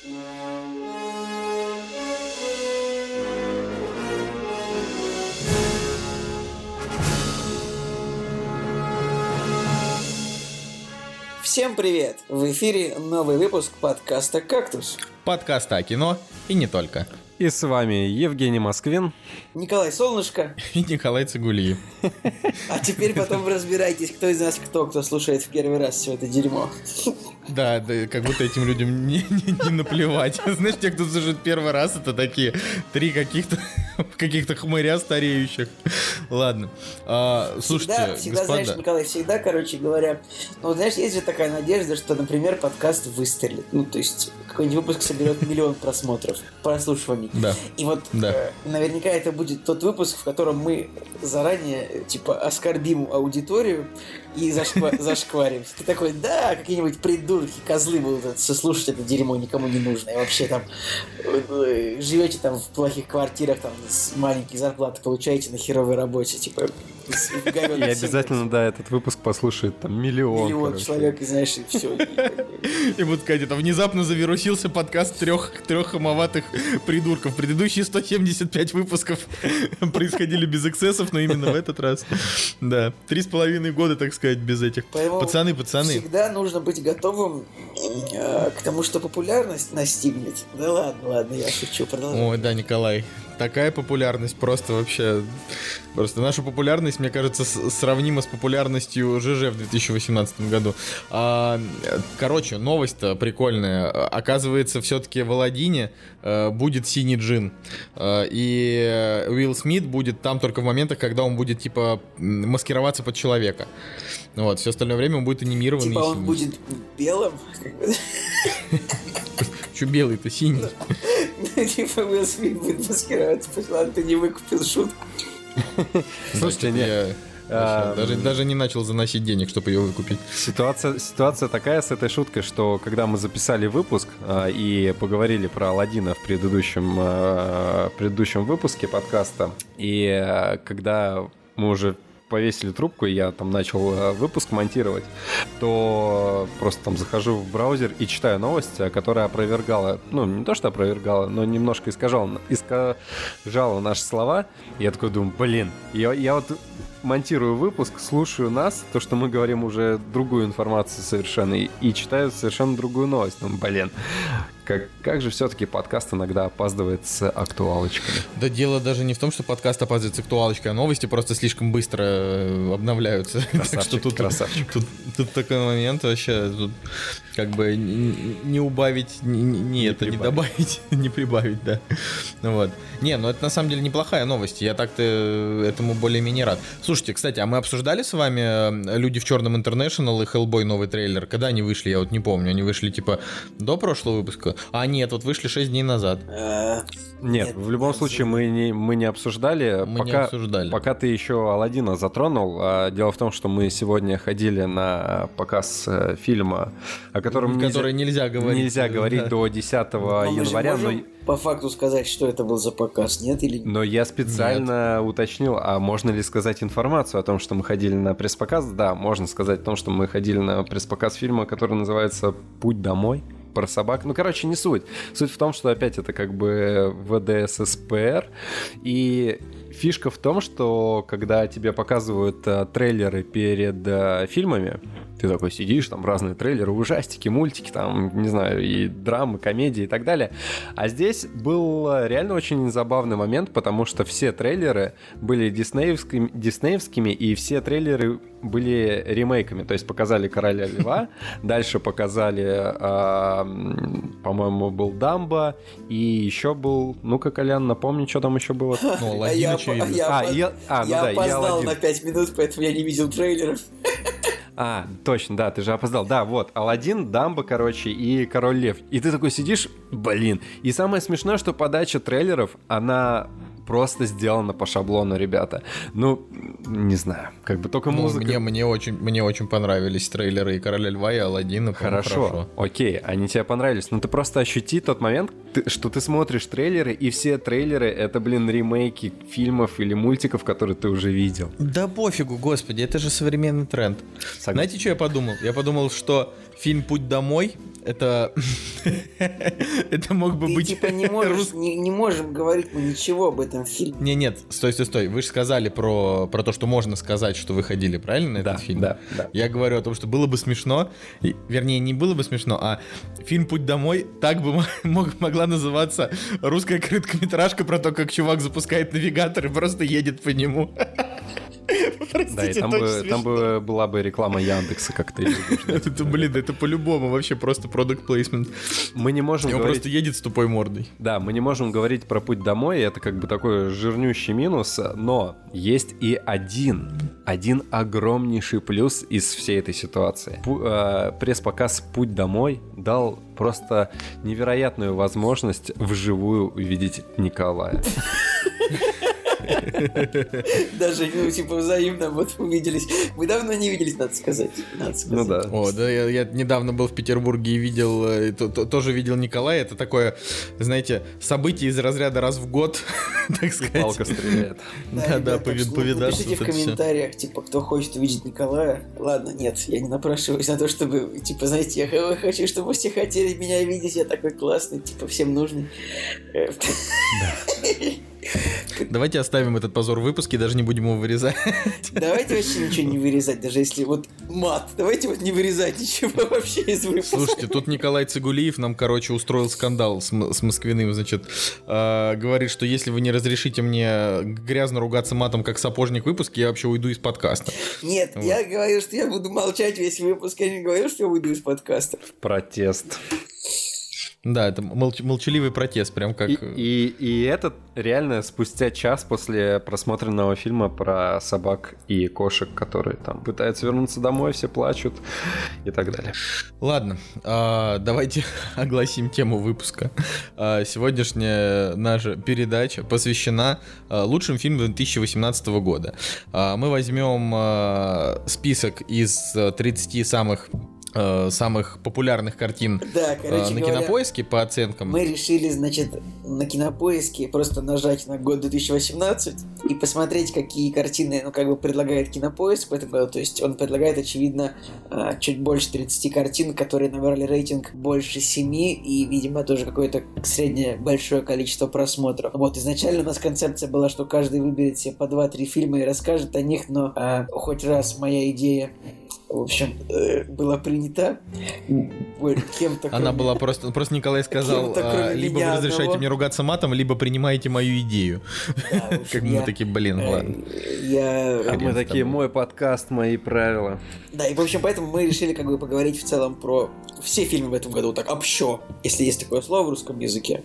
Всем привет! В эфире новый выпуск подкаста «Кактус». Подкаста о кино и не только. И с вами Евгений Москвин. Николай Солнышко. И Николай Цигулиев. А теперь потом разбирайтесь, кто из нас кто, кто слушает в первый раз все это дерьмо. Да, да, как будто этим людям не, не, не наплевать. Знаешь, те, кто слушает первый раз, это такие три каких-то каких-то хмыря стареющих. Ладно. А, слушайте, всегда, всегда господа... знаешь, Николай, всегда, короче говоря, ну, знаешь, есть же такая надежда, что, например, подкаст выстрелит. Ну, то есть, какой-нибудь выпуск соберет миллион просмотров, прослушиваний. Да. И вот Да. э, наверняка это будет тот выпуск, в котором мы заранее, типа, оскорбим аудиторию и зашква- зашкваримся. Ты такой, да, какие-нибудь придурки, козлы будут слушать это дерьмо никому не нужно. И вообще там живете там в плохих квартирах, там маленькие зарплаты получаете на херовой работе, типа И обязательно, да, этот выпуск послушает там миллион. миллион человек, и знаешь, и все. И вот сказать, это внезапно завирусился подкаст трех, трех хамоватых придурков. Предыдущие 175 выпусков происходили без эксцессов, но именно в этот раз. Да. Три с половиной года, так сказать, без этих. Пацаны, пацаны. Всегда нужно быть готовым э, к тому, что популярность настигнет. Да ладно, ладно, я шучу, продолжай. Ой, да, Николай. Такая популярность просто вообще... Просто наша популярность, мне кажется, сравнима с популярностью ЖЖ в 2018 году. А, короче, новость-то прикольная. Оказывается, все-таки в Аладдине э, будет синий джин. Э, и Уилл Смит будет там только в моментах, когда он будет, типа, маскироваться под человека. Вот, все остальное время он будет анимированный Типа он синий. будет белым. Чё белый-то синий? типа Уилл Смит будет маскироваться, что ты не выкупил шутку. Слушайте, Да, не- я а, вообще даже, даже не начал заносить денег, чтобы ее выкупить. Ситуация, ситуация такая с этой шуткой, что когда мы записали выпуск а, и поговорили про Алладина в предыдущем, а, предыдущем выпуске подкаста, и а, когда мы уже повесили трубку, и я там начал а, выпуск монтировать, то просто там захожу в браузер и читаю новость, а, которая опровергала, ну, не то, что опровергала, но немножко искажала, искажала наши слова. И я такой думаю, блин, я, я вот монтирую выпуск, слушаю нас, то, что мы говорим уже другую информацию совершенно, и, и читаю совершенно другую новость. Ну, блин, как, как же все-таки подкаст иногда опаздывает с актуалочками. Да дело даже не в том, что подкаст опаздывает с актуалочкой, а новости просто слишком быстро э, обновляются. так что Красавчик, тут, красавчик. тут, тут такой момент вообще, тут как бы не, не убавить, не, не- не это, не прибавить. добавить, не прибавить, да. Вот. Не, ну это на самом деле неплохая новость, я так-то этому более-менее рад. Слушайте, кстати, а мы обсуждали с вами э, «Люди в черном Интернешнл» и «Хеллбой» новый трейлер? Когда они вышли, я вот не помню. Они вышли типа до прошлого выпуска? А нет, вот вышли 6 дней назад. Э, Нет, Нет, в любом нет, случае мы не, мы не обсуждали. Мы не пока, обсуждали. Пока ты еще Алладина затронул. а, Дело в том, что мы сегодня ходили на показ э, фильма, о котором Который нельзя говорить. нельзя говорить Да. до 10 но мы же января, но, можем по факту сказать, что это был за показ, нет или нет? но я специально уточнил, а можно ли сказать информацию о том, что мы ходили на пресс-показ? Да, можно сказать о том, что мы ходили на пресс-показ фильма, который называется «Путь домой» про собак. Ну, короче, не суть. Суть в том, что опять это как бы ВДССПР. И фишка в том, что когда тебе показывают э, трейлеры перед э, фильмами, ты такой сидишь, там разные трейлеры, ужастики, мультики, там, не знаю, и драмы, комедии и так далее. А здесь был э, реально очень забавный момент, потому что все трейлеры были диснеевскими, диснеевскими и все трейлеры были ремейками. То есть показали Короля Льва, дальше показали, а, по-моему, был Дамба, и еще был, ну-ка, Колян, напомни, что там еще было. Ну, А Аладдин, я, очевидно. я А, я- а, ну я да, опоздал на 5 минут, поэтому я не видел трейлеров. А, точно, да, ты же опоздал. Да, вот, Алладин, Дамба, короче, и Король Лев. И ты такой сидишь, блин. И самое смешное, что подача трейлеров, она просто сделана по шаблону, ребята. Ну, не знаю, как бы только Ну, музыка... мне, мне, очень, мне очень понравились трейлеры и Короля Льва, и Алладина. по-моему, Хорошо, окей, они тебе понравились, но ты просто ощути тот момент, ты- что ты смотришь трейлеры, и все трейлеры это, блин, ремейки фильмов или мультиков, которые ты уже видел. Да пофигу, господи, это же современный тренд. Сог- Знаете, что я подумал? Я подумал, что фильм «Путь домой» это... это мог бы Ты быть... типа не можешь, не, не можем говорить мы ничего об этом фильме. Не, нет, стой, стой, стой. Вы же сказали про, про то, что можно сказать, что вы ходили, правильно, на Да, этот фильм? да, да. Я говорю о том, что было бы смешно, и- вернее, не было бы смешно, а фильм «Путь домой» так бы мо- мог- могла называться русская короткометражка про то, как чувак запускает навигатор и просто едет по нему. Да, и Простите, там бы, там бы была бы реклама Яндекса, как ты любишь, да, Это, блин, это по-любому вообще просто продукт плейсмент. Мы не можем он говорить... просто едет с тупой мордой. Да, мы не можем говорить про путь домой, это как бы такой жирнющий минус, но есть и один, один огромнейший плюс из всей этой ситуации. Пу- э, пресс-показ «Путь домой» дал просто невероятную возможность вживую увидеть Николая. Даже, ну, типа, взаимно вот увиделись. Мы давно не виделись, надо сказать. Надо Ну сказать. да. О, да, я, я недавно был в Петербурге и видел, э, то- то- тоже видел Николая. Это такое, знаете, событие из разряда раз в год, так сказать. Палка стреляет. Да, да, ну, повидаться Напишите в комментариях, типа, кто хочет увидеть Николая. Ладно, нет, я не напрашиваюсь на то, чтобы, типа, знаете, я хочу, чтобы все хотели меня видеть, я такой классный, типа, всем нужный. Э, Давайте оставим этот позор в выпуске, даже не будем его вырезать. Давайте вообще ничего не вырезать, даже если вот мат. Давайте вот не вырезать ничего вообще из выпуска. Слушайте, тут Николай Цигулиев нам, короче, устроил скандал с, с Москвиным, значит, э, говорит, что если вы не разрешите мне грязно ругаться матом, как сапожник в выпуске, я вообще уйду из подкаста. Нет, Вот. я говорил, что я буду молчать весь выпуск, я не говорил, что я выйду из подкаста. Протест. Да, это молч- молчаливый протест, прям как... И, и, и этот реально спустя час после просмотренного фильма про собак и кошек, которые там пытаются вернуться домой, все плачут и так далее. Ладно, а, давайте огласим тему выпуска. А, Сегодняшняя наша передача посвящена а, лучшим фильмам 2018 года. А, Мы возьмем а, список из а, 30 самых а, самых популярных картин Да, короче на говоря, кинопоиске по оценкам. мы решили, значит, на кинопоиске просто нажать на год 2018 и посмотреть, какие картины, ну, как бы предлагает кинопоиск в этом году. То есть он предлагает, очевидно, а, чуть больше 30 картин, которые набрали рейтинг больше 7 и, видимо, тоже какое-то среднее большое количество просмотров. Вот, изначально у нас концепция была, что каждый выберет себе по 2-3 фильма и расскажет о них, но а, хоть раз моя идея в общем, э, была принята м, кем-то. Она была просто... Просто Николай сказал, а, либо вы разрешаете мне ругаться матом, либо принимаете мою идею. Как мы такие, блин, э, ладно. А мы такие, мой подкаст, мои правила. Да, и в общем, поэтому мы решили как бы поговорить в целом про все фильмы в этом году, так общо, если есть такое слово в русском языке.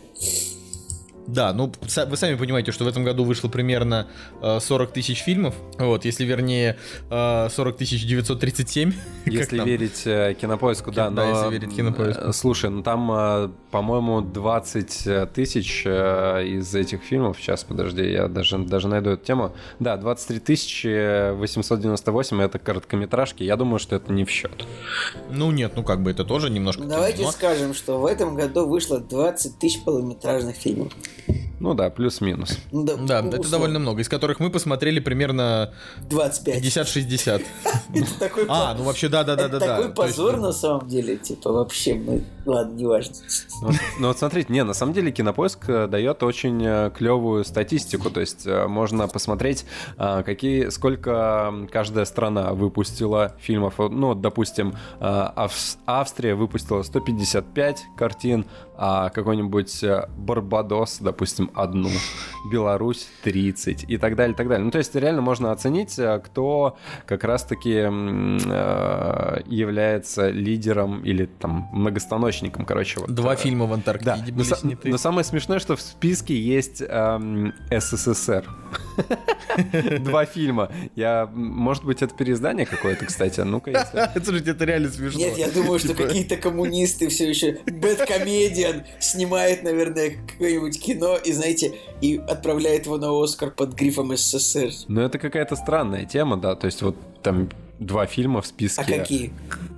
Да, ну вы сами понимаете, что в этом году вышло примерно э, 40 тысяч фильмов. Вот, если вернее э, 40 тысяч 937. как Если верить э, кинопоиску, да, Да, но... если верить Кинопоиску. э, Слушай, ну там, э, по-моему, 20 тысяч э, из этих фильмов, сейчас, подожди, я даже, даже найду эту тему. Да, 23 тысячи 898 это короткометражки, я думаю, что это не в счет. Ну нет, ну как бы это тоже немножко... Давайте кино. скажем, что в этом году вышло 20 тысяч полнометражных фильмов. Ну да, плюс-минус. Ну, Да, ну, это условно, довольно много, из которых мы посмотрели примерно 25. 50-60. Это такой А, ну вообще, да-да-да-да. это такой позор на самом деле, типа вообще, мы, ладно, неважно. Ну, вот- ну вот смотрите, не, на самом деле кинопоиск э, дает очень э, клевую статистику, то есть э, можно посмотреть, какие, сколько каждая страна выпустила фильмов. Вот, Ну, допустим, Авс- Австрия выпустила 155 картин, а какой-нибудь э, Барбадос, допустим, одну, Беларусь 30 и так далее, и так далее. Ну, то есть реально можно оценить, э, кто как раз-таки э, является лидером или там многостаночником, короче. Вот, Два э, фильма в да, Антарктиде но, были са- сняты. но самое смешное, что в списке есть эм, СССР. Два фильма. Я, может быть, это переиздание какое-то, кстати. Ну-ка, если... Слушайте, это реально смешно. Нет, я думаю, что Типа- какие-то коммунисты все еще Бэткомедиан снимает, наверное, какое-нибудь кино и, знаете, и отправляет его на Оскар под грифом СССР. Но это какая-то странная тема, да. То есть вот там два фильма в А списке. какие?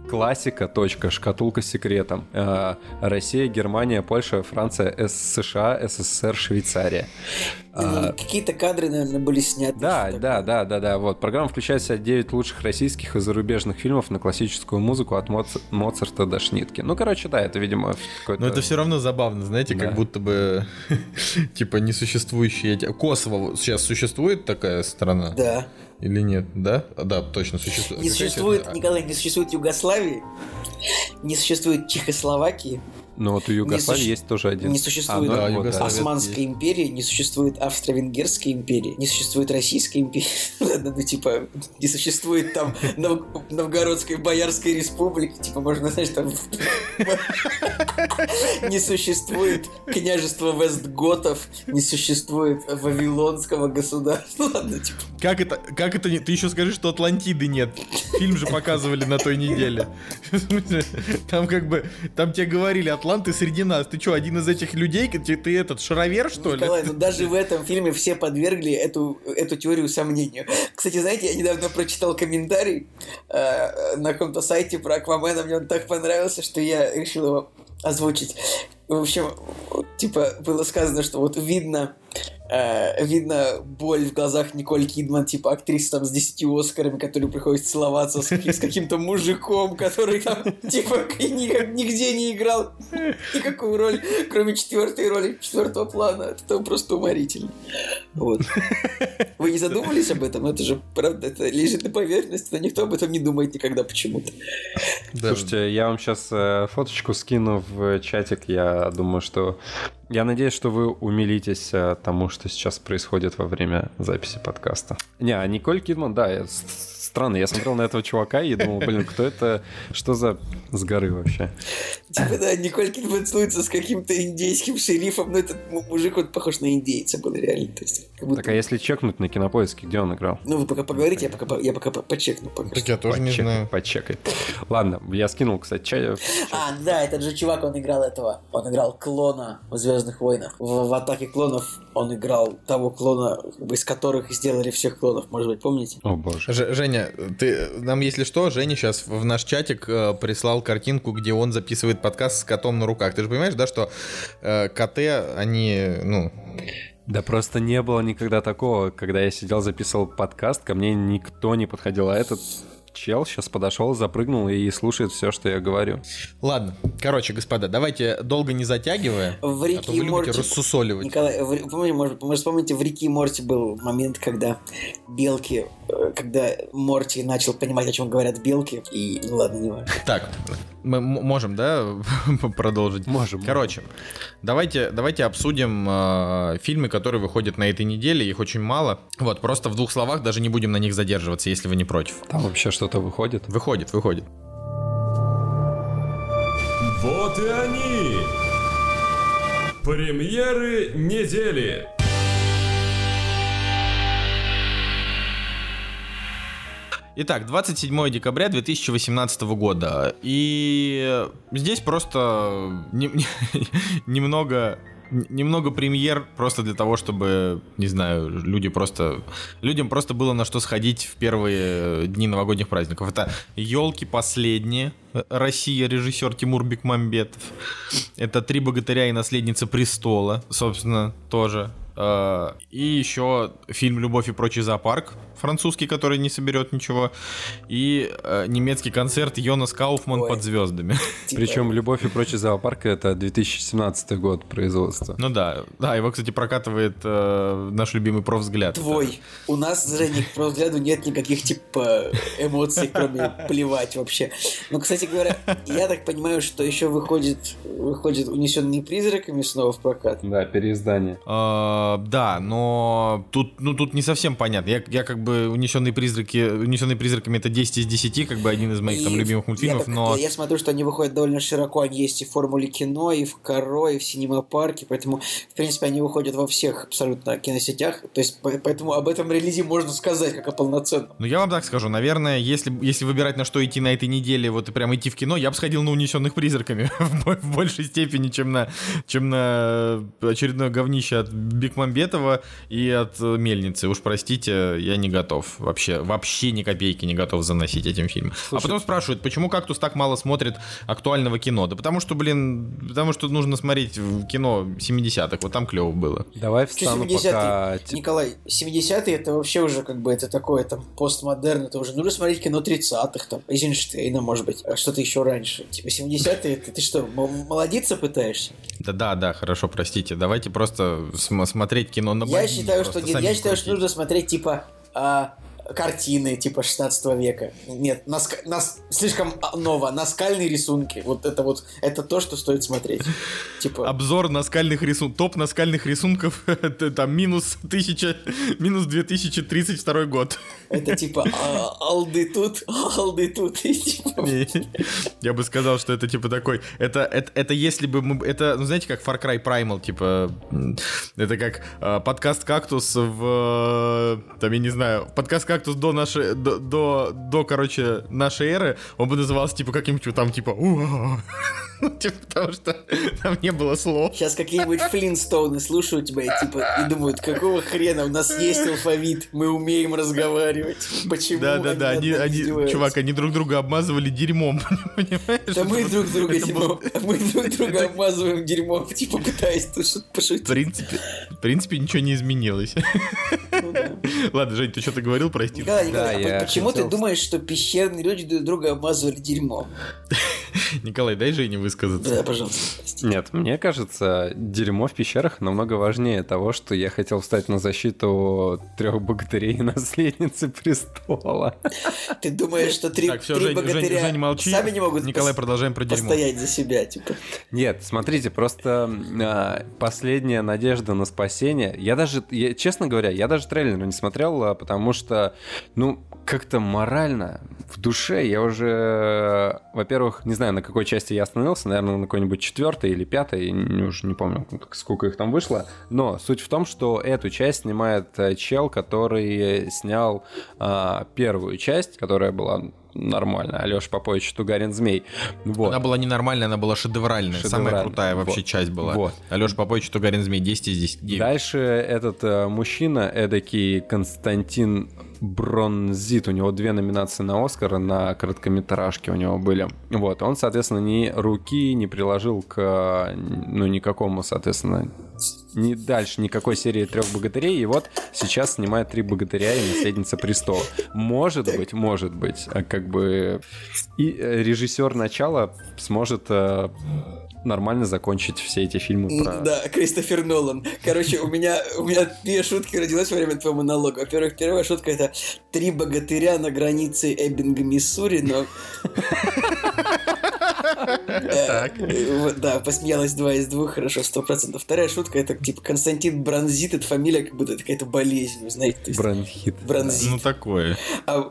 Классика, точка, шкатулка с секретом. Э, Россия, Германия, Польша, Франция, США, СССР, Швейцария. А, Какие-то кадры, наверное, были сняты. Да, да, да, да, да. Вот программа включает в себя 9 лучших российских и зарубежных фильмов на классическую музыку от Моц- Моцарта до Шнитки. Ну, короче, да, это, видимо, какой-то... Но это все равно забавно, знаете, Да. как будто бы типа несуществующие эти. Косово сейчас существует такая страна Да. Или нет? Да? Да, точно существует. Не существует, Николай, не существует Югославии, не существует Чехословакии, Ну, вот у Югославии суще- есть тоже один. не существует А, Да, ну, Югославия. Османской империи, не существует Австро-Венгерской империи, не существует Российской империи, Ладно, ну типа не существует там Нов- Новгородской Боярской республики, типа можно, знаешь, там не существует княжества Вестготов, не существует Вавилонского государства, ладно, типа Как это, как это не... Ты еще скажи, что Атлантиды нет. Фильм же показывали на той неделе. Там как бы... Там тебе говорили, Атланты среди нас. Ты что, один из этих людей? Ты, ты этот, шаровер, что ли? Николай, ну даже в этом фильме все подвергли эту, эту теорию сомнению. Кстати, знаете, я недавно прочитал комментарий э, на каком-то сайте про Аквамена, мне он так понравился, что я решил его озвучить. В общем, типа, было сказано, что вот видно, э, видно боль в глазах Николь Кидман, типа актриса там с 10 Оскарами, которой приходится целоваться с, с каким-то мужиком, который там, типа, нигде не играл никакую роль, кроме четвертой роли, четвертого плана. Это просто уморительно. Вот. Вы не задумывались об этом? Это же, правда, это лежит на поверхности, но никто об этом не думает никогда почему-то. Слушайте, я вам сейчас фоточку скину в чатик. Я думаю, что... Я надеюсь, что вы умилитесь э, тому, что сейчас происходит во время записи подкаста. Не, а Николь Кидман, да, я- странно. Я смотрел на этого чувака и думал, блин, кто это? Что за с горы вообще? Типа, да, Николь Кидман целуется с каким-то индейским шерифом, но этот му- мужик, он похож на индейца был реально. То есть, как будто... Так, а если чекнуть на кинопоиске, где он играл? Ну, вы пока поговорите, я пока, по- я пока по- почекну. Пока Так я тоже не Почекай, знаю. Почекай. Ладно, я скинул, кстати, чай. А, да, этот же чувак, он играл этого. Он играл клона в Звездных войнах. В, в атаке клонов он играл того клона, из которых сделали всех клонов, может быть, помните? О боже. Ж- Женя, ты нам, если что, Женя сейчас в наш чатик э, прислал картинку, где он записывает подкаст с котом на руках. Ты же понимаешь, да, что э, коты, они, ну, Да просто не было никогда такого, когда я сидел, записывал подкаст, ко мне никто не подходил, а этот чел сейчас подошел, запрыгнул и слушает все, что я говорю. ладно. Короче, господа, давайте долго не затягивая, В а Рике то вы и любите Морти... рассусоливать. Николай, в- помните, может, может, вспомните, в Рике и Морти был момент, когда белки, э, когда Морти начал понимать, о чем говорят белки, и, ну ладно, не важно. Так, мы можем, да, продолжить? Можем. Короче, давайте, давайте обсудим э, фильмы, которые выходят на этой неделе. Их очень мало. Вот, просто в двух словах даже не будем на них задерживаться, если вы не против. Там вообще что-то выходит. Выходит, выходит. Вот и они! Премьеры недели! Итак, 27 декабря 2018 года. И здесь просто не- не- немного немного премьер просто для того, чтобы, не знаю, люди просто людям просто было на что сходить в первые дни новогодних праздников. Это елки последние. Россия, режиссер Тимур Бекмамбетов. Это три богатыря и наследница престола, собственно, тоже. Э, И еще фильм «Любовь и прочий зоопарк» французский, который не соберет ничего. И э, немецкий концерт Йонас Кауфман Ой. под звездами. Типа, Причем «Любовь и прочий зоопарк» — это 2017 год производства. Ну да, да, его, кстати, прокатывает э, наш любимый профвзгляд. Твой. У нас, Женя, по взгляду нет никаких, типа, эмоций, кроме плевать вообще. Ну, кстати говоря, я так понимаю, что еще выходит, выходит «Унесенные призраками» снова в прокат. Да, переиздание. Э, да, но тут, ну, тут не совсем понятно. Я, я как бы унесенные призраки, унесенные призраками это 10 из 10, как бы один из моих там И любимых я мультфильмов, так- но Я смотрю, что они выходят довольно широко. Они есть и в формуле кино, и в Каро, и в Синема-парке. Поэтому, в принципе, они выходят во всех абсолютно киносетях. То есть, по- поэтому об этом релизе можно сказать, как о полноценном. Ну, я вам так скажу, наверное, если, если выбирать, на что идти на этой неделе, вот и прям идти в кино, я бы сходил на унесенных призраками в бо- в большей степени, чем на, чем на очередное говнище от Бекмамбетова и от э, Мельницы. Уж простите, я не готов. Вообще, вообще ни копейки не готов заносить этим фильмом. А потом спрашивают, почему «Кактус» так мало смотрит актуального кино? Да потому что, блин, потому что нужно смотреть в кино 70-х. Вот там клево было. Давай встану 70-е? пока... Николай, 70-е это вообще уже как бы это такое там постмодерн, это уже нужно смотреть кино 30-х, там, Эйзенштейна, может быть, а что-то еще раньше. Типа 70-е, ты, ты что, молодиться пытаешься? Да-да, да, хорошо, простите. Давайте просто см- смотреть кино на Я считаю, что, я считаю, что нужно смотреть типа а, картины типа 16 века. Нет, наска- нас слишком а, ново, наскальные рисунки. Вот это вот, это то, что стоит смотреть. Типа, Обзор наскальных рисунков, топ наскальных рисунков, это там минус 1000, минус 2032 год. это типа а, алды тут, алды тут. Типа, Я бы сказал, что это типа такой, это, это, это если бы мы, это, ну знаете, как Far Cry Primal, типа, это как э, подкаст «Кактус» в, там, я не знаю, подкаст «Кактус» до нашей, до, до, до, короче, нашей эры, он бы назывался, типа, каким-нибудь там, типа, потому что там не было слов. Сейчас какие-нибудь Флинстоуны слушают тебя и типа и думают, какого хрена у нас есть алфавит, мы умеем разговаривать. Почему? Над они, нами они, издеваются? чувак, они друг друга обмазывали дерьмом, понимаешь? Да мы друг друга дерьмом, мы друг друга обмазываем дерьмом, типа пытаясь тут что-то В пошутить. принципе, в принципе, ничего не изменилось. Ну да. Ладно, Жень, ты что-то говорил, прости. Николай, Да, а я почему хотел- ты думаешь, что пещерные люди друг друга обмазывали дерьмом? Николай, дай Жене высказаться. Да, пожалуйста. Нет, мне кажется, дерьмо в пещерах намного важнее того, что я хотел встать на защиту трех богатырей и наследницы престола. Ты думаешь, что три, Так, все, три Жень, Жень, богатыря Жень, молчи. сами не могут Николай, пос- продолжаем про дерьмо. постоять за себя, типа? Нет, смотрите, просто а, последняя надежда на спасение. Я даже, я- честно говоря, я даже трейлер не смотрел, а, потому что, ну, как-то морально, в душе я уже, во-первых, не знаю, на какой части я остановился, наверное, на какой-нибудь четвертой или пятой, не- уже не помню, сколько их там вышло. Но суть в том, что эту часть снимает э, чел, который снял а, первую часть, которая была нормальная. Алеша Попович Тугарин Змей. Вот. Она была ненормальная, она была шедевральная. Самая Шедевральная, крутая вообще вот. часть была. Вот. Алеша Попович, Тугарин Змей, 10 из 10. девять. Дальше этот э, мужчина, эдакий Константин Бронзит, у него две номинации на Оскар на короткометражке у него были. Вот, он, соответственно, ни руки не приложил к, ну, никакому, соответственно, ни дальше никакой серии трех богатырей, и вот сейчас снимает три богатыря и наследница престола. Может быть, может быть, э, как бы и э, режиссер начала сможет э, нормально закончить все эти фильмы про... Да, Кристофер Нолан. Короче, у меня, у меня две шутки родилось во время твоего монолога. Во-первых, первая шутка это три богатыря на границе Эббинга, Миссури, но... Э, э, Да, посмеялась два из двух, хорошо, сто процентов. Вторая шутка это типа Константин Бронзит, это фамилия как будто какая-то болезнь, вы знаете. Бронхит. Бронзит. Ну такое. А,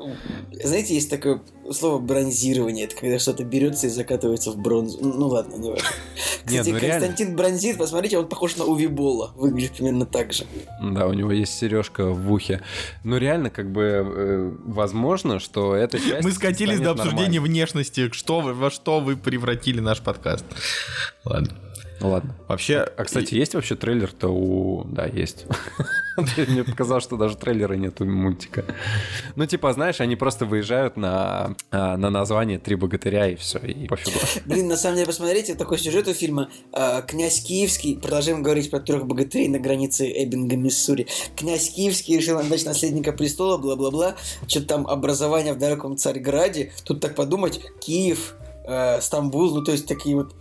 знаете, есть такое слово бронзирование, это когда что-то берется и закатывается в бронзу. Ну ну ладно, не важно. Кстати, ну реально. Константин Бронзит, посмотрите, он похож на Уви Болла. Выглядит примерно так же. Да, у него есть сережка в ухе. Ну, реально, как бы, э, возможно, что эта часть Мы скатились до обсуждения нормальной. внешности. Что вы, во что вы превратили наш подкаст? Ладно. Ну, ладно. Вообще... А, кстати, есть вообще трейлер-то у... Да, есть. Мне показалось, что даже трейлера нет у мультика. Ну, типа, знаешь, они просто выезжают на, а, на название «Три богатыря» и все, и пофигу. Блин, на самом деле, посмотрите, такой сюжет у фильма. А, Князь Киевский, продолжаем говорить про трех богатырей на границе Эббинга, Миссури. Князь Киевский решил отдать наследника престола, бла-бла-бла. Что-то там образование в далеком Царьграде. Тут так подумать, Киев, э, Стамбул, ну то есть такие вот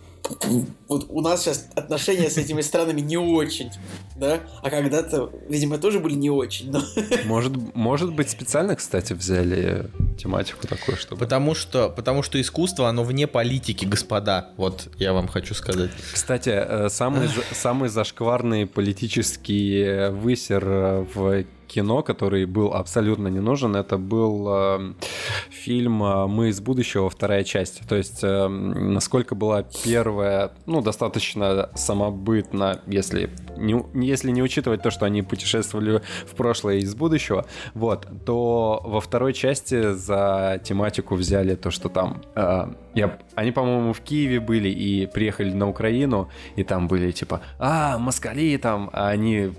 вот у нас сейчас отношения с этими странами не очень, да? А когда-то, видимо, тоже были не очень, но... Может, может быть, специально, кстати, взяли тематику такую, чтобы... Потому что, потому что искусство, оно вне политики, господа. Вот я вам хочу сказать. Кстати, э, самый, самый зашкварный политический высер э, в кино, который был абсолютно не нужен. Это был э, фильм «Мы из будущего», вторая часть. То есть, э, насколько была первая, ну, достаточно самобытна, если не, если не учитывать то, что они путешествовали в прошлое из будущего, вот, то во второй части за тематику взяли то, что там... Э, я, они, по-моему, в Киеве были и приехали на Украину, и там были типа, а, москали там, а они...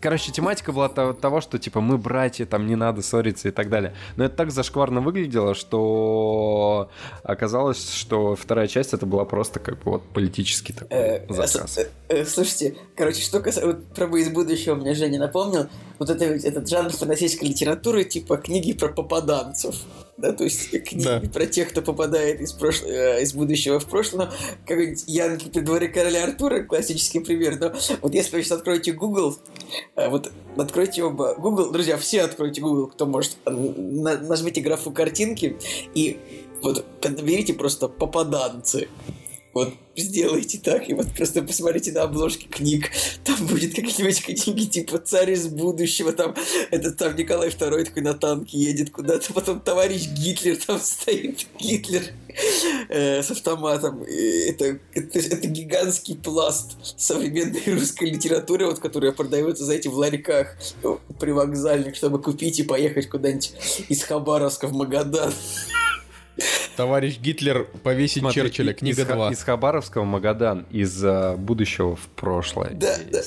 Короче, тематика была того, что типа мы братья, там не надо ссориться и так далее. Но это так зашкварно выглядело, что оказалось, что вторая часть это была просто как бы вот политический такой Э, заказ. с- э, Слушайте, короче, что касается вот про «Мы из будущего», мне Женя напомнил, вот это, этот жанр фантастической литературы, типа книги про попаданцев. Да, то есть книги Да. про тех, кто попадает из, прошлого, э, из будущего в прошлое. Ну, как Янки при дворе короля Артура, классический пример. Но вот если вы сейчас откроете Google, э, вот откройте оба Google, друзья, все откройте Google, кто может, на- нажмите графу картинки и вот наберите просто попаданцы. Вот сделайте так, и вот просто посмотрите на обложки книг. Там будет какие-нибудь книги типа «Царь из будущего», там этот там Николай II такой на танке едет куда-то, потом товарищ Гитлер там стоит, Гитлер э, с автоматом. Это, это, это гигантский пласт современной русской литературы, вот, которая продается, знаете, в ларьках э, привокзальных, чтобы купить и поехать куда-нибудь из Хабаровска в Магадан. Товарищ Гитлер повесить Смотри, Черчилля, книга из, Ха- 2. Из Хабаровского в Магадан, из э, будущего в прошлое. Да, да.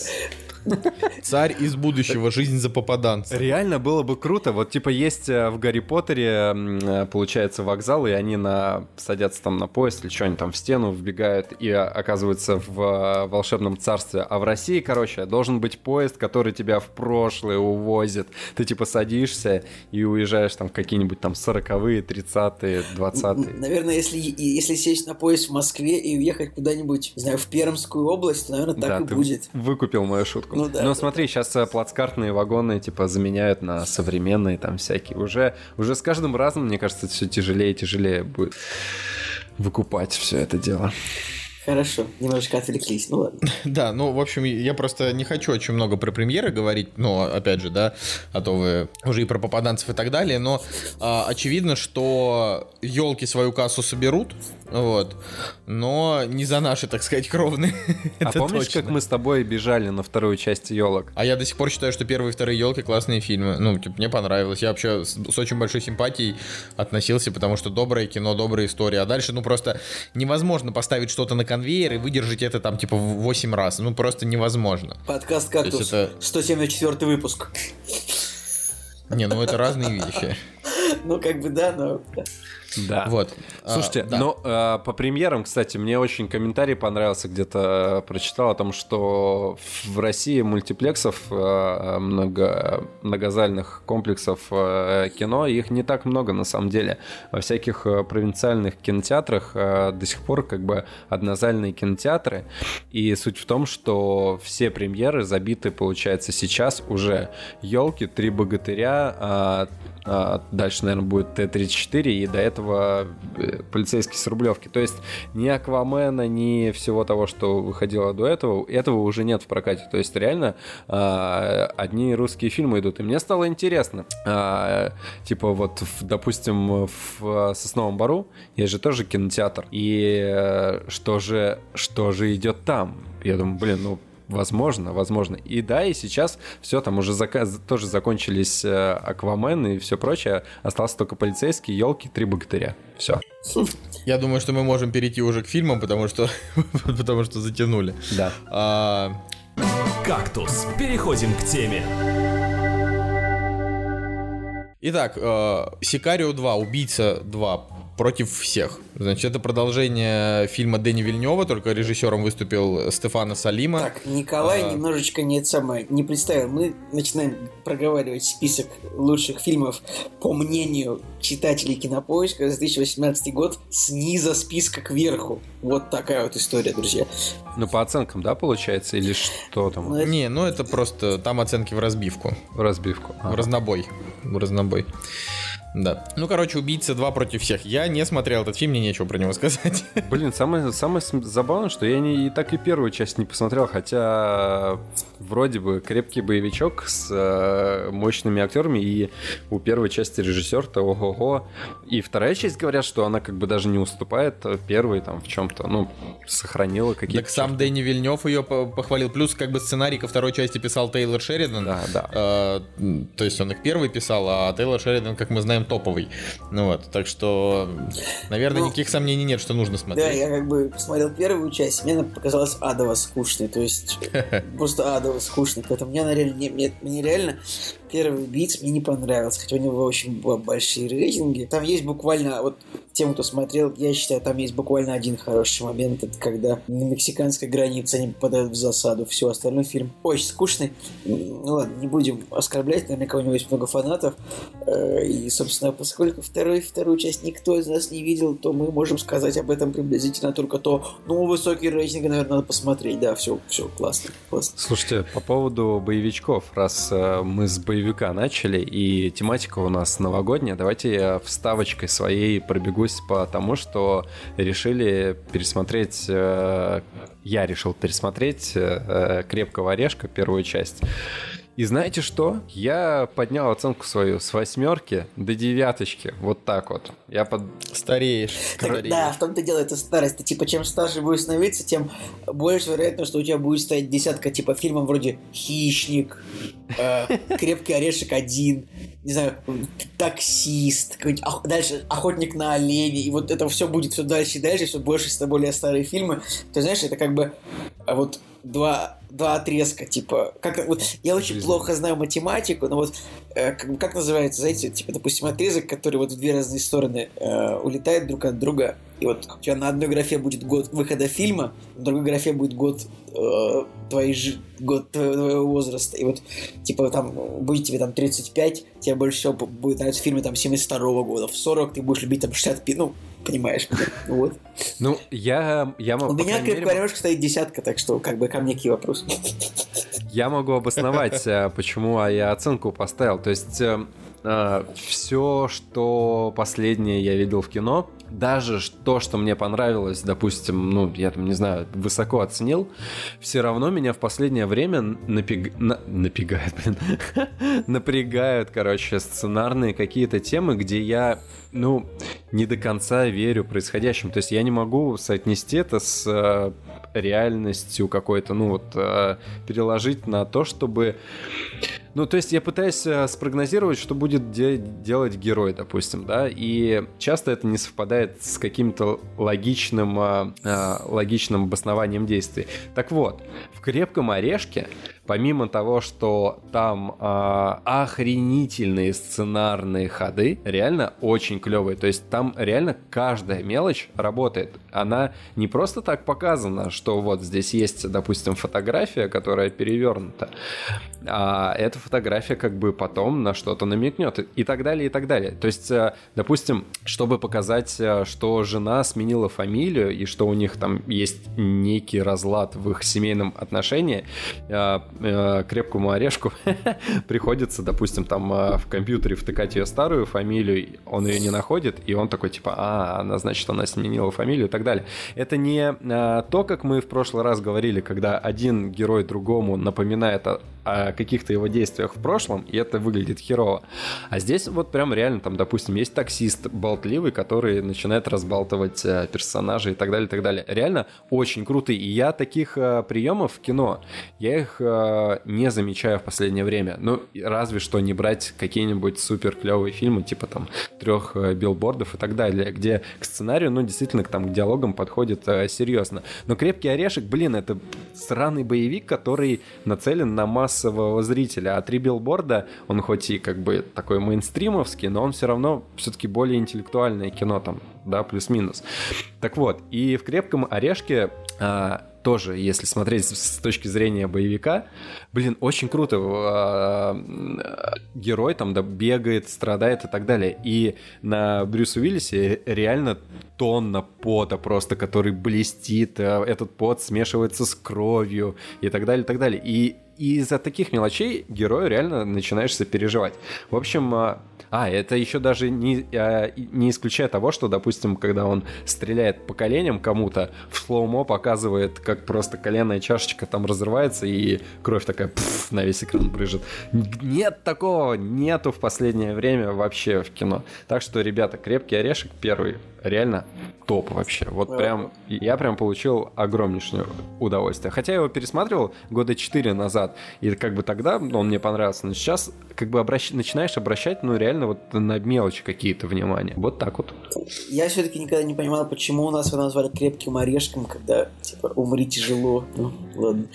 Царь из будущего, жизнь за попаданца. Реально было бы круто. Вот типа есть э, в Гарри Поттере, э, получается, вокзал, и они на... садятся там на поезд или что-нибудь там в стену, вбегают и а, оказываются в э, волшебном царстве. А в России, короче, должен быть поезд, который тебя в прошлое увозит. Ты типа садишься и уезжаешь там в какие-нибудь там 40-е, 30-е, 20-е. Наверное, если, если сесть на поезд в Москве и уехать куда-нибудь, не знаю, в Пермскую область, то, наверное, так да, и ты будет. выкупил мою шутку. Ну да, Но да, смотри, сейчас плацкартные вагоны типа заменяют на современные там всякие. Уже, уже с каждым разом, мне кажется, все тяжелее и тяжелее будет выкупать все это дело. Хорошо, немножечко отвлеклись, ну ладно. Да, ну, в общем, я просто не хочу очень много про премьеры говорить, ну, опять же, да, а то вы уже и про попаданцев и так далее, но а, очевидно, что елки свою кассу соберут, вот, но не за наши, так сказать, кровные. а помнишь, точно. как мы с тобой бежали на вторую часть елок? А я до сих пор считаю, что первые и вторые елки классные фильмы. Ну, типа, мне понравилось. Я вообще с, с очень большой симпатией относился, потому что доброе кино, добрая история. А дальше, ну, просто невозможно поставить что-то на конвейер и выдержать это там, типа, в 8 раз. Ну, просто невозможно. Подкаст «Кактус», это- 174 выпуск. Не, ну это разные вещи. Ну, как бы да, но... да. Да. Вот. А, Слушайте, да. ну э, по премьерам, кстати, мне очень комментарий понравился, где-то э, прочитал о том, что в России мультиплексов, э, много, многозальных комплексов кино, их не так много на самом деле. Во всяких провинциальных кинотеатрах до сих пор как бы однозальные кинотеатры, и суть в том, что все премьеры забиты, получается, сейчас уже елки, три богатыря, а, а, дальше, наверное, будет Т-34, и до этого э, полицейский с Рублевки. То есть ни Аквамена, ни всего того, что выходило до этого, этого уже нет в прокате. То есть реально а, одни русские фильмы идут. И мне стало интересно. А, типа вот, допустим, в Сосновом Бару есть же тоже кинотеатр. И э, что же, что же идет там? Я думаю, блин, ну Возможно, возможно. И да, и сейчас все, там уже заказ, тоже закончились э, Аквамен и все прочее. Остался только полицейский, елки, три богатыря. Все. Я думаю, что мы можем перейти уже к фильмам, потому что, потому что затянули. Да. А, «Кактус». Переходим к теме. Итак, э, Сикарио 2, Убийца 2 против всех. Значит, это продолжение фильма Дэни Вильнева, только режиссером выступил Стефана Салима. Так, Николай А. немножечко не это самое, не представил. Мы начинаем проговаривать список лучших фильмов по мнению читателей Кинопоиска за 2018 год снизу списка кверху. Вот такая вот история, друзья. Ну, по оценкам, да, получается? Или что там? Ну, это- Не, ну это просто там оценки в разбивку, В разбивку. в Ага. разнобой, в разнобой. Да. Ну, короче, «Убийца 2 против всех». Я не смотрел этот фильм, мне нечего про него сказать. Блин, самое, самое забавное, что я не, и так и первую часть не посмотрел, хотя вроде бы крепкий боевичок с э, мощными актерами, и у первой части режиссер-то ого-го. И вторая часть говорят, что она как бы даже не уступает первой там в чем-то, ну, сохранила какие-то... Так сам Дэнни Вильнев ее похвалил, плюс как бы сценарий ко второй части писал Тейлор Шеридан. Да, да. Э, то есть он их первый писал, а Тейлор Шеридан, как мы знаем, топовый. Ну вот, так что, наверное, ну, никаких сомнений нет, что нужно смотреть. Да, я как бы посмотрел первую часть, мне она показалась адово скучной, то есть просто адово скучной, поэтому мне она реально, мне, мне реально первый убийц мне не понравился, хотя у него очень большие рейтинги. Там есть буквально, вот тем, кто смотрел, я считаю, там есть буквально один хороший момент, это когда на мексиканской границе они попадают в засаду. Все, остальной фильм очень скучный. Ну ладно, не будем оскорблять, наверняка у него есть много фанатов. Э, и, собственно, поскольку второй, вторую часть никто из нас не видел, то мы можем сказать об этом приблизительно только то, ну, высокий рейтинг, наверное, надо посмотреть. Да, все, все, классно, классно. Слушайте, по поводу боевичков, раз э, мы с боевичками боевика начали, и тематика у нас новогодняя. Давайте я вставочкой своей пробегусь по тому, что решили пересмотреть... Э, я решил пересмотреть э, «Крепкого орешка», первую часть. И знаете что? Я поднял оценку свою с восьмерки до девяточки. Вот так вот. Я под... Стареешь. Так, стареешь. Да, в том-то дело, это старость. Ты, типа, чем старше будешь становиться, тем больше вероятно, что у тебя будет стоять десятка, типа, фильмов вроде «Хищник», э, «Крепкий орешек один», не знаю, «Таксист», дальше «Охотник на оленей». И вот это все будет все дальше и дальше, все больше и более старые фильмы. Ты знаешь, это как бы а вот два, два отрезка, типа, как, вот, я очень Жизнь. плохо знаю математику, но вот, э, как, как называется, знаете, типа, допустим, отрезок, который вот в две разные стороны э, улетает друг от друга, и вот у тебя на одной графе будет год выхода фильма, на другой графе будет год э, твоей жи- год твоего возраста, и вот, типа, там, будет тебе там 35, тебе больше всего будет нравиться фильмы там 72 -го года, в 40 ты будешь любить там 65, ну, понимаешь, вот. Ну, я, я могу... У меня крепкая мере... стоит десятка, так что как бы ко мне какие вопросы. Я могу обосновать, э, почему я оценку поставил. То есть э, э, все, что последнее я видел в кино, даже то, что мне понравилось, допустим, ну, я там, не знаю, высоко оценил, все равно меня в последнее время напиг... на... напрягает, блин, напрягают, короче, сценарные какие-то темы, где я, ну, не до конца верю происходящему. То есть я не могу соотнести это с э, реальностью какой-то, ну, вот, э, переложить на то, чтобы ну, то есть я пытаюсь э, спрогнозировать, что будет де- делать герой, допустим, да, и часто это не совпадает с каким-то логичным, логичным обоснованием действий. Так вот, в «Крепком орешке» помимо того, что там э, охренительные сценарные ходы, реально очень клевые. То есть там реально каждая мелочь работает. Она не просто так показана, что вот здесь есть, допустим, фотография, которая перевернута, а эта фотография как бы потом на что-то намекнет и так далее, и так далее. То есть, э, допустим, чтобы показать, э, что жена сменила фамилию и что у них там есть некий разлад в их семейном отношении, э, крепкому орешку приходится, допустим, там в компьютере втыкать ее старую фамилию, он ее не находит, и он такой типа, а, она значит, она сменила фамилию и так далее. Это не то, как мы в прошлый раз говорили, когда один герой другому напоминает о каких-то его действиях в прошлом, и это выглядит херово. А здесь вот прям реально там, допустим, есть таксист болтливый, который начинает разбалтывать э, персонажей и так далее, и так далее. Реально очень круто. И я таких э, приемов в кино, я их э, не замечаю в последнее время. Ну, разве что не брать какие-нибудь супер клевые фильмы, типа там трех билбордов и так далее, где к сценарию, ну, действительно, там к диалогам подходит серьезно. Но «Крепкий орешек», блин, это сраный боевик, который нацелен на массового зрителя. А «Три билборда», он хоть и как бы такой мейнстримовский, но он все равно все-таки более интеллектуальное кино там, да, плюс-минус. Так вот, и в «Крепком орешке» а, тоже, если смотреть с точки зрения боевика, блин, очень круто. А, герой там да, бегает, страдает и так далее. И на Брюсу Уиллисе реально тонна пота просто, который блестит, а, этот пот смешивается с кровью и так далее, и так далее. И из-за таких мелочей герою реально начинаешь сопереживать. В общем, а, а, это еще даже не, а, не исключая того, что, допустим, когда он стреляет по коленям кому-то, в слоумо показывает, как просто коленная чашечка там разрывается, и кровь такая пфф, на весь экран брыжет. Нет такого, нету в последнее время вообще в кино. Так что, ребята, крепкий орешек первый реально топ вообще. Вот прям, я прям получил огромнейшее удовольствие. Хотя я его пересматривал года 4 назад, и как бы тогда он мне понравился, но сейчас как бы обращ... начинаешь обращать, ну, реально вот на мелочи какие-то внимания. Вот так вот. Я все-таки никогда не понимал, почему у нас его назвали крепким орешком, когда, типа, умри тяжело. Ну, ладно.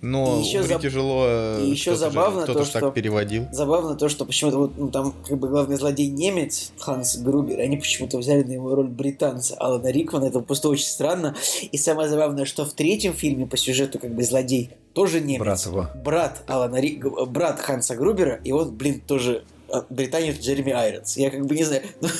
Но И еще умри заб- тяжело. и еще кто-то же- забавно Кто-то то, что- так переводил. Забавно то, что почему-то вот ну, там как бы главный злодей немец Ханс Грубер, они почему-то взяли на его роль британца Алана Рикмана, это просто очень странно. И самое забавное, что в третьем фильме по сюжету как бы злодей тоже немец. Брат его. Брат Алана Ри- г- брат Ханса Грубера, и он, блин, тоже а, британец Джереми Айронс. Я как бы не знаю. ну,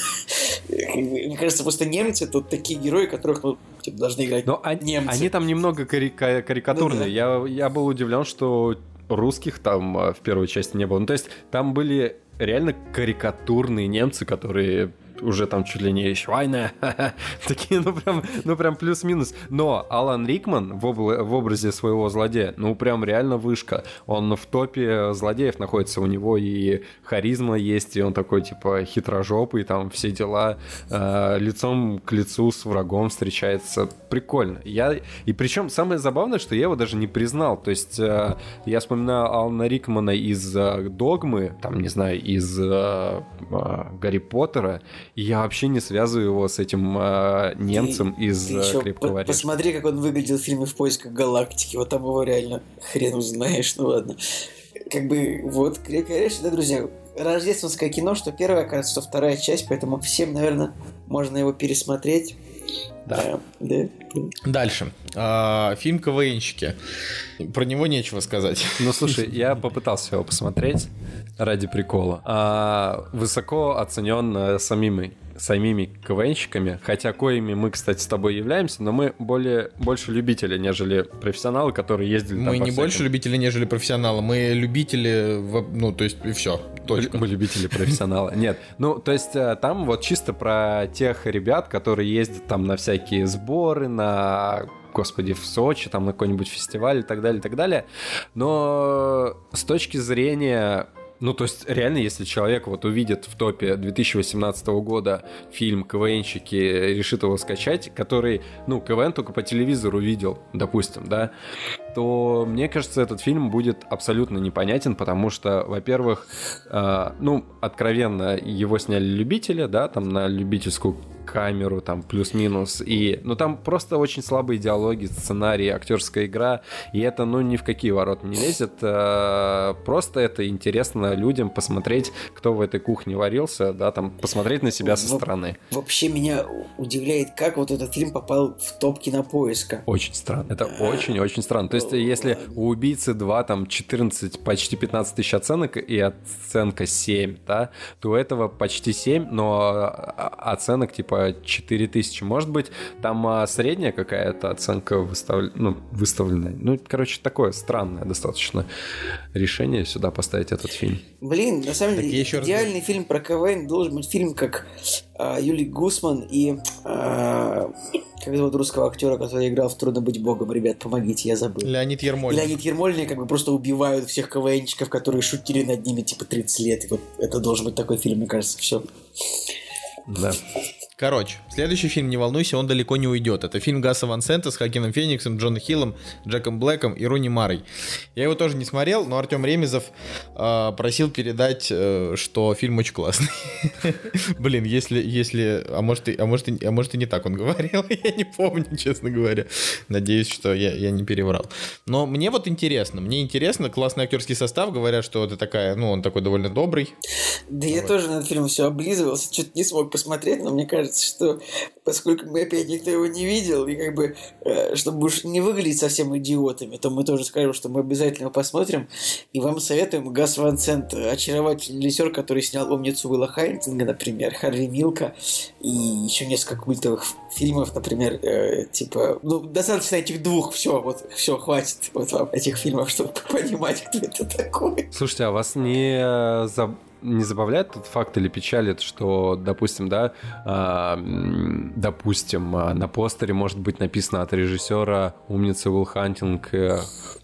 Мне кажется, просто немцы тут такие герои, которых ну, типа, должны играть Но они, немцы. они там немного карика- карикатурные. Ну да. я, я был удивлен, что русских там а, в первой части не было. Ну, то есть там были реально карикатурные немцы, которые уже там чуть ли не Швайна, такие, ну прям, ну прям плюс-минус. Но Алан Рикман в, обла- в образе своего злодея, ну прям реально вышка. Он в топе злодеев находится, у него и харизма есть, и он такой типа хитрожопый, там все дела, э, лицом к лицу с врагом встречается. Прикольно. Я, и причем самое забавное, что я его даже не признал. То есть э, я вспоминаю Алана Рикмана из э, Догмы, там, не знаю, из э, э, Гарри Поттера, и я вообще не связываю его с этим э, немцем из Ты э, ещё Крепкого по- орешка. Посмотри, как он выглядел в фильме «В поисках галактики». Вот там его реально хрен узнаешь, ну ладно. Как бы, вот, «Крепкий орешек», да, друзья, рождественское кино, что первая, кажется, что вторая часть, поэтому всем, наверное, можно его пересмотреть. Да. да. Дальше. А, фильм КВНщики. Про него нечего сказать. Ну, слушай, я попытался его посмотреть ради прикола. А, высоко оценен э, самими, самими КВНщиками, хотя коими мы, кстати, с тобой являемся, но мы более, больше любители, нежели профессионалы, которые ездили там Мы по не больше всяким- любители, нежели профессионалы. Мы любители, ну, то есть, и все. Точка. Мы любители профессионала. Нет, ну, то есть э, там вот чисто про тех ребят, которые ездят там на всякие сборы, на господи, в Сочи, там на какой-нибудь фестиваль и так далее, и так далее. Но с точки зрения ну, то есть, реально, если человек вот увидит в топе 2018 года фильм «КВНщики», решит его скачать, который, ну, КВН только по телевизору видел, допустим, да, то, мне кажется, этот фильм будет абсолютно непонятен, потому что, во-первых, э, ну, откровенно, его сняли любители, да, там на любительскую камеру, там плюс-минус, и, ну, там просто очень слабые диалоги, сценарий, актерская игра, и это, ну, ни в какие ворота не лезет, э, просто это интересно людям посмотреть, кто в этой кухне варился, да, там, посмотреть на себя со Ну, стороны. Вообще меня удивляет, как вот этот фильм попал в топ кинопоиска. Очень странно. Это очень-очень странно. То есть, если у убийцы 2 там 14, почти 15 тысяч оценок и оценка 7, да, то у этого почти 7, но а, оценок типа 4 тысячи. Может быть, там а, средняя какая-то оценка выстав... ну, выставленная. Ну, короче, такое странное достаточно решение сюда поставить этот фильм. Блин, на самом Так деле, еще раз идеальный фильм про КВН должен быть фильм, как а, Юлий Гусман и... а, как зовут русского актера, который играл в «Трудно быть богом»? Ребят, помогите, я забыл. Леонид Ермольник. Леонид Ермольник как бы просто убивают всех КВНчиков, которые шутили над ними типа 30 лет. И вот это должен быть такой фильм, мне кажется, все. Да. Короче, следующий фильм «Не волнуйся, он далеко не уйдет». Это фильм Гаса Ван Сента с Хакином Фениксом, Джоном Хиллом, Джеком Блэком и Руни Марой. Я его тоже не смотрел, но Артем Ремезов э, просил передать, э, что фильм очень классный. Блин, если, если, а может, и, а, может, и- а может и не так он говорил, я не помню, честно говоря. Надеюсь, что я, я не переврал. Но мне вот интересно, мне интересно, классный актерский состав, говорят, что это такая, ну, он такой довольно добрый. Да я тоже на этот фильм все облизывался, что-то не смог посмотреть, но мне кажется, кажется, что поскольку мы опять никто его не видел, и как бы, э, чтобы уж не выглядеть совсем идиотами, то мы тоже скажем, что мы обязательно его посмотрим. И вам советуем Гас Ван Сент, очаровательный режиссер, который снял «Умницу Уилла Хайнтинга», например, «Харви Милка», и еще несколько культовых фильмов, например, э, типа, ну, достаточно этих двух, все, вот, все, хватит вот вам этих фильмов, чтобы понимать, кто это такой. Слушайте, а вас не э, за не забавляет тот факт или печалит, что, допустим, да, э, допустим, а, на постере может быть написано от режиссера умница Уилл Хантинг э,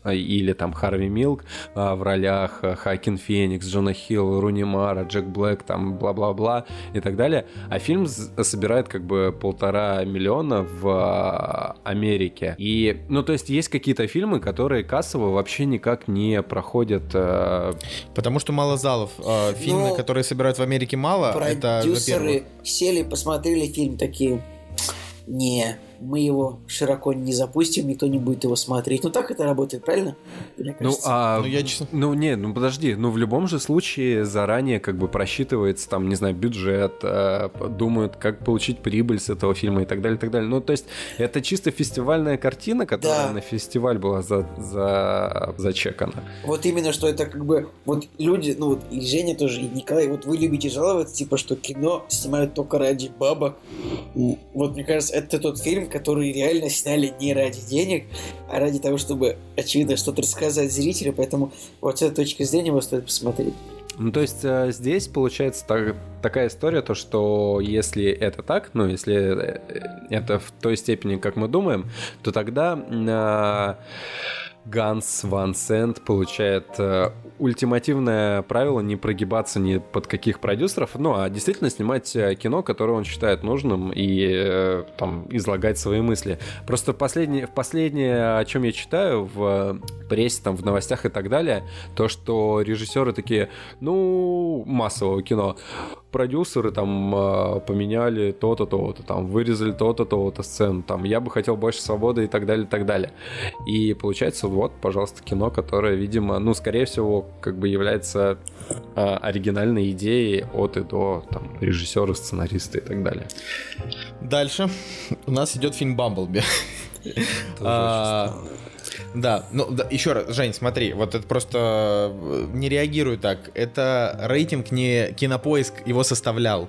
или там Харви Милк э, в ролях Хоакин Феникс, Джона Хилл, Руни Мара, Джек Блэк, там бла-бла-бла и так далее. А фильм собирает как бы полтора миллиона в Америке. И, ну, то есть есть какие-то фильмы, которые кассово вообще никак не проходят. Э... Потому что мало залов. Э, фильмы, ну, которые собирают в Америке мало, это Продюсеры сели, посмотрели фильм такие, не, мы его широко не запустим, никто не будет его смотреть. Ну так это работает, правильно? Ну, а, ну, я честно... ну, не, ну подожди, ну в любом же случае заранее как бы просчитывается там, не знаю, бюджет, э, думают, как получить прибыль с этого фильма и так далее, и так далее. Ну, то есть это чисто фестивальная картина, которая да. на фестиваль была за, за, зачекана. Вот именно, что это как бы, вот люди, ну вот и Женя тоже, и Николай, вот вы любите жаловаться, типа, что кино снимают только ради бабок. Вот мне кажется, это тот фильм, которые реально сняли не ради денег, а ради того, чтобы, очевидно, что-то рассказать зрителю, поэтому вот с этой точки зрения его стоит посмотреть. Ну, то есть э, здесь получается так, такая история, то что если это так, ну, если э, это в той степени, как мы думаем, то тогда э, Ганс Ван Сент получает э, ультимативное правило не прогибаться ни под каких продюсеров, ну, а действительно снимать э, кино, которое он считает нужным и э, там излагать свои мысли. Просто последнее, последнее, о чем я читаю в прессе, там, в новостях и так далее, то, что режиссеры такие, ну, массового кино, продюсеры там а, поменяли то-то, то-то, там вырезали то-то, то-то сцену, там я бы хотел больше свободы и так далее, и так далее. И получается, вот, пожалуйста, кино, которое, видимо, ну, скорее всего, как бы является а, оригинальной идеей от и до, там, режиссера, сценариста и так далее. Дальше у нас идет фильм «Бамблби». Да, ну да, еще раз, Жень, смотри, вот это просто э, не реагирую так. Это рейтинг не кинопоиск его составлял.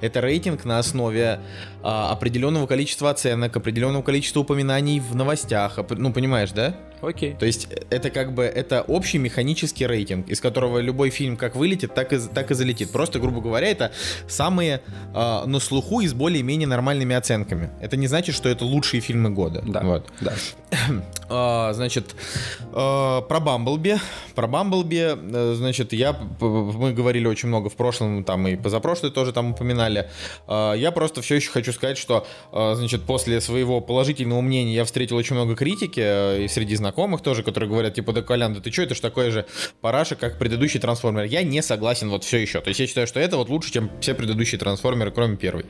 Это рейтинг на основе а, определенного количества оценок, определенного количества упоминаний в новостях. Ну, понимаешь, да? Окей. То есть это как бы это общий механический рейтинг, из которого любой фильм как вылетит, так и, так и залетит. Просто, грубо говоря, это самые э, на слуху и с более-менее нормальными оценками. Это не значит, что это лучшие фильмы года. Да. Вот. да. а, значит, а, про Бамблби. Про Бамблби, э, значит, я, мы говорили очень много в прошлом, там и позапрошлый тоже там упоминали. А, я просто все еще хочу сказать, что, а, значит, после своего положительного мнения я встретил очень много критики э, и среди знакомых тоже, которые говорят, типа, да, Колян, да ты что, это же такое же параша, как предыдущий трансформер. Я не согласен вот все еще. То есть я считаю, что это вот лучше, чем все предыдущие трансформеры, кроме первой.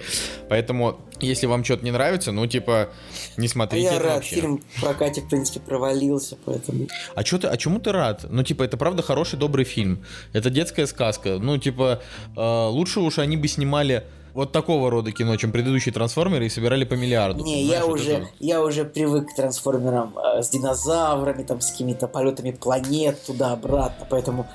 Поэтому, если вам что-то не нравится, ну, типа, не смотрите. А я рад, вообще. фильм в прокате, в принципе, провалился, поэтому... А, что ты, а чему ты рад? Ну, типа, это правда хороший, добрый фильм. Это детская сказка. Ну, типа, э, лучше уж они бы снимали вот такого рода кино, чем предыдущие трансформеры, и собирали по миллиарду. Не, я уже, я уже привык к трансформерам э, с динозаврами, там, с какими-то полетами планет туда-обратно, поэтому...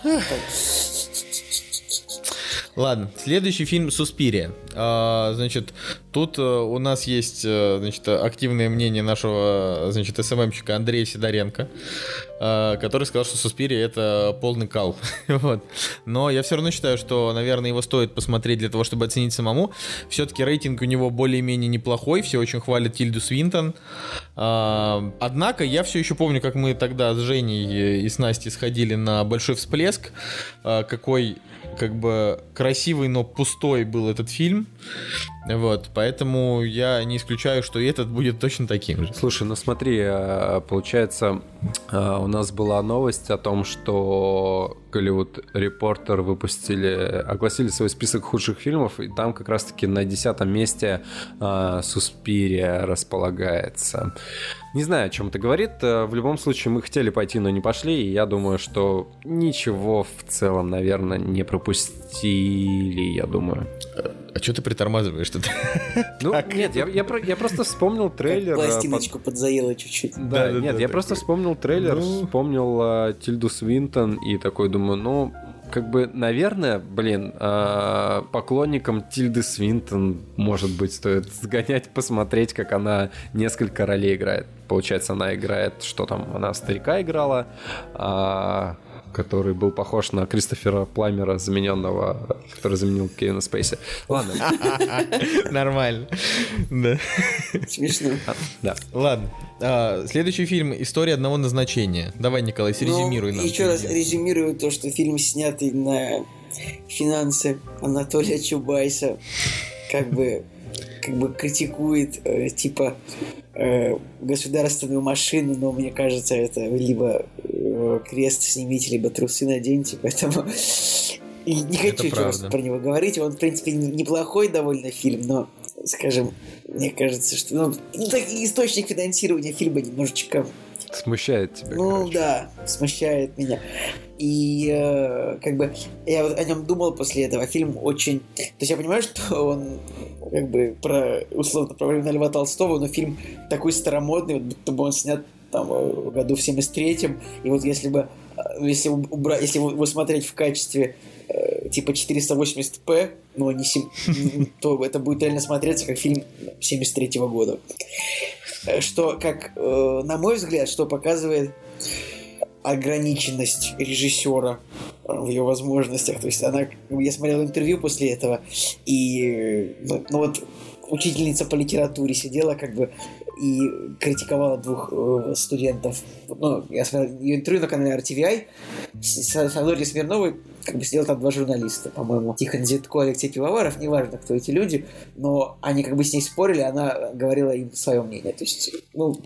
Ладно, следующий фильм «Суспирия». А, значит, тут а, у нас есть а, значит, активное мнение нашего значит, СММщика Андрея Сидоренко, а, который сказал, что «Суспирия» — это полный кал. вот. Но я все равно считаю, что, наверное, его стоит посмотреть для того, чтобы оценить самому. Все-таки рейтинг у него более-менее неплохой, все очень хвалят Тильду Свинтон. А, однако я все еще помню, как мы тогда с Женей и с Настей сходили на большой всплеск, какой как бы красивый, но пустой был этот фильм. Вот, поэтому я не исключаю, что и этот будет точно таким же. Слушай, ну смотри, э, получается, э, у нас была новость о том, что Голливуд Репортер выпустили, огласили свой список худших фильмов, и там как раз-таки на десятом месте э, Суспирия располагается. Не знаю, о чем это говорит. В любом случае, мы хотели пойти, но не пошли. И я думаю, что ничего в целом, наверное, не пропустили, я думаю. А что ты притормаживаешь-то? Ну, нет, я, я, про- я просто вспомнил трейлер. Как а, пластиночку подзаело чуть-чуть. Да, Да, да, нет, да, я так просто вспомнил трейлер, Ну. вспомнил а, Тильду Свинтон и такой думаю, ну, как бы, наверное, блин, а, поклонникам Тильды Свинтон, может быть, стоит сгонять, посмотреть, как она несколько ролей играет. Получается, она играет, что там, она старика играла, а, который был похож на Кристофера Пламера, замененного, который заменил Кевина Спейси. Ладно, Нормально. Да. Смешно. да. Ладно. А, Следующий фильм «История одного назначения». Давай, Николай, срезюмируй нам. Ну, Еще раз резюмирую то, что фильм снятый на финансы Анатолия Чубайса, как бы как бы критикует э, типа э, государственную машину, но мне кажется, это либо э, крест снимите, либо трусы наденьте, поэтому и не хочу про него говорить. Он, в принципе, не- неплохой довольно фильм, но, скажем, мне кажется, что ну, источник финансирования фильма немножечко Смущает тебя, ну короче. да, смущает меня. И э, как бы я вот о нем думал после этого. Фильм очень. То есть я понимаю, что он как бы про условно про времена Льва Толстого, но фильм такой старомодный, вот будто бы он снят там э, в году в 73-м. И вот если бы э, если убрать, если его смотреть в качестве э, типа 480p, но не сем- то это будет реально смотреться как фильм 73 года. Что, как, э, на мой взгляд, что показывает ограниченность режиссера в ее возможностях. То есть она, я смотрел интервью после этого, и ну, ну вот учительница по литературе сидела как бы и критиковала двух э, студентов. Ну, я смотрел ее интервью на канале RTVI с, с Авдотьей Смирновой, как бы сидел там два журналиста, по-моему, Тихон Зитко, Алексей Пивоваров, неважно, кто эти люди, но они как бы с ней спорили, она говорила им свое мнение. То есть, ну,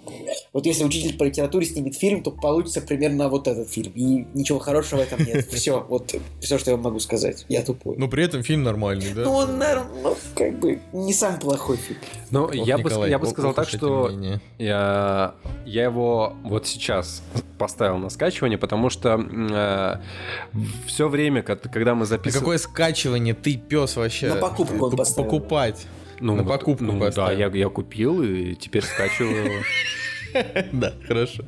вот если учитель по литературе снимет фильм, то получится примерно вот этот фильм. И ничего хорошего в этом нет. Все, вот все, что я могу сказать. Я тупой. Но при этом фильм нормальный, да? Ну, он, наверное, ну, как бы не самый плохой фильм. Ну, я, бы, я бы сказал так, что я, я его вот сейчас поставил на скачивание, потому что все время, ко- когда мы записывали... какое скачивание ты, пес, вообще? На покупку он поставил. Покупать. Ну, на покупку ну, да, поставил. я, я купил и теперь скачиваю. его. Да, хорошо.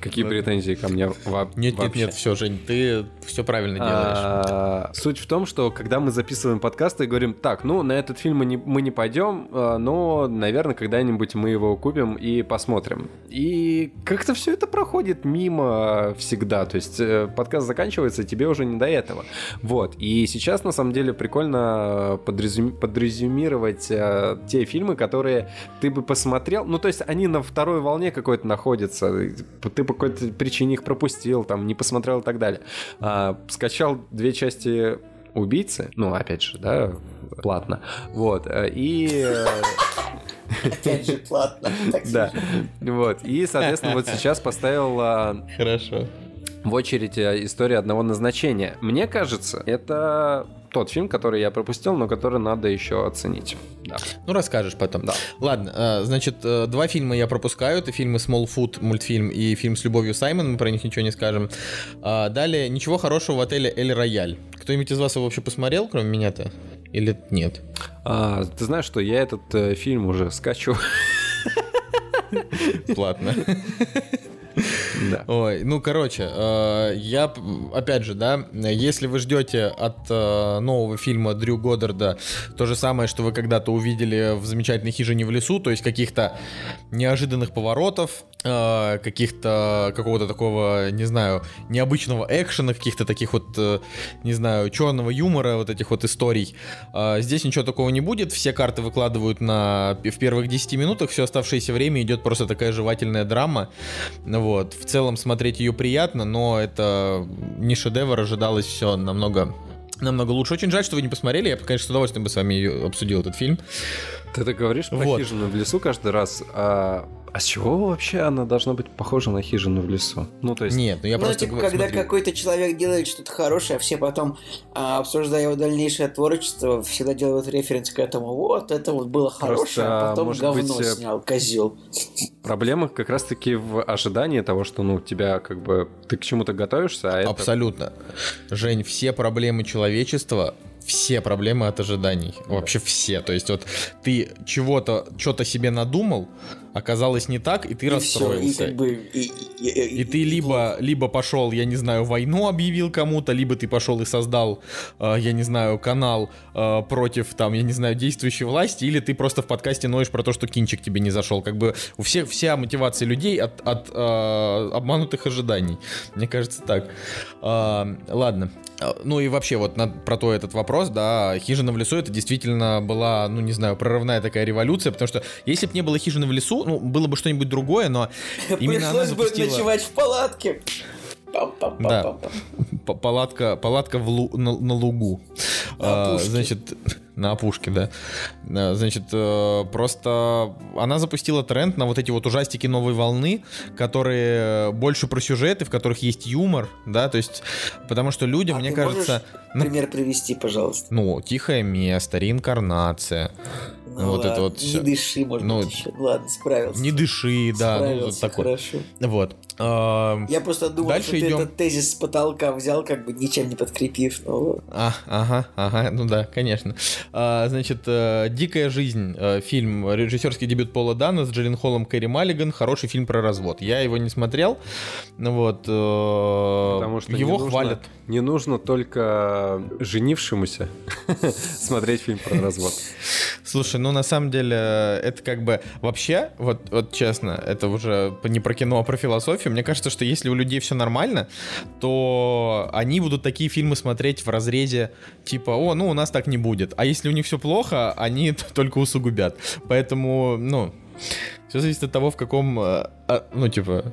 Какие претензии ко мне во- Нет, нет, вообще? нет, все, Жень, ты все правильно делаешь. А, Суть в том, что когда мы записываем подкасты и говорим, так, ну, на этот фильм мы не, пойдем, а, но, наверное, когда-нибудь мы его купим и посмотрим. И как-то все это проходит мимо всегда. То есть э, подкаст заканчивается, и тебе уже не до этого. Вот. И сейчас, на самом деле, прикольно подрезю- подрезюмировать э, те фильмы, которые ты бы посмотрел. Ну, то есть они на второй волне какой-то находятся. Ты по какой-то причине их пропустил, там, не посмотрел и так далее. А, скачал две части убийцы, ну, опять же, да, платно. Вот. э, И... э, Опять же, платно. Да, вот. И, соответственно, вот сейчас поставил а, Хорошо. В очередь э, история одного назначения. Мне кажется, это тот фильм, который я пропустил, но который надо еще оценить. Да. Ну, расскажешь потом. Да. Ладно, э, значит, э, два фильма я пропускаю. Это фильмы Smallfoot, мультфильм, и фильм с любовью Саймон. Мы про них ничего не скажем. А, Далее, ничего хорошего в отеле Эль Рояль. Кто-нибудь из вас его вообще посмотрел, кроме меня-то? Или нет? А, ты знаешь, что я этот э, фильм уже скачу. Платно. Ой, ну, короче, э, я, опять же, да, если вы ждете от э, нового фильма Дрю Годдарда то же самое, что вы когда-то увидели в «Замечательной хижине в лесу», то есть каких-то неожиданных поворотов, э, каких-то, какого-то такого, не знаю, необычного экшена, каких-то таких вот, не знаю, черного юмора, вот этих вот историй, здесь ничего такого не будет, все карты выкладывают на, в первых 10 минутах, все оставшееся время идет просто такая жевательная драма, вот. В целом смотреть ее приятно, но это не шедевр, ожидалось все намного намного лучше. Очень жаль, что вы не посмотрели. Я, конечно, с удовольствием бы с вами обсудил этот фильм. Ты так говоришь про Вот. хижину в лесу каждый раз. А, а с чего вообще она должна быть похожа на хижину в лесу? Ну, то есть... Нет, ну я ну, просто типа, гов- когда смотрю. какой-то человек делает что-то хорошее, а все потом, а, обсуждая его дальнейшее творчество, всегда делают референс к этому. Вот, это вот было хорошее, Просто, а потом может говно быть, э, снял, козел. Проблема как раз-таки в ожидании того, что, ну, тебя как бы... Ты к чему-то готовишься, а это... Абсолютно. Жень, все проблемы человечества все проблемы от ожиданий. Вообще все. То есть вот ты чего-то, что-то себе надумал, оказалось не так, и ты И расстроился. и как бы... И, и- и- И ты либо, либо пошел, я не знаю, войну объявил кому-то, либо ты пошел и создал, э, я не знаю, канал э, против, там, я не знаю, действующей власти, или ты просто в подкасте ноешь про то, что кинчик тебе не зашел. Как бы у всех вся мотивация людей от, от э, обманутых ожиданий. Мне кажется, так. Э, ладно. Э, Ну и вообще вот на- про то этот вопрос, да, «Хижина в лесу» это действительно была, ну не знаю, прорывная такая революция, потому что если бы не было «Хижины в лесу», ну, было бы что-нибудь другое, но именно она Пришлось бы запустила... ночевать в палатке. П- Палатка, палатка в лу- на, на лугу. А, значит, на опушке, да. А, Значит, э, просто она запустила тренд на вот эти вот ужастики новой волны, которые больше про сюжеты, в которых есть юмор, да, то есть, потому что людям, А мне кажется, ну, Пример привести, пожалуйста. ну, тихое место, реинкарнация, Ну, вот это ладно, вот Не всё. дыши, может Ну, быть, еще. Ладно, справился. не дыши, да, ну, Справился, вот такое. хорошо. Вот. Я просто думал, Дальше что ты идем. этот тезис с потолка взял, как бы ничем не подкрепив. Ну, А, ага, ага, ну да, конечно. А, значит, э, «Дикая жизнь», э, фильм, режиссерский дебют Пола Дана с Джиллен Холлом, Кэрри Маллиган, хороший фильм про развод. Я его не смотрел, вот, э, Потому что его не нужно- хвалят. Не нужно только женившемуся смотреть фильм про развод. Слушай, ну на самом деле это как бы вообще, вот, вот честно, это уже не про кино, а про философию. Мне кажется, что если у людей все нормально, то они будут такие фильмы смотреть в разрезе типа, о, ну у нас так не будет. А если у них все плохо, они только усугубят. Поэтому, ну, все зависит от того, в каком, э, а, ну, типа,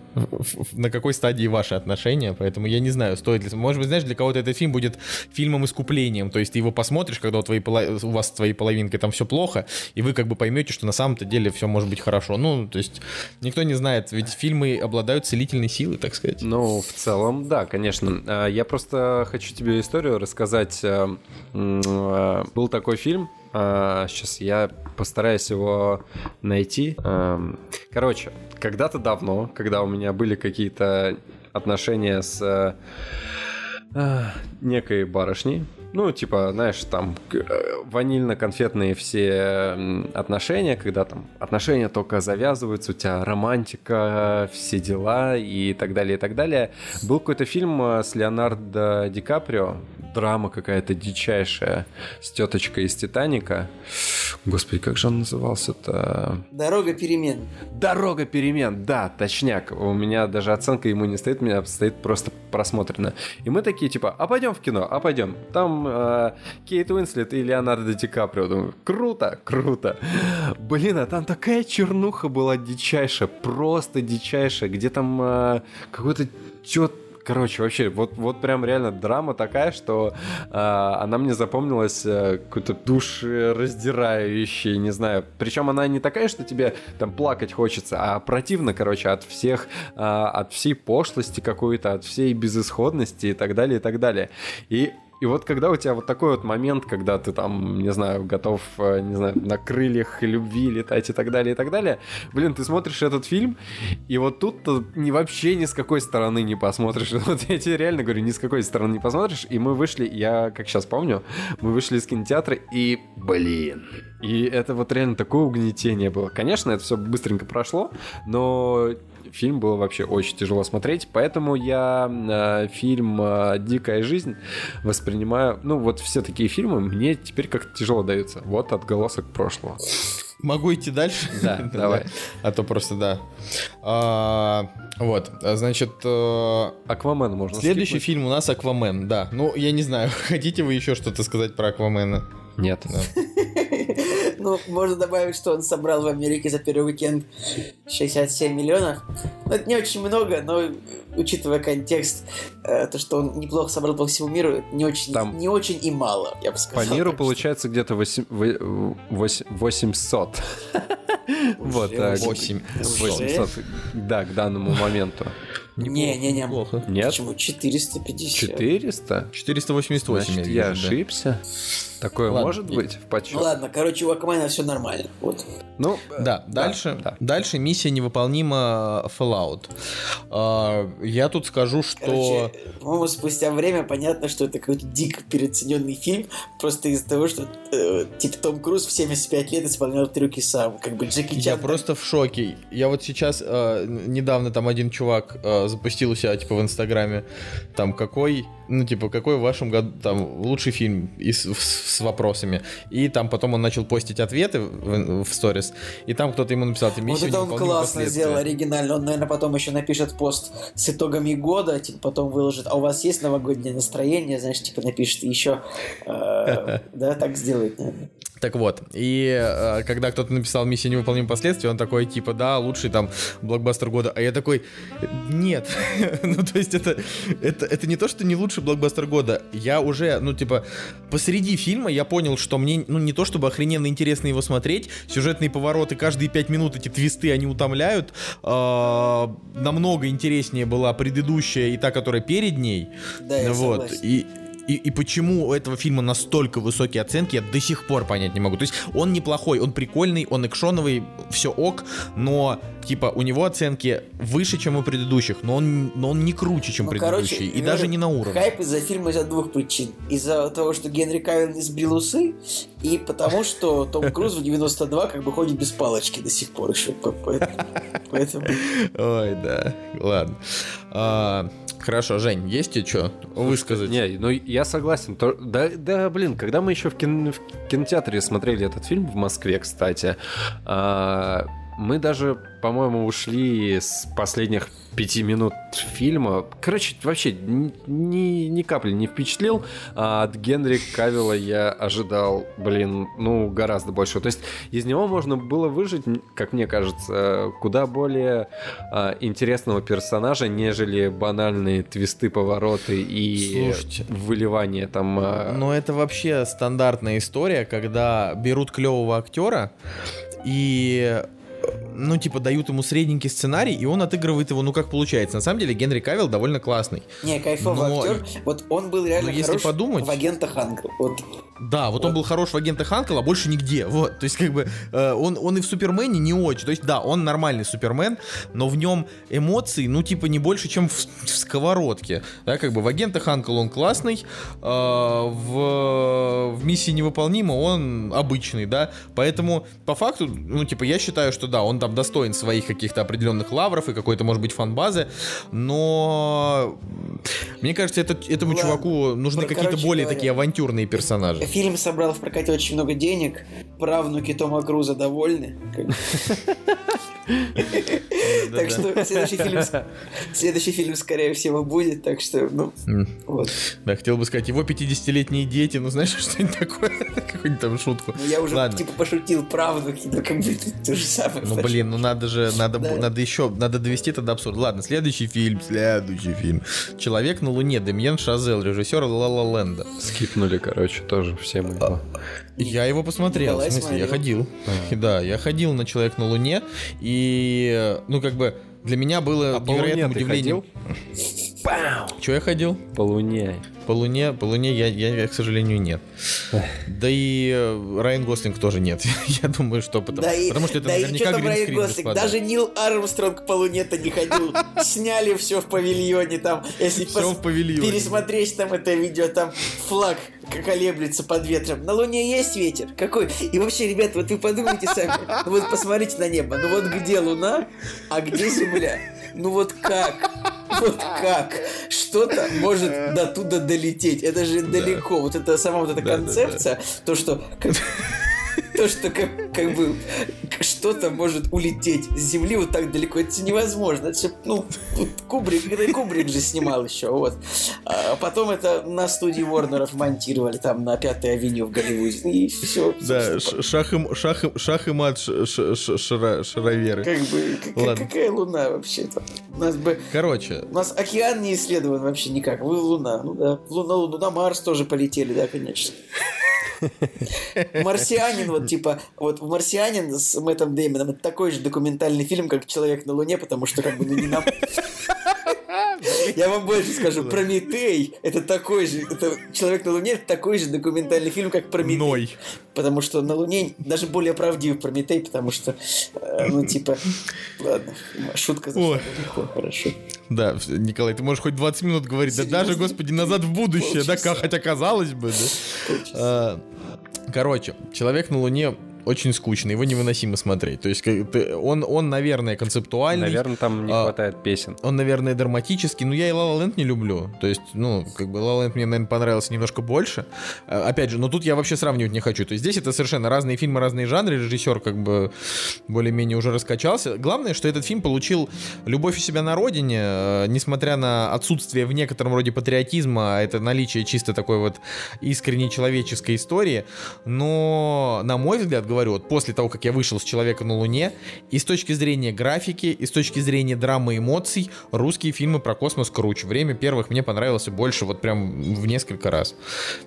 на какой стадии ваши отношения, поэтому я не знаю, стоит ли... Может быть, знаешь, для кого-то этот фильм будет фильмом искуплением, то есть ты его посмотришь, когда у, твоей, у вас с твоей половинкой там все плохо, и вы как бы поймете, что на самом-то деле все может быть хорошо. Ну, то есть никто не знает, ведь фильмы обладают целительной силой, так сказать. Ну, в целом, да, конечно. А, Я просто хочу тебе историю рассказать. Э, э, Был такой фильм. Сейчас я постараюсь его найти. Эм, Короче, когда-то давно, когда у меня были какие-то отношения с э, э, некой барышней, ну, типа, знаешь, там э, ванильно-конфетные все отношения, когда там отношения только завязываются, у тебя романтика, все дела и так далее, и так далее. Был какой-то фильм э, с Леонардо Ди Каприо, драма какая-то дичайшая, с теточкой из Титаника. Господи, как же он назывался-то? дорога перемен. Дорога перемен, да, точняк. У меня даже оценка ему не стоит, у меня стоит просто просмотрено. И мы такие, типа, а пойдем в кино, а пойдем. Там э, Кейт Уинслет и Леонардо Ди Каприо. Думаю, круто, круто. Блин, а там такая чернуха была дичайшая, просто дичайшая, где там э, какой-то чё Короче, вообще, вот, вот прям реально драма такая, что э, она мне запомнилась э, какой-то душераздирающей, не знаю. Причем она не такая, что тебе там плакать хочется, а противно, короче, от всех, э, от всей пошлости какой-то, от всей безысходности и так далее, и так далее. И и вот когда у тебя вот такой вот момент, когда ты там, не знаю, готов, э, не знаю, на крыльях любви летать и так далее, и так далее, блин, ты смотришь этот фильм, и вот тут ни вообще ни с какой стороны не посмотришь. Вот я тебе реально говорю, ни с какой стороны не посмотришь. И мы вышли, я как сейчас помню, мы вышли из кинотеатра, и, блин, и это вот реально такое угнетение было. Конечно, это все быстренько прошло, но фильм было вообще очень тяжело смотреть, поэтому я э, фильм э, «Дикая жизнь» воспринимаю... Ну, вот все такие фильмы мне теперь как-то тяжело даются. Вот отголосок прошлого. Могу идти дальше? Да, давай. А то просто да. А, вот, значит, э, Аквамен можно следующий скипнуть? фильм у нас Аквамен, да. Ну, я не знаю, хотите вы еще что-то сказать про Аквамена? Нет. Ну, можно добавить, что он собрал в Америке за первый уикенд 67 миллионов. Ну, это не очень много, но учитывая контекст, э, то, что он неплохо собрал по всему миру, не очень, Там- не очень и мало, я бы По сказал. миру Так что получается где-то восемь- вы- вось- 800. Вот, Уже так. Восемь. Уже? 800, да, к данному моменту. Не-не-не. Плохо. Нет? Почему 450? 400? 488 Значит, я я вижу, да. Такое Ладно. может быть в подсчет? Ну ладно, короче, у Акмана все нормально. Вот. Ну, Да, дальше, да. дальше миссия невыполнима Fallout. А, Я тут скажу, что... Короче, по-моему, спустя время понятно, что это какой-то дико переоцененный фильм, просто из-за того, что э, типа Том Круз в 75 лет исполнял трюки сам, как бы Джеки Я Чан. просто в шоке. Я вот сейчас э, недавно там один чувак э, запустил у себя типа в Инстаграме там какой, ну типа какой в вашем году там лучший фильм и с, с- вопросами. И там потом он начал постить ответы в, в сторис. И там кто-то ему написал, ты Вот миссию это он классно последствия». сделал, оригинально. Он, наверное, потом еще напишет пост с итогами года, типа потом выложит, а у вас есть новогоднее настроение, знаешь, типа напишет еще. э, Да, так сделает, наверное. Так вот, и э, когда кто-то написал «Миссия невыполнима последствия», он такой, типа, да, лучший там блокбастер года. А я такой, нет. ну, то есть это, это, это не то, что не лучший блокбастер года. Я уже, ну, типа, посреди фильма я понял, что мне, ну, не то чтобы охрененно интересно его смотреть, сюжетные повороты каждые пять минут, эти твисты, они утомляют. А, намного интереснее была предыдущая и та, которая перед ней. Да, я вот. согласен. И, и, и почему у этого фильма настолько высокие оценки, я до сих пор понять не могу. То есть он неплохой, он прикольный, он экшоновый, все ок, но типа у него оценки выше, чем у предыдущих, но он, но он не круче, чем Ну, предыдущий, короче, и говорю, даже не на уровне. Хайп из-за фильма из-за двух причин. Из-за того, что Генри Кавилл не сбрил усы, и потому что Том Круз в 92 как бы ходит без палочки до сих пор еще. По- Поэтому... поэтому- Ой, да, ладно. Хорошо, Жень, есть тебе что высказать? Не, ну я согласен. То- да, да, блин, когда мы еще в, кин- в кинотеатре смотрели этот фильм в Москве, кстати, а, мы даже, по-моему, ушли с последних пяти минут фильма. Короче, вообще ни, ни- ни капли не впечатлил. А от Генри Кавилла я ожидал, блин, ну, гораздо больше. То есть из него можно было выжить, как мне кажется, куда более а, интересного персонажа, нежели банальные твисты, повороты и Слушайте. выливание там... а, Но это вообще стандартная история, когда берут клевого актера и uh, ну, типа, дают ему средненький сценарий, и он отыгрывает его, ну, как получается. На самом деле, Генри Кавилл довольно классный. Не, кайфовый Но- актер. Вот он был реально но если хорош подумать- в агентах Анкл. Вот. Да, вот, он был хорош в агента Ханкел, а больше нигде. Вот, то есть, как бы, э, он, он и в Супермене не очень. То есть, да, он нормальный Супермен, но в нем эмоций, ну, типа, не больше, чем в, в сковородке. Да, как бы в агента Ханкел он классный, э, в, в миссии невыполнима он обычный, да. Поэтому, по факту, ну, типа, я считаю, что да, он там достоин своих каких-то определенных лавров и какой-то, может быть, фан-базы, но мне кажется, это, этому Ладно. чуваку нужны Про- какие-то более говоря, такие авантюрные персонажи. Фильм собрал в прокате очень много денег. Правнуки Тома Круза довольны. Так что следующий фильм, следующий фильм, скорее всего, будет. Так что, ну, вот. Да, хотел бы сказать, его 50-летние дети, ну знаешь, что-нибудь такое, какую-нибудь там шутку. Ну, я уже, типа, пошутил правнуки, но как бы то же самое. Ну блин, ну надо же, надо, Да. надо еще, надо довести это до абсурда. Ладно, следующий фильм, следующий фильм. Человек на Луне, Демьен Шазел, режиссер Ла Ла Ленда. Скипнули, короче, тоже все мы его. Я его посмотрел, Николай в смысле, я смотрел. ходил. Да, я ходил на Человек на Луне, и, ну как бы, для меня было А по Луне невероятным удивлением. Че я ходил? По Луне. По Луне, по Луне я, я, к сожалению, нет. Да и э, Райан Гослинг тоже нет. Я думаю, что потому, Да и, потому что это да и наверняка что там Райан Гослинг? Даже Нил Армстронг по Луне-то не ходил. Сняли все в павильоне там. Если Всё пос- в павильоне. пересмотреть там это видео, там флаг колеблется под ветром. На Луне есть ветер? Какой? И вообще, ребят, вот вы подумайте сами. Ну вот посмотрите на небо. Ну вот где Луна, а где Земля? Ну вот как? Вот как? Что-то может до туда долететь. Это же далеко. Вот это сама вот эта Да, да, да. концепция, то, что то, что как, как бы что-то может улететь с Земли вот так далеко, это невозможно. Это же, ну, Кубрик, это Кубрик же снимал еще, вот. А потом это на студии Ворнеров монтировали там на Пятой авеню в Голливуде. И все. Да, шах и, шах и, шах и мат ш- ш- ш- шара- шароверы. Как бы, как- Ладно. какая Луна вообще-то? У нас бы... Короче, У нас океан не исследован вообще никак. Вы Луна. Ну да. Луна, Луну, на Марс тоже полетели, да, конечно. Марсианин, вот типа, вот Марсианин с Мэттом Деймоном это такой же документальный фильм, как Человек на Луне, потому что как бы ну не нам. Я вам больше скажу, Прометей это такой же, это Человек на Луне это такой же документальный фильм, как Прометей. Ной. Потому что на Луне даже более правдивый Прометей, потому что, э, ну, типа, ладно, шутка зашла далеко, хорошо. Да, Николай, ты можешь хоть 20 минут говорить, да даже, господи, назад в будущее, да, хотя казалось бы, да. А, Короче, человек на Луне очень скучный, его невыносимо смотреть. То есть он, он, наверное, концептуальный. Наверное, там не А, хватает песен. Он, наверное, драматический, но я и La La Land не люблю. То есть, ну, как бы La La Land мне, наверное, понравился немножко больше. А, Опять же, но тут я вообще сравнивать не хочу. То есть здесь это совершенно разные фильмы, разные жанры. Режиссер как бы более-менее уже раскачался. Главное, что этот фильм получил любовь у себя на родине, э, несмотря на отсутствие в некотором роде патриотизма, а это наличие чисто такой вот искренней человеческой истории. Но, на мой взгляд, говорю, вот после того, как я вышел с «Человека на Луне», и с точки зрения графики, и с точки зрения драмы эмоций, русские фильмы про космос круче. «Время первых» мне понравился больше, вот прям в несколько раз.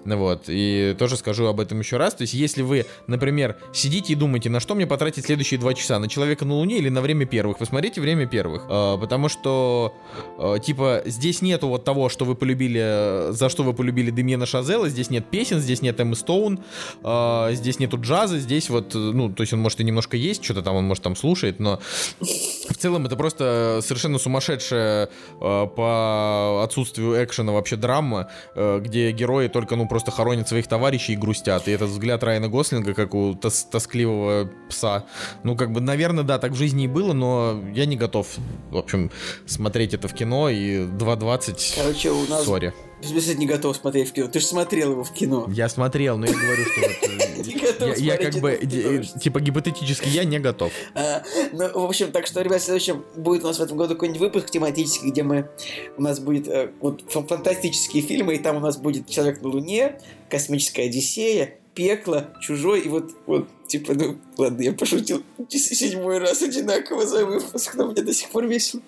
Вот, и тоже скажу об этом еще раз. То есть, если вы, например, сидите и думаете, на что мне потратить следующие два часа, на «Человека на Луне» или на «Время первых», вы смотрите «Время первых», А, потому что, э, типа, здесь нету вот того, что вы полюбили, за что вы полюбили Демьена Шазела, здесь нет песен, здесь нет Эммы Стоун, а, здесь нету джаза, здесь вот, э, ну, то есть он может и немножко есть, что-то там он может там слушает, но в целом это просто совершенно сумасшедшая э, по отсутствию экшена вообще драма, э, где герои только, ну, просто хоронят своих товарищей и грустят. И этот взгляд Райана Гослинга, как у тос- тоскливого пса, ну, как бы, наверное, да, так в жизни и было, но я не готов, в общем, смотреть это в кино, и 2.20, Короче, у нас... сори. В смысле, не готов смотреть в кино. Ты же смотрел его в кино. Я смотрел, но я говорю, что вот, э, я, как бы, э, типа, гипотетически я не готов. А, ну, в общем, так что, ребят, в следующем будет у нас в этом году какой-нибудь выпуск тематический, где мы у нас будет э, вот фан- фантастические фильмы, и там у нас будет Человек на Луне, Космическая Одиссея, Пекло, Чужой, и вот, вот, типа, ну, ладно, я пошутил седьмой раз одинаково за выпуск, но мне до сих пор весело.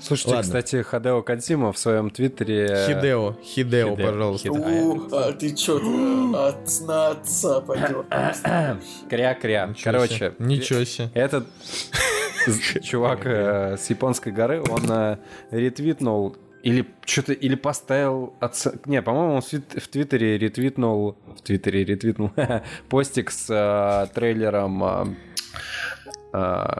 Слушайте, Ладно. кстати, Хадео Кадзима в своем твиттере... Хидео, Хидео, Хидео, пожалуйста. Хидео. У, а ты чё, от на отца пойдёт? Кря-кря. Короче. Ничего себе. Этот чувак э, с японской горы, он э, ретвитнул или что-то, или поставил оце- Не, по-моему, он в, твит- в Твиттере ретвитнул... В Твиттере ретвитнул постик с э, трейлером... э,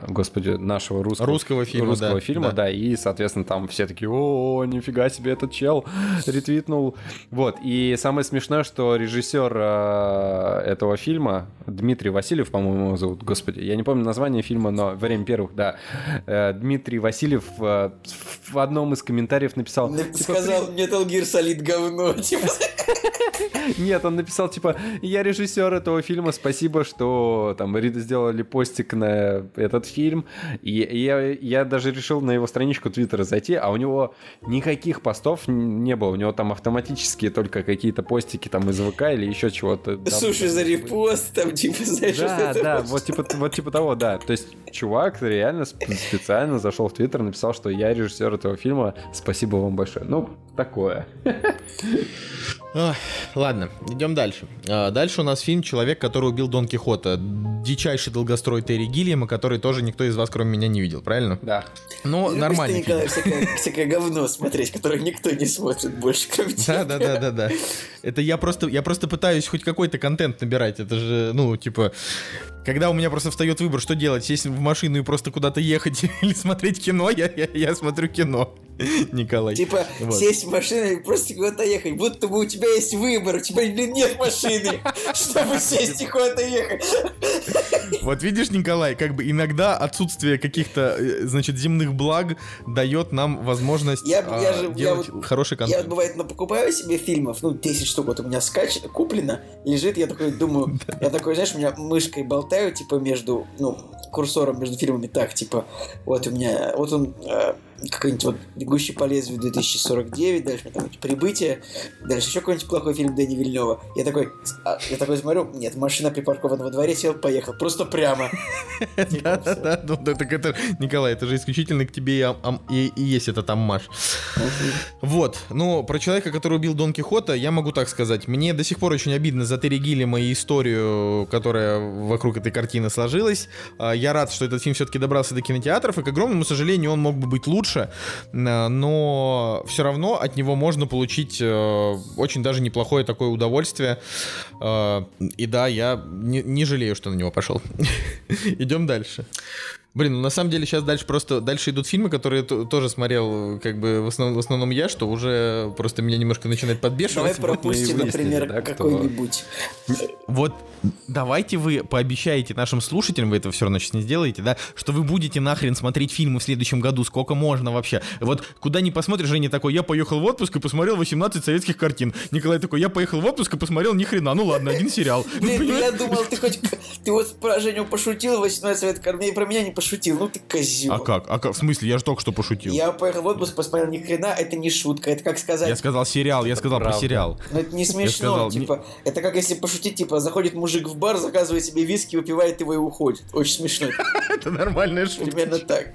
господи, нашего русского, Русского фильма, русского да, фильма, да. да. и, соответственно, там все такие, о, нифига себе, этот чел ретвитнул. Вот, и самое смешное, что режиссер э, этого фильма, Дмитрий Васильев, по-моему, его зовут, господи, я не помню название фильма, но «Время первых», да, Э, Дмитрий Васильев э, в одном из комментариев написал... типа, Сказал, Metal Gear Solid говно, типа. Нет, он написал, типа, я режиссер этого фильма, спасибо, что там сделали постик на этот фильм. И я, я даже решил на его страничку Твиттера зайти, а у него никаких постов не было. У него там автоматически только какие-то постики там из ВК или еще чего-то. Слушай, за репост, там, типа, знаешь, Да, да, вот. вот типа, вот типа того, да. То есть чувак реально сп- специально зашел в Твиттер, написал, что я режиссер этого фильма, спасибо вам большое. Ну, такое. Ах, Ладно, идем дальше. А, Дальше у нас фильм «Человек, который убил Дон Кихота». Дичайший долгострой Терри Гиллиама, который тоже никто из вас, кроме меня, не видел, правильно? Да. Ну, Любишь нормальный ты, фильм. Николай, всякое, всякое говно смотреть, которое никто не смотрит больше, кроме тебя. Да, да, да, да, да. Это я просто, я просто пытаюсь хоть какой-то контент набирать. Это же, ну, типа, когда у меня просто встает выбор, что делать, сесть в машину и просто куда-то ехать или смотреть кино, я, я, я смотрю кино. Николай. Типа, Вот. сесть в машину и просто куда-то ехать. Будто бы у тебя есть выбор, у тебя, блин, нет машины, чтобы сесть и куда-то ехать. Вот видишь, Николай, как бы иногда отсутствие каких-то, э, значит, земных благ дает нам возможность Я- а, я же- я делать вот- хороший Я, контент. бывает, ну, покупаю себе фильмов, ну, 10 штук, вот у меня скач куплено, лежит, я такой думаю, я такой, знаешь, у меня мышкой болтаю, типа, между, ну, курсором между фильмами, так, типа, вот у меня, вот он, э, какой-нибудь вот «Бегущий по лезвию 2049», дальше там «Прибытие», дальше еще какой-нибудь плохой фильм Дэни Вильнева. Я такой, а, я такой смотрю, нет, машина припаркована во дворе, сел, поехал, просто прямо. Да-да-да, ну, так это, Николай, это же исключительно к тебе и, есть этот аммаж. Вот, ну, про человека, который убил Дон Кихота, я могу так сказать. Мне до сих пор очень обидно за Терри Гиллиама и историю, которая вокруг этой картины сложилась. А, я рад, что этот фильм все-таки добрался до кинотеатров, и, к огромному сожалению, он мог бы быть лучше, э, но все равно от него можно получить э, очень даже неплохое такое удовольствие. Э, и да, я не, не жалею, что на него пошел. Идем дальше. Блин, ну на самом деле сейчас дальше просто дальше идут фильмы, которые тоже смотрел как бы в основном, в основном я, что уже просто меня немножко начинает подбешивать. Давай пропустим, например, да, какой-нибудь. Вот давайте вы пообещаете нашим слушателям, вы этого все равно сейчас не сделаете, да, что вы будете нахрен смотреть фильмы в следующем году, сколько можно вообще. Вот куда ни посмотришь, Женя такой, я поехал в отпуск и посмотрел 18 советских картин. Николай такой, я поехал в отпуск и посмотрел ни хрена, ну ладно, один сериал. Блин, я думал, ты хоть, ты вот про Женю пошутил 18 советских картин, про меня не пошутил пошутил, ну ты козел. А как? А как? В смысле? Я же только что пошутил. Я поехал в отпуск, посмотрел ни хрена, это не шутка, это как сказать... Я сказал сериал, я сказал про сериал. Но это не смешно, сказал, типа, не... это как если пошутить, типа, заходит мужик в бар, заказывает себе виски, выпивает его и уходит. Очень смешно. Это нормальная шутка. Примерно так.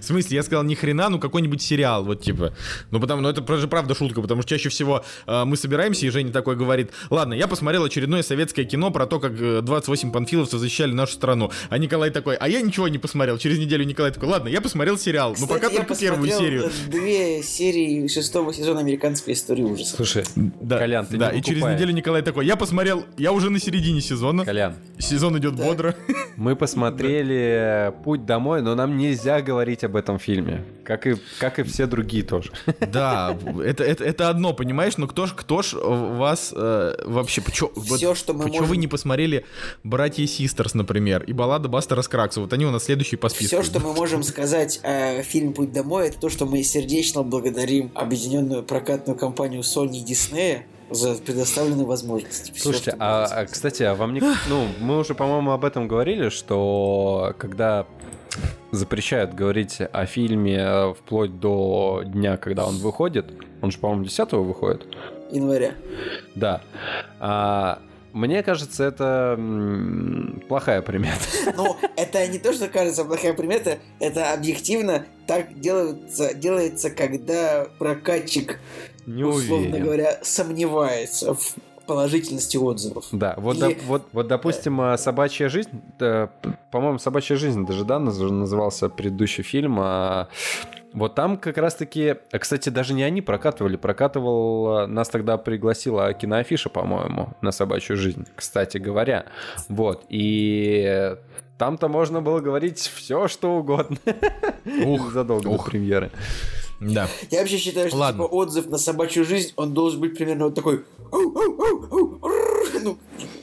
В смысле, я сказал ни хрена, ну какой-нибудь сериал, вот типа. Ну потому, ну это же правда шутка, потому что чаще всего э, мы собираемся, и Женя такой говорит, ладно, я посмотрел очередное советское кино про то, как 28 э, панфиловцев защищали нашу страну. А Николай такой, а я ничего не посмотрел. Через неделю Николай такой, ладно, я посмотрел сериал, Кстати, но пока только первую серию. две серии шестого сезона американской истории ужасов. Слушай, да, Колян, ты Да, и через неделю Николай такой, я посмотрел, я уже на середине сезона. Колян. Сезон идет да. бодро. Мы посмотрели «Путь домой», но нам нельзя говорить об этом фильме. Как и, как и все другие тоже. Да, это, это, это одно, понимаешь? Но кто ж, кто ж вас э, вообще... Почё, все, вот, что мы почему можем... вы не посмотрели «Братья и Систерс», например, и «Баллада Бастера Скракса»? Вот они у нас следующие по списку. Все, что мы можем сказать о фильме «Путь домой», это то, что мы сердечно благодарим объединенную прокатную компанию Sony и Disney за предоставленные возможности. Все, Слушайте, а, а, кстати, а вам не... Ну, мы уже, по-моему, об этом говорили, что когда запрещают говорить о фильме э, вплоть до дня, когда он выходит. Он же, по-моему, 10 выходит. Января. Да. А, мне кажется, это плохая примета. Ну, это не то, что кажется плохая примета, это объективно так делается, делается когда прокатчик, не условно уверен. говоря, сомневается в положительности отзывов. Да, вот, и... да, вот, вот допустим, э, «Собачья жизнь», да, по-моему, «Собачья жизнь» даже, да, назывался предыдущий фильм, а вот там как раз-таки, э, кстати, даже не они прокатывали, прокатывал, э, нас тогда пригласила киноафиша, по-моему, на «Собачью жизнь», кстати говоря. Вот, и там-то можно было говорить все, что угодно. Ух, задолго ух. до премьеры. Да. Я вообще считаю, что типа, отзыв на собачью жизнь, он должен быть примерно вот такой. Ну,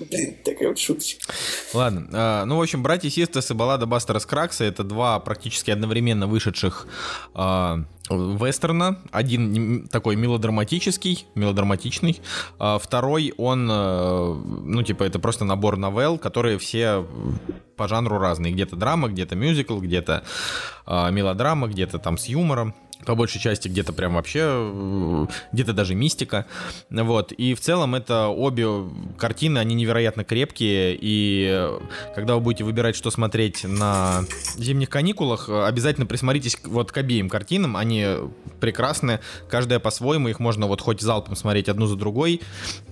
блин, такая вот шуточка. Ладно. А, ну, в общем, «Братья Систас» и «Баллада Бастера Скракса» — это два практически одновременно вышедших а, вестерна. Один такой мелодраматический, мелодраматичный. А второй, он, ну, типа, это просто набор новелл, которые все по жанру разные. Где-то драма, где-то мюзикл, где-то мелодрама, где-то там с юмором по большей части где-то прям вообще, э, где-то даже мистика, вот, и в целом это обе картины, они невероятно крепкие, и когда вы будете выбирать, что смотреть на зимних каникулах, обязательно присмотритесь вот к обеим картинам, они прекрасны, каждая по-своему, их можно вот хоть залпом смотреть одну за другой,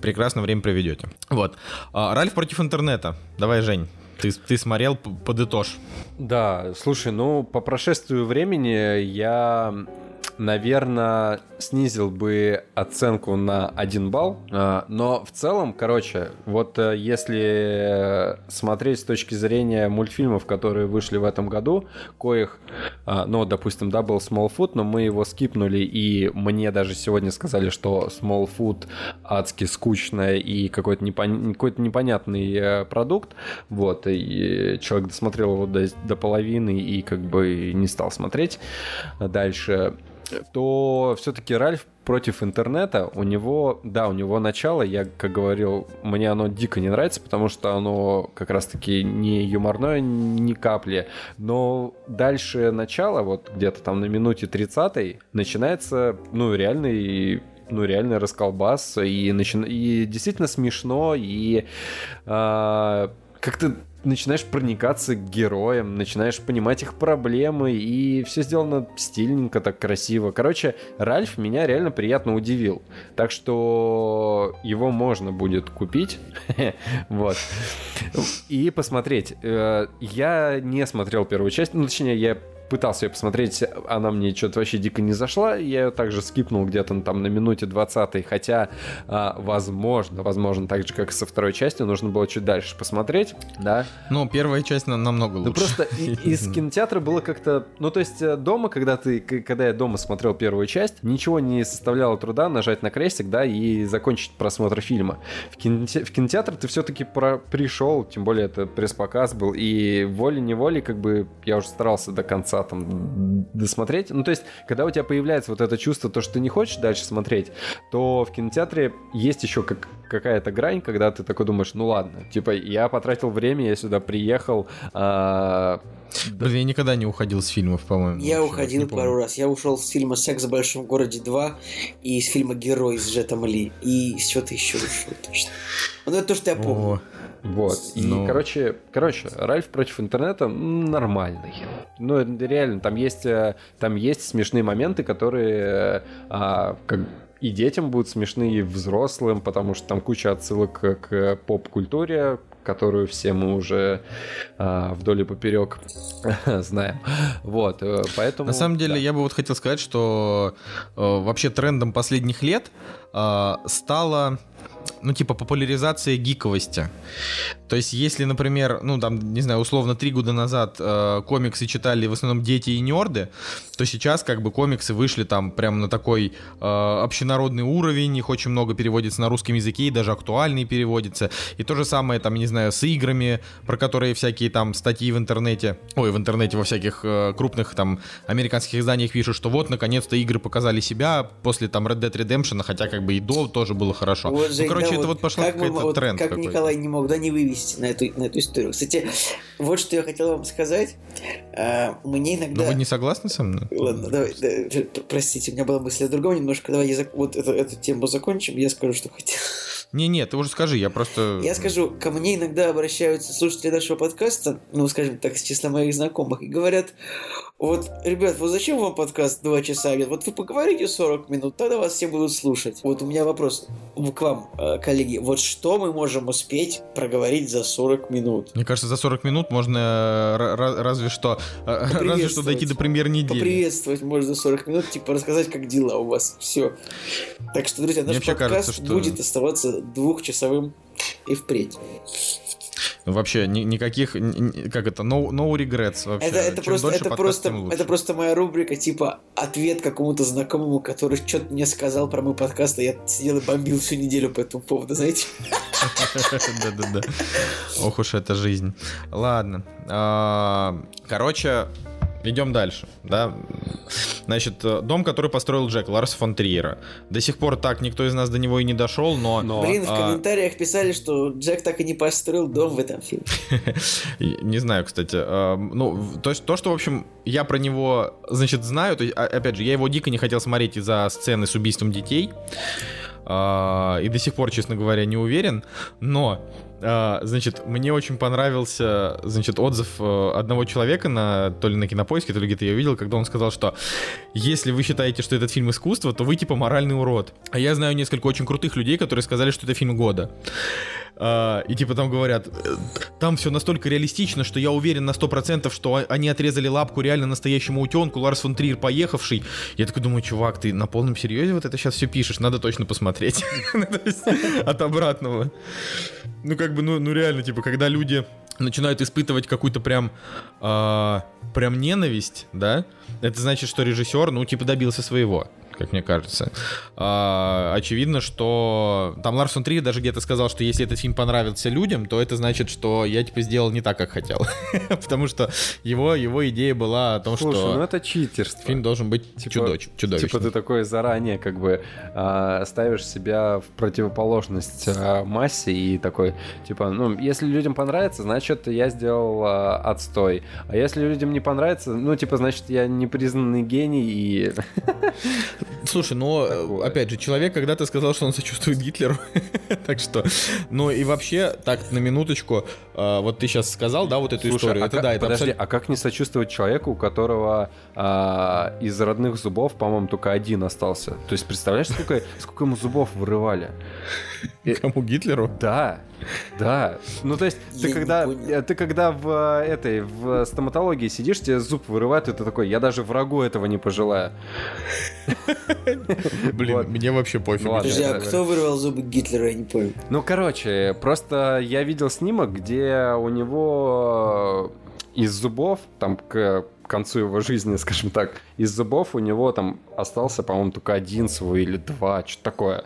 прекрасно время проведете. Вот. А, Ральф против интернета. Давай, Жень, ты, ты смотрел, подытожь. Да, слушай, ну, по прошествию времени я наверное, снизил бы оценку на 1 балл. А, но в целом, короче, вот э, если смотреть с точки зрения мультфильмов, которые вышли в этом году, коих, а, ну, допустим, да, был Smallfoot, но мы его скипнули, и мне даже сегодня сказали, что Smallfoot адски скучная и какой-то непон... какой непонятный э, продукт. Вот, и человек досмотрел его до, до половины и как бы не стал смотреть дальше то все-таки Ральф против интернета, у него, да, у него начало, я, как говорил, мне оно дико не нравится, потому что оно как раз-таки не юморное ни капли, но дальше начало, вот где-то там на минуте 30 начинается, ну, реальный ну, реально расколбас, и, начи... и действительно смешно, и э, как-то начинаешь проникаться к героям, начинаешь понимать их проблемы, и все сделано стильненько, так красиво. Короче, Ральф меня реально приятно удивил. Так что его можно будет купить. Вот. И посмотреть. Э, я не смотрел первую часть, ну, точнее, я пытался ее посмотреть, она мне что-то вообще дико не зашла, я ее также скипнул где-то там на минуте 20 хотя, а, возможно, возможно, так же, как и со второй частью, нужно было чуть дальше посмотреть, да. Ну, первая часть на- намного лучше. Ну, просто из кинотеатра было как-то... Ну, то есть э, дома, когда ты... Когда я дома смотрел первую часть, ничего не составляло труда нажать на крестик, да, и закончить просмотр фильма. В, киноте... в кинотеатр ты все-таки про... пришел, тем более это пресс-показ был, и волей-неволей как бы я уже старался до конца там досмотреть. Ну, то есть, когда у тебя появляется вот это чувство, то, что ты не хочешь дальше смотреть, то в кинотеатре есть еще как какая-то грань, когда ты такой думаешь, ну ладно, типа, я потратил время, я сюда приехал, а, Блин, я никогда не уходил с фильмов, по-моему. Я вообще, уходил пару раз. Я ушел с фильма «Секс в большом городе 2» и из фильма «Герой» с Джетом Ли. И с чего-то еще ушел точно. Ну, это то, что я помню. О, Вот. И, Ну. короче, короче, Ральф против интернета нормальный. Ну, реально, там есть, э, там есть смешные моменты, которые э, а, как и детям будут смешны, и взрослым, потому что там куча отсылок к, поп-культуре, которую все мы уже а, вдоль и поперек знаем. Вот, э, поэтому... На самом деле, да. я бы вот хотел сказать, что э, вообще трендом последних лет э, стала, ну, типа, популяризация гиковости. То есть, если, например, ну, там, не знаю, условно, три года назад э, комиксы читали в основном дети и нерды, то сейчас, как бы, комиксы вышли там прям на такой э, общенародный уровень, их очень много переводится на русском языке, и даже актуальный переводится. И то же самое, там, не знаю, с играми, про которые всякие там статьи в интернете, ой, в интернете во всяких э, крупных там американских изданиях пишут, что вот, наконец-то игры показали себя после там Red Dead Redemption, хотя как бы и до тоже было хорошо. Вот, ну, короче, да, это вот пошла как какой-то вот тренд Как какой-то. Николай не мог, да, не вывести на эту, на эту историю. Кстати, вот что я хотел вам сказать. А, мне Но иногда... Ну, вы не согласны со мной? Ладно, давай, да, простите, у меня была мысль о другом немножко. Давай я зак- вот эту, эту тему закончим, я скажу, что хотел. Не-не, ты уже скажи, я просто... Я скажу, ко мне иногда обращаются слушатели нашего подкаста, ну, скажем так, с числа моих знакомых, и говорят, вот, ребят, вот зачем вам подкаст 2 часа? Вот вы поговорите 40 минут, тогда вас все будут слушать. Вот у меня вопрос к вам, э, коллеги. Вот что мы можем успеть проговорить за 40 минут? Мне кажется, за 40 минут можно э, ра- ра- разве что э, разве что дойти до премьер недели. Поприветствовать можно за 40 минут, типа рассказать, как дела у вас. Все. Так что, друзья, наш подкаст кажется, что- будет оставаться двухчасовым и впредь. Вообще ни- никаких, ни- как это, no, no regrets вообще. Это, это Чем просто, дольше это подкаст, просто, тем лучше. это просто моя рубрика, типа ответ какому-то знакомому, который что-то мне сказал про мой подкаст, а я сидел и бомбил всю неделю по этому поводу, знаете? Да-да-да. Ох уж эта жизнь. Ладно. А, Короче, идем дальше, да. Значит, э, дом, который построил Джек, Ларс фон Триера. До сих пор так никто из нас до него и не дошел, но... Но- Блин, в а- комментариях писали, что Джек так и не построил дом в этом фильме. Не знаю, кстати. э, Ну, то есть то, что, в общем, я про него, значит, знаю, то есть, а- опять же, я его дико не хотел смотреть из-за сцены с убийством детей. А, И до сих пор, честно говоря, не уверен. Но, а, значит, мне очень понравился, значит, отзыв э, одного человека на то ли на кинопоиске, то ли где-то я видел, когда он сказал, что если вы считаете, что этот фильм искусство, то вы типа моральный урод. А я знаю несколько очень крутых людей, которые сказали, что это фильм года. А, и типа там говорят, «Э, там все настолько реалистично, что я уверен на 100%, что они отрезали лапку реально настоящему утенку, Ларс фон Триер поехавший. Я такой думаю, чувак, ты на полном серьезе вот это сейчас все пишешь, надо точно посмотреть. Ну, От обратного. Ну как бы, ну, ну реально, типа, когда люди начинают испытывать какую-то прям а, прям ненависть, да, это значит, что режиссер, ну, типа, добился своего как мне кажется. А, очевидно, что там Ларс фон Триер даже где-то сказал, что если этот фильм понравится людям, то это значит, что я типа сделал не так, как хотел, потому что его его идея была о том, Слушай, что ну это читерство. фильм должен быть Типа- чудоч- чудовищным. Типа ты такой заранее как бы а, ставишь себя в противоположность а, массе и такой, типа, ну, если людям понравится, значит, я сделал а, отстой. А если людям не понравится, ну, типа, значит, я непризнанный гений и... Слушай, но Такое. опять же, человек когда-то сказал, что он сочувствует Гитлеру. так что. Ну и вообще, так, на минуточку, э, вот ты сейчас сказал, да, вот эту Слушай, историю. а это как- да, это подожди, абсолютно. а как не сочувствовать человеку, у которого а, из родных зубов, по-моему, только один остался? То есть представляешь, сколько, сколько ему зубов вырывали? Кому Гитлеру? Да, да. Ну то есть Я ты когда, понял. э, ты когда в э, этой в стоматологии сидишь, тебе зуб вырывают, и ты такой, я даже врагу этого не пожелаю. Блин, Вот. мне вообще пофиг. Ну. Подожди, а кто вырвал зубы Гитлера, я не понял. Ну, короче, просто я видел снимок, где у него э, из зубов, там к концу его жизни, скажем так, из зубов у него там остался, по-моему, только один свой или два, что-то такое.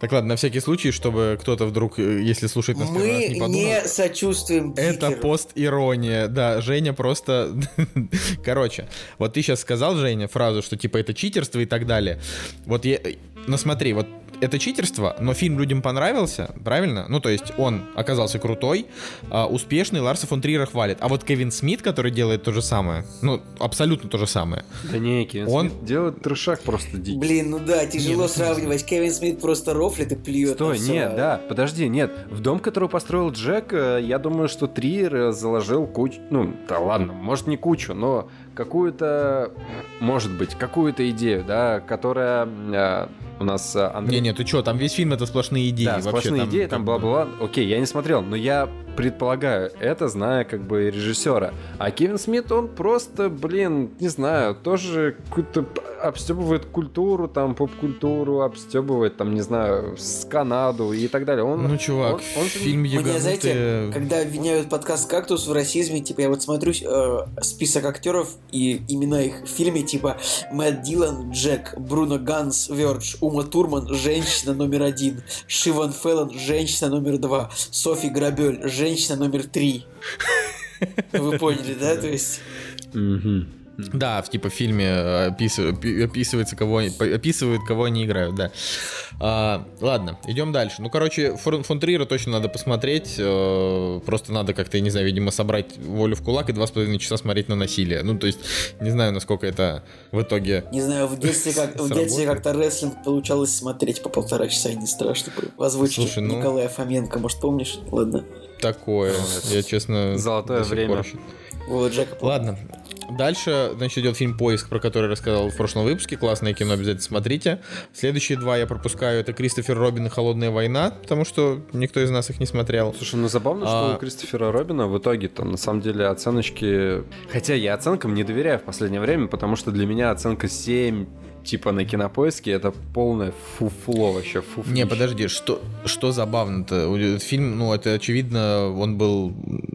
Так ладно, на всякий случай, чтобы кто-то вдруг, э, если слушает нас первый раз, Мы не подумал. не сочувствуем Это Гитлеру. пост-ирония, да, Женя просто... Короче, вот ты сейчас сказал, Женя, фразу, что типа это читерство и так далее. Вот я... Ну смотри, вот это читерство, но фильм людям понравился, правильно? Ну, то есть он оказался крутой, а, успешный, Ларса фон Триера хвалит. А вот Кевин Смит, который делает то же самое, ну, абсолютно то же самое. Да не, Кевин Он- Смит делает трешак просто дикий. Блин, ну да, тяжело Не, ну, сравнивать. Кевин Смит просто рофлит и плюет. Стой, нет, да, подожди, нет. В дом, который построил Джек, э, я думаю, что Триер э, заложил кучу... Ну, да ладно, может не кучу, но какую-то, может быть, какую-то идею, да, которая э, у нас э, Андрей... Не-не, ты что, там весь фильм это сплошные идеи. Да, вообще сплошные идеи, там как бы- бла-бла. Окей, я не смотрел, но я предполагаю, это зная как бы режиссера. А Кевин Смит, он просто, блин, не знаю, тоже какую-то обстебывает культуру, там, поп-культуру, обстебывает, там, не знаю, с Канаду и так далее. Он, Ну, чувак, он- он фильм Мне, знаете, ебанутый. когда обвиняют подкаст «Кактус» в расизме, типа, я вот смотрю э, список актеров и имена их в фильме, типа, Мэтт Дилан, Джек, Бруно Ганс, Вердж, Ума Турман, женщина номер один, Шиван Феллон, женщина номер два, Софи Грабель, женщина номер три. Вы поняли, да? То есть... Да, в типа в фильме э, описыв- опи- описывается, кого описывают, кого они играют, да. А, ладно, идем дальше. Ну, короче, фон, фон Триера точно надо посмотреть. э, просто надо как-то, я не знаю, видимо, собрать волю в кулак и два с половиной часа смотреть на насилие. Ну, то есть, не знаю, насколько это в итоге... Не знаю, в детстве, как, в детстве как-то рестлинг получалось смотреть по полтора часа и не страшно. В озвучке Слушай, ну- Николая Фоменко, может, помнишь? Ладно. Такое, я честно... Золотое время. Вова Джека. Ладно. Дальше, значит, идет фильм «Поиск», про который я рассказал в прошлом выпуске. Классное кино, обязательно смотрите. Следующие два я пропускаю. Это Кристофер Робин и «Холодная война», потому что никто из нас их не смотрел. Слушай, ну забавно, что А- у Кристофера Робина в итоге-то на самом деле оценочки... Хотя я оценкам не доверяю в последнее время, потому что для меня оценка 7 типа на кинопоиске это полное фуфло вообще. Фуфлище. Не, подожди, что, что забавно-то? Фильм, ну, это очевидно, он был,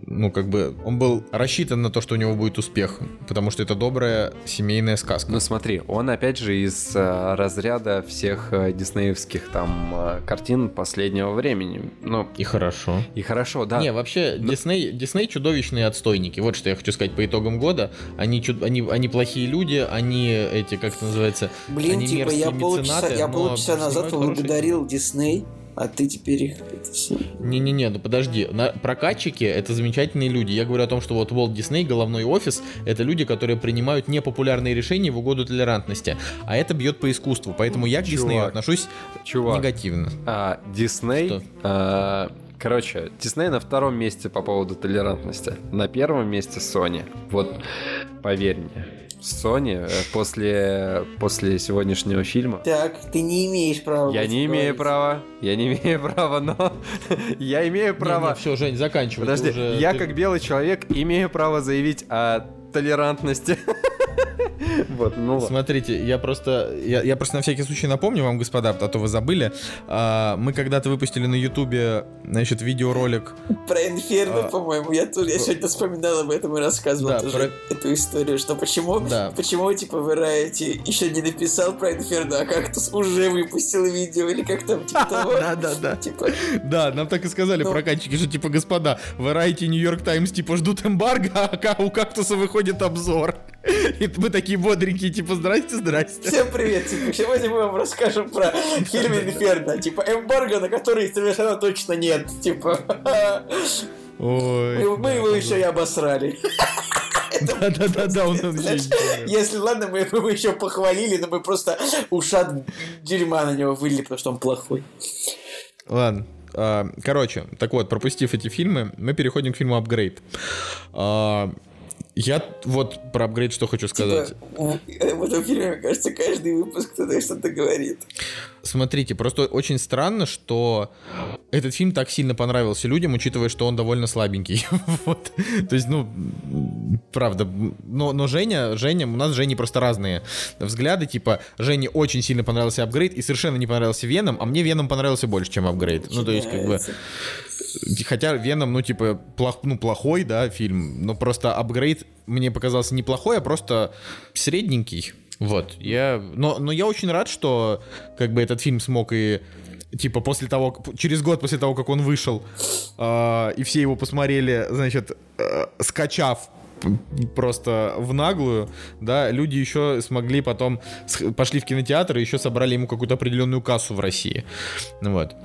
ну, как бы, он был рассчитан на то, что у него будет успех, потому что это добрая семейная сказка. Ну смотри, он опять же из э, разряда всех э, диснеевских там э, картин последнего времени. Ну, И хорошо. и хорошо, да. Не, вообще, Дисней, Дисней чудовищные отстойники. Вот что я хочу сказать по итогам года. Они, чуд- они, они плохие люди, они эти, как это называется, Блин, они типа, я полчаса, я полчаса назад поблагодарил Дисней, а ты теперь их... это. Не-не-не, ну подожди. На, прокатчики — это замечательные люди. Я говорю о том, что вот Walt Disney, головной офис — это люди, которые принимают непопулярные решения в угоду толерантности. А это бьет по искусству. Поэтому я к. Диснею отношусь Чувак, негативно. а, Дисней... Что? а, Короче, Дисней на втором месте по поводу толерантности. На первом месте Sony. Вот, поверь мне. Sony э, после, после сегодняшнего фильма Так, ты не имеешь права. Я не имею права, я не имею права, но я имею право. все, Жень, заканчивай. Подожди, уже- я ты- как белый человек имею право заявить о толерантности. Вот, ну. Смотрите, я просто, я, я просто на всякий случай напомню вам, господа, а то вы забыли. А, мы когда-то выпустили на Ютубе, значит, видеоролик. Про Инферно, А. по-моему, я тут я сегодня вспоминал об этом и рассказывал Да, тоже эту историю, что почему, Да. почему типа Variety еще не написал про Инферно, а как-то уже выпустил видео или как там типа того. Да, да, да. Типа, Да, нам так и сказали Ну. прокатчики, что типа, господа, Variety New York Times типа ждут эмбарго, а у кактуса выходит обзор. И мы такие бодренькие, типа, здрасте, здрасте. всем привет, типа, сегодня мы вам расскажем про фильм Инферно, типа эмбарго, на который совершенно точно нет, типа, Ой. мы, его еще и обосрали. Да-да-да, он не Если ладно, мы его еще похвалили, но мы просто ушат дерьма на него вылили, потому что он плохой. Ладно. а, Короче, так вот, пропустив эти фильмы, мы переходим к фильму «Апгрейд». Я вот про «Апгрейд» что хочу сказать. Типа, в этом фильме, мне кажется, каждый выпуск кто-то что-то говорит. Смотрите, просто очень странно, что этот фильм так сильно понравился людям, учитывая, что он довольно слабенький. вот. То есть, ну, правда. Но, но Женя, Женя, у нас с Женей просто разные взгляды. Типа, Жене очень сильно понравился апгрейд и совершенно не понравился Веном, а мне Веном понравился больше, чем апгрейд. Ну, то есть, как бы... Хотя Веном, ну, типа, плох, ну, плохой, да, фильм, но просто апгрейд мне показался неплохой, а просто средненький. Вот, я... Но, но я очень рад, что, как бы, этот фильм смог и типа после того, через год после того, как он вышел, а, и все его посмотрели, значит, э, скачав просто в наглую, да, люди еще смогли потом, пошли в кинотеатр и еще собрали ему какую-то определенную кассу в России. Ну Вот.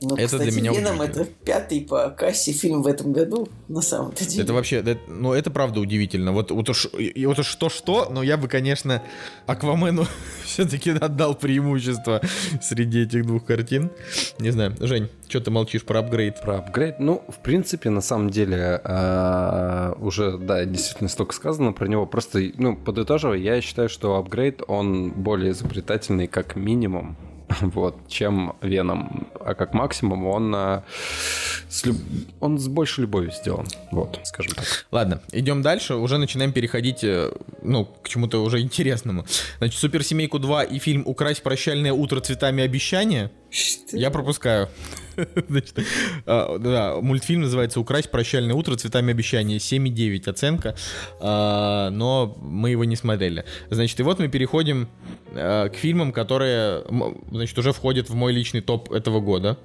Ну, Это для кстати, меня Веном это пятый по кассе фильм в этом году, на самом-то деле. Это вообще, да, ну это правда удивительно. Вот, вот уж, и вот уж что-что, но я бы, конечно, Аквамену все-таки отдал преимущество среди этих двух картин. Не знаю, Жень, что ты молчишь про апгрейд? Про апгрейд, ну, в принципе, на самом деле, а, уже, да, действительно столько сказано про него. Просто, ну, подытоживая, я считаю, что апгрейд, он более изобретательный как минимум, вот, чем Веном. А как максимум он, а, с, люб- он с большей любовью сделан, вот, скажем так. Ладно, идем дальше, уже начинаем переходить, э, ну, к чему-то уже интересному. Значит, Суперсемейку 2 и фильм «Украсть прощальное утро цветами обещания» Что? я пропускаю. Значит, а, да, мультфильм называется «Украсть прощальное утро цветами обещания». 7,9 оценка, а, но мы его не смотрели. Значит, и вот мы переходим а, к фильмам, которые, значит, уже входят в мой личный топ этого года.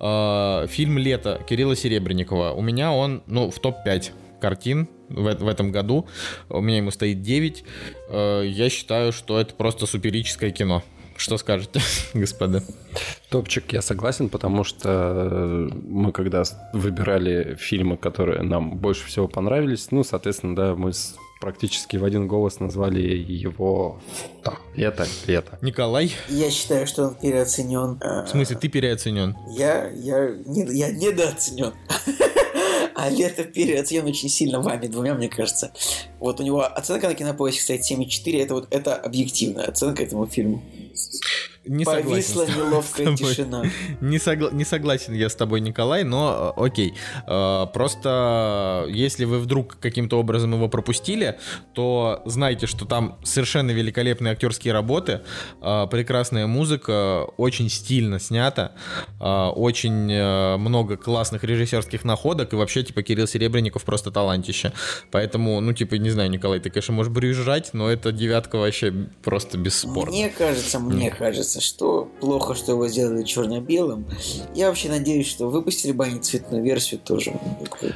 А, Фильм «Лето» Кирилла Серебренникова. У меня он, ну, в топ-5 картин в, в этом году. У меня ему стоит 9. Э, Я считаю, что это просто суперическое кино. Что скажете, господа? Топчик я согласен, потому что э, мы когда выбирали фильмы, которые нам больше всего понравились, ну, соответственно, да, мы с- практически в один голос назвали его там, лето, лето. Николай, Я считаю, что он переоценен. в смысле, ты переоценен. Я, я, не, я недооценен. А лето переоценен очень сильно вами двумя, мне кажется. Вот у него оценка на кинопоиске стоит 7,4. Это вот это объективная оценка этому фильму. Не Повисла согласен неловкая тишина. Не, согла- не согласен я с тобой, Николай, но э, окей. Э, Просто э, если вы вдруг каким-то образом его пропустили, то знайте, что там совершенно великолепные актерские работы, э, прекрасная музыка, очень стильно снято, э, очень э, много классных режиссерских находок, и вообще, типа, Кирилл Серебренников просто талантище. Поэтому, ну, типа, не знаю, Николай, ты, конечно, можешь брюзжать, но это девятка вообще просто бесспорно. Мне кажется, мне кажется, что плохо, что его сделали черно-белым. Я вообще надеюсь, что выпустили бы они цветную версию тоже.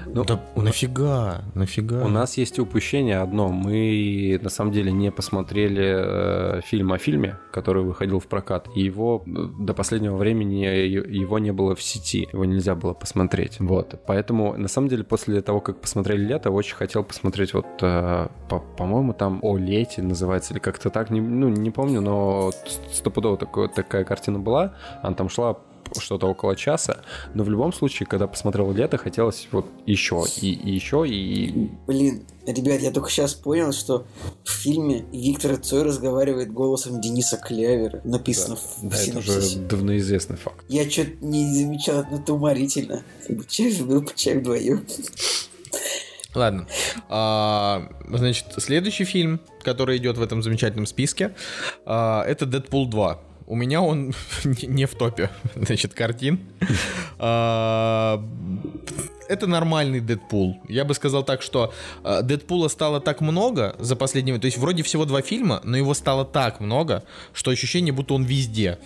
Ну, да нафига, нафига? У нас есть упущение одно. Мы на самом деле не посмотрели э, фильм о фильме, который выходил в прокат. И его э, до последнего времени его не было в сети. Его нельзя было посмотреть. Вот. Поэтому на самом деле после того, как посмотрели лето, очень хотел посмотреть вот, э, по- по-моему, там о лете называется или как-то так. Не, ну, не помню, но стопудово такое, такая картина была. Она там шла что-то около часа, но в любом случае, когда посмотрел лето, хотелось вот еще и, и еще и Блин, ребят, я только сейчас понял, что в фильме Виктор Цой разговаривает голосом Дениса Клявера. Написано в Да, это синопсисе. уже давно известный факт. Я что-то не замечал, но это уморительно. Чай в группу, чай вдвоем. Ладно. А, значит, следующий фильм, который идет в этом замечательном списке, а, это Дэдпул 2. У меня он не в топе, значит, картин. А, Это нормальный Дэдпул. Я бы сказал так, что а, Дэдпула стало так много за последние... То есть вроде всего два фильма, но его стало так много, что ощущение, будто он везде.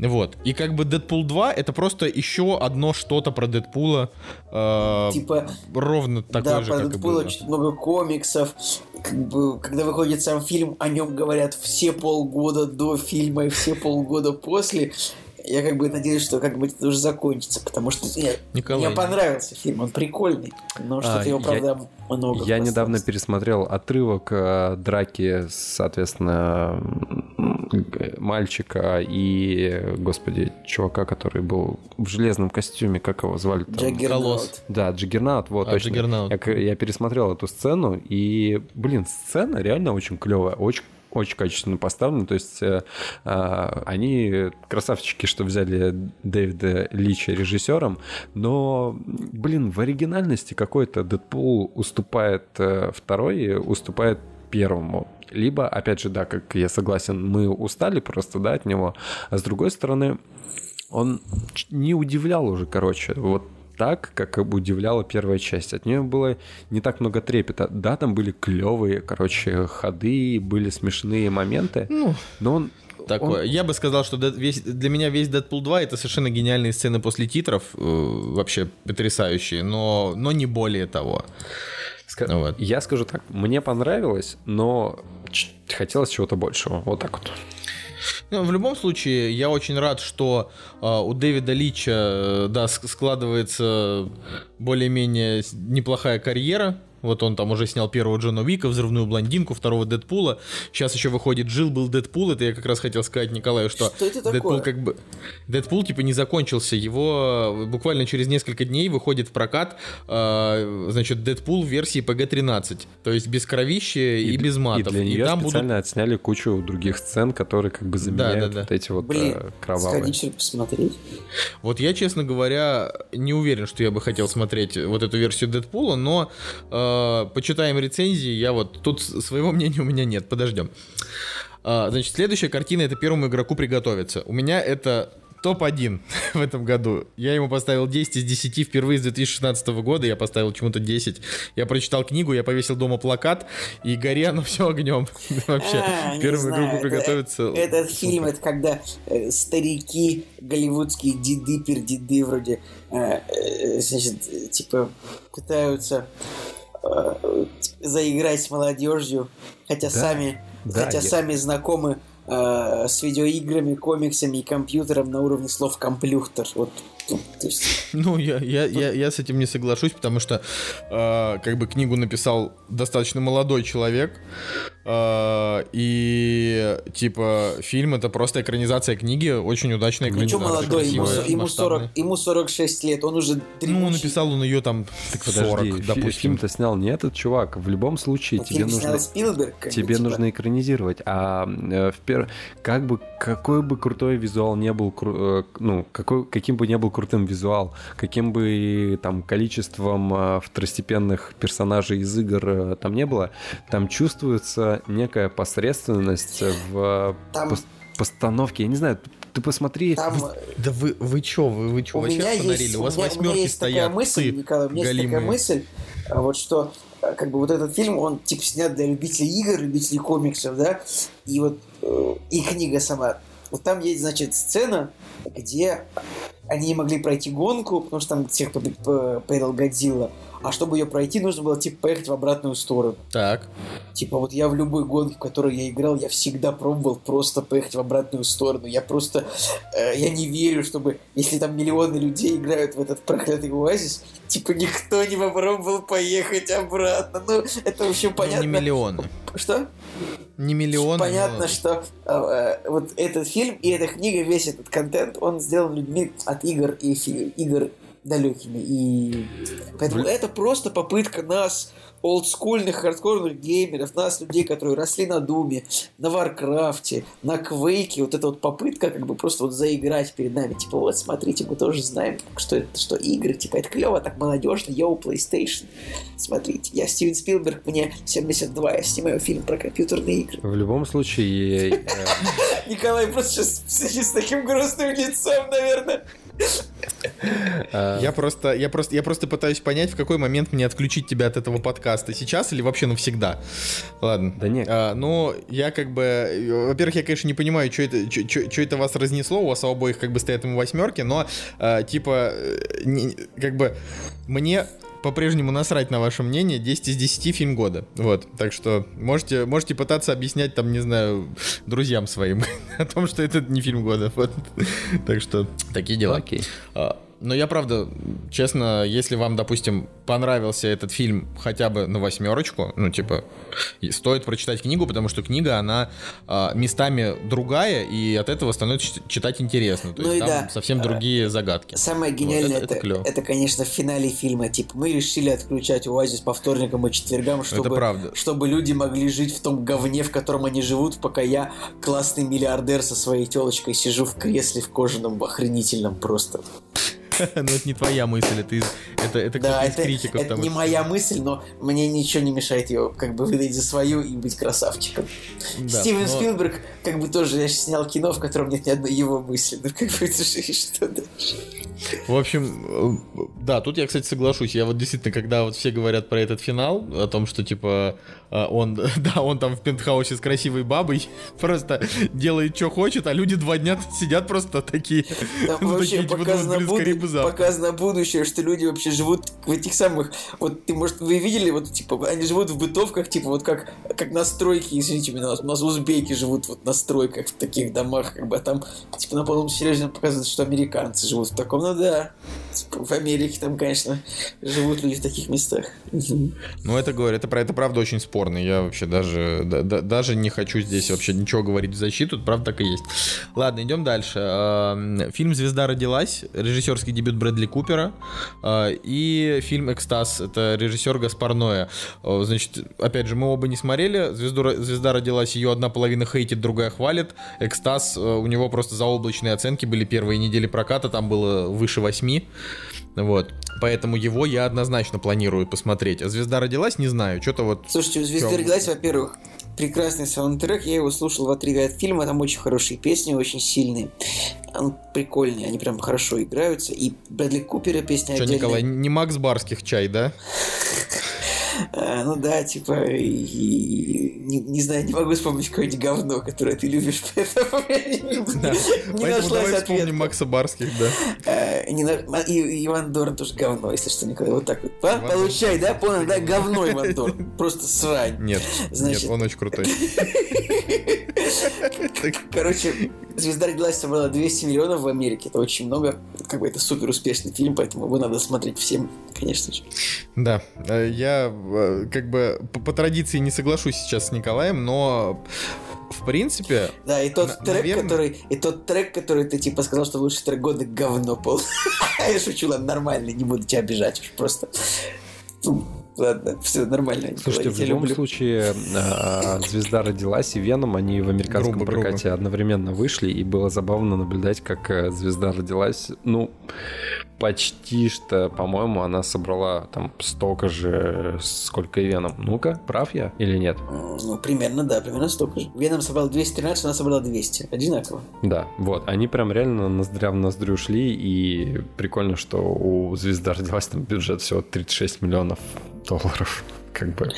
Вот. И как бы Дэдпул 2 это просто еще одно что-то про Дэдпула. а, Типа, ровно такое да, же, про как и Дэдпула было. очень много комиксов. Как бы, когда выходит сам фильм, о нем говорят все полгода до фильма и все полгода после. Я как бы надеюсь, что как бы это уже закончится, потому что нет, Николай, мне понравился фильм, он прикольный, но что-то А, его, я- правда, много. Я недавно пересмотрел отрывок э, драки, соответственно, мальчика и, господи, чувака, который был в железном костюме, как его звали? там? Джаггернаут. Да, Джиггернаут, вот А, точно. Джиггернаут. Я, я пересмотрел эту сцену, и, блин, сцена реально очень клевая, очень очень качественно поставлена, то есть э, а, они красавчики, что взяли Дэвида Лича режиссером, но, блин, в оригинальности какой-то Дэдпул уступает э, второй, уступает первому. Либо, опять же, да, как я согласен, мы устали просто, да, от него, а с другой стороны, он не удивлял уже, короче, вот так, как удивляла первая часть. От нее было не так много трепета. Да, там были клевые, короче, ходы, были смешные моменты, Ну, но он... такое. Я бы сказал, что весь, для меня весь Дэдпул 2 это совершенно гениальные сцены после титров, э, вообще потрясающие, но, но не более того. ска- Вот. Я скажу так, мне понравилось, но хотелось чего-то большего. Вот так вот. Ну, в любом случае, я очень рад, что э, у Дэвида Лича, э, да, ск- складывается более-менее неплохая карьера. Вот он там уже снял первого Джона Уика, взрывную блондинку, второго Дэдпула. Сейчас еще выходит Жил был Дэдпул. Это я как раз хотел сказать Николаю, что, Что это Дэдпул такое? как бы Дэдпул типа не закончился. Его э, буквально через несколько дней выходит в прокат, э, значит, Дэдпул в версии PG-13. То есть без кровищи и, без матов. И для нее там будут специально отсняли кучу других сцен, которые как бы заменяют да, да. вот эти вот Блин, э, кровавые. сходи, посмотреть. Вот я, честно говоря, не уверен, что я бы хотел смотреть вот эту версию Дэдпула, но э, почитаем рецензии, я вот тут своего мнения у меня нет, подождем. А, значит, следующая картина это первому игроку приготовиться. У меня это топ-1 в этом году. Я ему поставил 10 из 10 впервые с 2016 года, я поставил чему-то 10. Я прочитал книгу, я повесил дома плакат, и горе оно все огнем. Вообще, А, первому игроку это- приготовиться. Этот фильм, это когда э, старики, голливудские деды, пердеды вроде, э, э, значит, э, типа, пытаются э, заиграть с молодежью, хотя сами, Да, хотя я- сами знакомы э, с видеоиграми, комиксами и компьютером на уровне слов комплюхтер. Вот, ну, есть, Ну, я, я, я, я с этим не соглашусь, потому что э, как бы книгу написал достаточно молодой человек. Э, и типа фильм это просто экранизация книги, очень удачная ну что экранизация. молодой, ему, красивая, ему, масштабная. 40, ему 46 лет, он уже Ну, дремучий. написал он ее там Так 40, подожди, фи- допустим. фильм-то снял не этот чувак. В любом случае, Ну, тебе фильм нужно... Спилберг. Тебе типа. нужно экранизировать, а э, в пер... как бы какой бы крутой визуал не был, кру- э, ну какой каким бы не был крутым визуал, каким бы там количеством э, второстепенных персонажей из игр э, там не было, там чувствуется некая посредственность в Там- пос- постановке. Я не знаю, ты посмотри. Там Да вы, вы чё, вы, вы чё, у вообще меня фонарили? есть, У вас у меня, у меня восьмерки есть такая стоят, мысль, псы Николай, у меня есть такая мысль, а, вот что а, как бы вот этот фильм, он типа снят для любителей игр, любителей комиксов, да, и вот э, и книга сама. Вот там есть, значит, сцена, где они не могли пройти гонку, потому что там те, кто бы, п- поедал Годзилла, а чтобы ее пройти, нужно было типа поехать в обратную сторону. Так. Типа вот я в любой гонке, в которой я играл, я всегда пробовал просто поехать в обратную сторону. Я просто, э, я не верю, чтобы, если там миллионы людей играют в этот проклятый оазис, типа никто не попробовал поехать обратно. Ну, это вообще Ну, понятно. не миллионы. Что? Не миллионы. Понятно, но- что э, э, вот этот фильм и эта книга, весь этот контент, он сделан людьми от игр и игр далекими. И поэтому это просто попытка нас, олдскульных, хардкорных геймеров, нас, людей, которые росли на Думе, на Варкрафте, на Квейке, вот эта вот попытка как бы просто вот заиграть перед нами. Типа, вот, смотрите, мы тоже знаем, что это, что игры, типа, это клево, так молодежно, йоу, PlayStation. Смотрите, я Стивен Спилберг, мне 72, я снимаю фильм про компьютерные игры. В любом случае, э, Николай просто сейчас с таким грустным лицом, наверное. Э, Я просто, я просто, я просто пытаюсь понять, в какой момент мне отключить тебя от этого подкаста. Сейчас или вообще навсегда? Ладно. Да нет. А, ну, я как бы, во-первых, я, конечно, не понимаю, что это, что это вас разнесло, у вас у обоих как бы стоят ему восьмерки, но, а, типа, э, не- как бы, мне по-прежнему насрать на ваше мнение. 10 из 10 фильм года. Вот. Так что можете, можете пытаться объяснять там, не знаю, друзьям своим о том, что это не фильм года. Вот. Так что такие дела. Окей. А, Но я правда, честно, если вам, допустим, понравился этот фильм хотя бы на восьмерочку, ну, типа, стоит прочитать книгу, потому что книга, она а, местами другая, и от этого становится читать интересно. То Ну есть и там да. совсем другие загадки. Самое Вот, гениальное, это- это, это клёво. это, конечно, в финале фильма. Типа, мы решили отключать оазис по вторникам и четвергам, чтобы, чтобы люди могли жить в том говне, в котором они живут, пока я, классный миллиардер со своей телочкой, сижу в кресле в кожаном, охренительном просто. Но это не твоя мысль, это, из- это, это Да, кто-то из критиков. это там не это- моя мысль, но мне ничего не мешает ее как бы выдать за свою и быть красавчиком. Да, Стивен но- Спилберг как бы тоже я снял кино, в котором нет ни одной его мысли. Ну как бы это же что дальше? В общем, э, да, тут я, кстати, соглашусь. Я вот действительно, когда вот все говорят про этот финал, о том, что типа э, он, да, он там в пентхаусе с красивой бабой просто делает, что хочет, а люди два дня сидят просто такие. Там ну, вообще такие, типа, показано, думают, блин, завтра. показано будущее, что люди вообще живут в этих самых... Вот ты, может, вы видели, вот, типа, они живут в бытовках, типа, вот как, как на стройке, извините меня, у нас, узбеки живут вот на стройках, в таких домах, как бы, а там, типа, на полном серьезе показывают, что американцы живут в таком, ну да, типа, в Америке там, конечно, живут люди в таких местах. Ну, это говорю, это, это правда очень спорно. Я вообще даже, да- да- даже не хочу здесь вообще ничего говорить в защиту, правда так и есть. Ладно, идем дальше. Фильм «Звезда родилась», режиссерский дебют Брэдли Купера, э, и фильм «Экстаз», это режиссер Гаспар Ноя. Значит, опять же, мы оба не смотрели, «Звезду, «Звезда родилась», ее одна половина хейтит, другая хвалит. «Экстаз», э, у него просто заоблачные оценки были первые недели проката, там было выше 8. Вот. Поэтому его я однозначно планирую посмотреть. А звезда родилась, не знаю. Что-то вот. Слушайте, у «Звезды Чё? родилась», во-первых, прекрасный саундтрек, я его слушал в отрыве от фильма, там очень хорошие песни, очень сильные. Он прикольный, они прям хорошо играются. И Брэдли Купера песня Что, отдельная. Николай, не Макс Барских чай, да? А, ну да, типа, и- и- не, не знаю, не могу вспомнить какое-нибудь говно, которое ты любишь, поэтому Да. не нашлась давай ответа. вспомним Макса Барских, да. А, не на- а, и, Иван Дорн тоже говно, если что, Николай, вот так вот. А, Получай, да, понял, да, говно Иван Дорн, просто срань. Нет, Значит- нет, он очень крутой. Короче, «Звезда родилась» собрала 200 миллионов в Америке, это очень много, как бы это супер успешный фильм, поэтому его надо смотреть всем, конечно же. Да, э, я э, как бы по, по традиции не соглашусь сейчас с Николаем, но в принципе, Да, и тот На- трек, наверное- который, и тот трек, который ты типа сказал, что лучший трек года говно пол. Я шучу, ладно, нормально, не буду тебя обижать уж просто. Ладно, все нормально. Слушайте, в любом люблю. случае, а, «Звезда родилась» и «Веном», они в американском Грубо, грубо. прокате одновременно вышли, и было забавно наблюдать, как э, «Звезда родилась», ну, почти что, по-моему, она собрала там столько же, сколько и «Веном». Ну-ка, прав я или нет? Ну, примерно, да, примерно столько же. Веном собрал 213, она собрала 200. Одинаково. Да, вот, они прям реально ноздря в ноздрю шли, и прикольно, что у «Звезда родилась» там бюджет всего 36 миллионов долларов, как бы.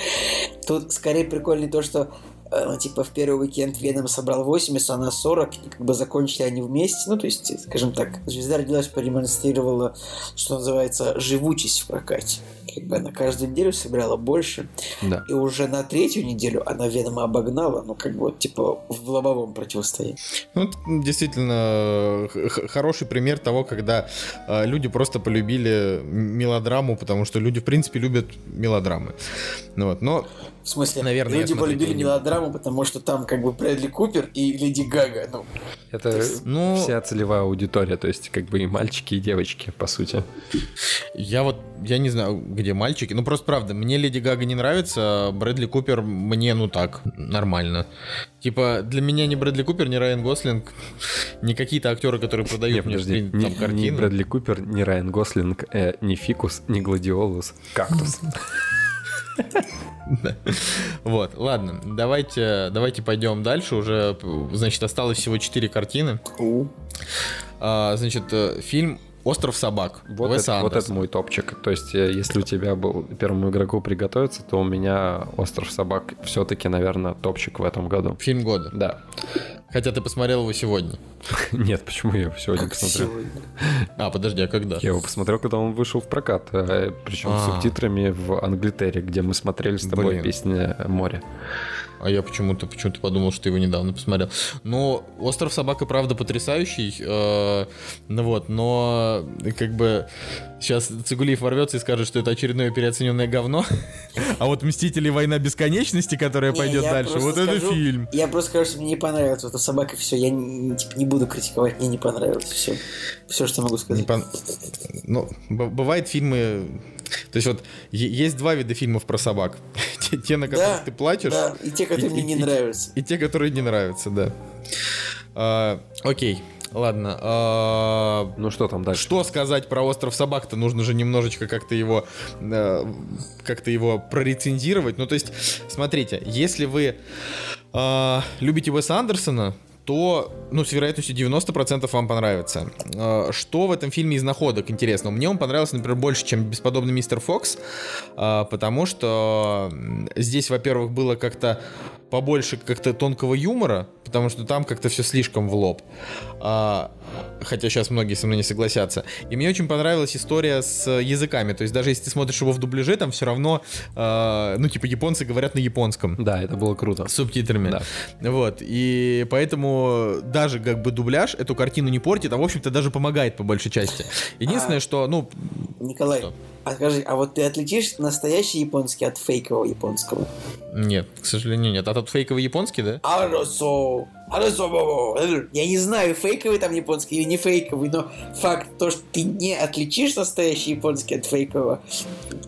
Тут скорее прикольно то, что э, ну, типа в первый уикенд Веном собрал 80, а она 40, и как бы закончили они вместе. Ну, то есть, скажем так, звезда родилась, продемонстрировала, что называется, живучесть в прокате. Как бы она каждую неделю собирала больше, Да. и уже на третью неделю она Венома обогнала, ну, как бы, вот, типа, в лобовом противостоянии. ну, это действительно хороший пример того, когда э, люди просто полюбили мелодраму, потому что люди, в принципе, любят мелодрамы. Ну вот, но В смысле, Наверное, люди полюбили не мелодраму, потому что там, как бы, Брэдли Купер и Леди Гага, ну, Это ну- вся целевая аудитория, то есть как бы и мальчики, и девочки, по сути. Я вот, я не знаю, где мальчики. Ну, просто правда, мне Леди Гага не нравится, а Брэдли Купер мне, ну так, нормально. Типа, для меня ни Брэдли Купер, ни Райан Гослинг, ни какие-то актеры, которые продают Не, мне подожди, там ни картины. Брэдли Купер, ни Райан Гослинг, э, ни Фикус, ни Гладиолус, Кактус. Вот, ладно, давайте, давайте пойдем дальше. Уже, значит, осталось всего 4 картины. А, значит, э, фильм «Остров собак» Вот Уэса это, вот это мой топчик. То есть, э, если у тебя был первому игроку приготовиться, то у меня Остров собак все-таки, наверное, топчик в этом году. Фильм года. Да. Хотя ты посмотрел его сегодня. Нет, почему я его сегодня Как посмотрел? сегодня. А, подожди, а когда? Я его посмотрел, когда он вышел в прокат, э, причем с А. субтитрами в Англитере, где мы смотрели с тобой Блин. песня «Море». А я почему-то почему-то подумал, что ты его недавно посмотрел. Но «Остров собак» и правда потрясающий. э, ну вот, но как бы сейчас Цигулиев ворвется и скажет, что это очередное переоцененное говно. А вот «Мстители. Война бесконечности», которая пойдет дальше, вот это фильм. Я просто скажу, что мне не понравилось. Вот эта собака, все. Я не, типа, не буду критиковать, мне не понравилось. Все. Все, что могу сказать. Ну, бывают фильмы... То есть вот есть два вида фильмов про собак. Те, те, на которых Да, ты плачешь, Да, и те, которые И- мне и- не и- нравятся. и те, которые не нравятся, да. А, Окей, ладно. а, Ну что там дальше? Что сказать про остров собак-то? Нужно же немножечко как-то его э, как-то его прорецензировать. Ну, то есть, смотрите, если вы э, любите Уэса Андерсона, то, ну, с вероятностью 90% вам понравится. Э, Что в этом фильме из находок интересно? Мне он понравился, например, больше, чем «Бесподобный мистер Фокс», э, потому что здесь, во-первых, было как-то побольше как-то тонкого юмора, потому что там как-то все слишком в лоб. А, хотя сейчас многие со мной не согласятся. И мне очень понравилась история с языками. То есть даже если ты смотришь его в дубляже, там все равно, а, ну, типа, японцы говорят на японском. Да, это было круто. С субтитрами. Да. Вот. И поэтому даже как бы дубляж эту картину не портит, а в общем-то даже помогает по большей части. Единственное, А. что, ну, Николай, Что? А скажи, а вот ты отличишь настоящий японский от фейкового японского? нет, к сожалению, нет. А тут фейковый японский, да? Аросо, аросо. Я не знаю, фейковый там японский или не фейковый, но факт то, что ты не отличишь настоящий японский от фейкового,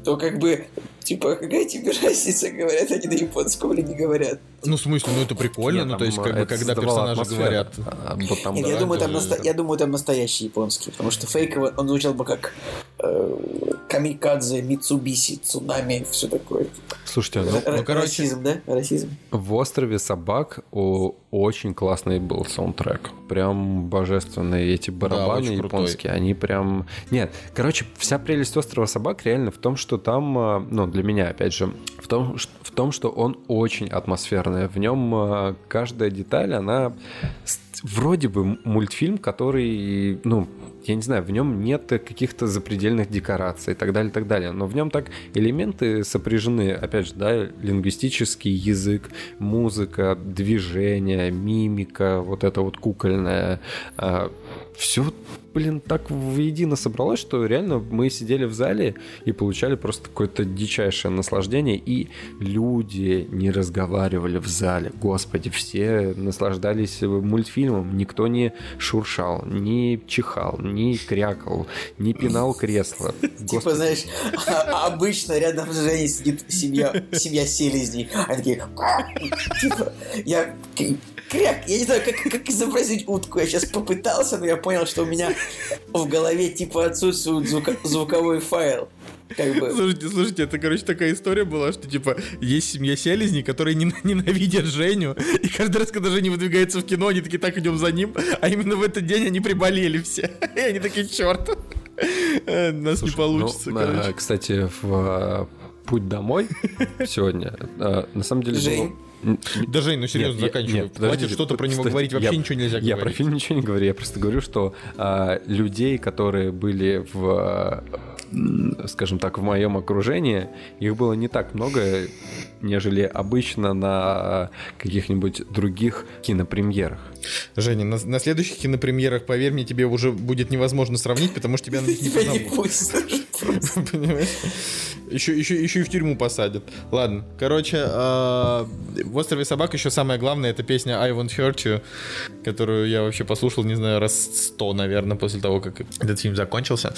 то как бы, типа, какая тебе разница, говорят они на японском или не говорят? Ну, в смысле, ну это прикольно, Нет, ну то есть, как бы, это когда персонажи говорят. А, вот там, Нет, да, я, думаю, там наста- я думаю, там настоящий японский, потому что фейковый, он звучал бы как э, Камикадзе, Митсубиси, Цунами, все такое. Слушайте, ну, Р- ну, короче- Расизм, да? Расизм. В острове собак о, очень классный был саундтрек. Прям божественные эти барабаны крутой. японские. Они прям. Нет, короче, вся прелесть острова собак реально в том, что там, а, ну, для меня, опять же, в том, в том что он очень атмосферный. В нем а, каждая деталь, она с- вроде бы мультфильм, который, ну, я не знаю, в нем нет каких-то запредельных декораций и так далее, и так далее. Но в нем так элементы сопряжены, опять же, да, лингвистический язык, музыка, движение, мимика, вот это вот кукольное. Все, блин, так воедино собралось, что реально мы сидели в зале и получали просто какое-то дичайшее наслаждение, и люди не разговаривали в зале. Господи, все наслаждались мультфильмом, никто не шуршал, не чихал, не крякал, не пинал кресло. Типа, знаешь, а- обычно рядом с Женей сидит семья, семья селезней. Они такие... Типа, я... Кряк, я не знаю, как, как изобразить утку. Я сейчас попытался, но я понял, что у меня в голове типа отсутствует звука- звуковой файл. Как бы... Слушайте, слушайте, это, короче, такая история была, что, типа, есть семья селезней, которые нен- ненавидят Женю, и каждый раз, когда Женя выдвигается в кино, они такие, так, идем за ним, а именно в этот день они приболели все. И они такие, черт, э, нас не Слушай, получится, ну, короче. Кстати, в э, путь домой сегодня, на самом деле... Жень. было- Да, Жень, ну серьезно, Нет, заканчивай. нет, Хватит что-то про него говорить, вообще я- ничего нельзя Я про говорить. фильм ничего не говорю, я просто говорю, что а, людей, которые были в, а, скажем так, в моем окружении, их было не так много, нежели обычно на каких-нибудь других кинопремьерах. Женя, на, на следующих кинопремьерах, поверь мне, тебе уже будет невозможно сравнить, потому что тебя на них не пустят. Понимаешь? Еще, еще, еще и в тюрьму посадят. Ладно, короче, э, в острове собак еще самое главное это песня I Won't Hurt You, которую я вообще послушал, не знаю, раз сто, наверное, после того, как этот фильм закончился.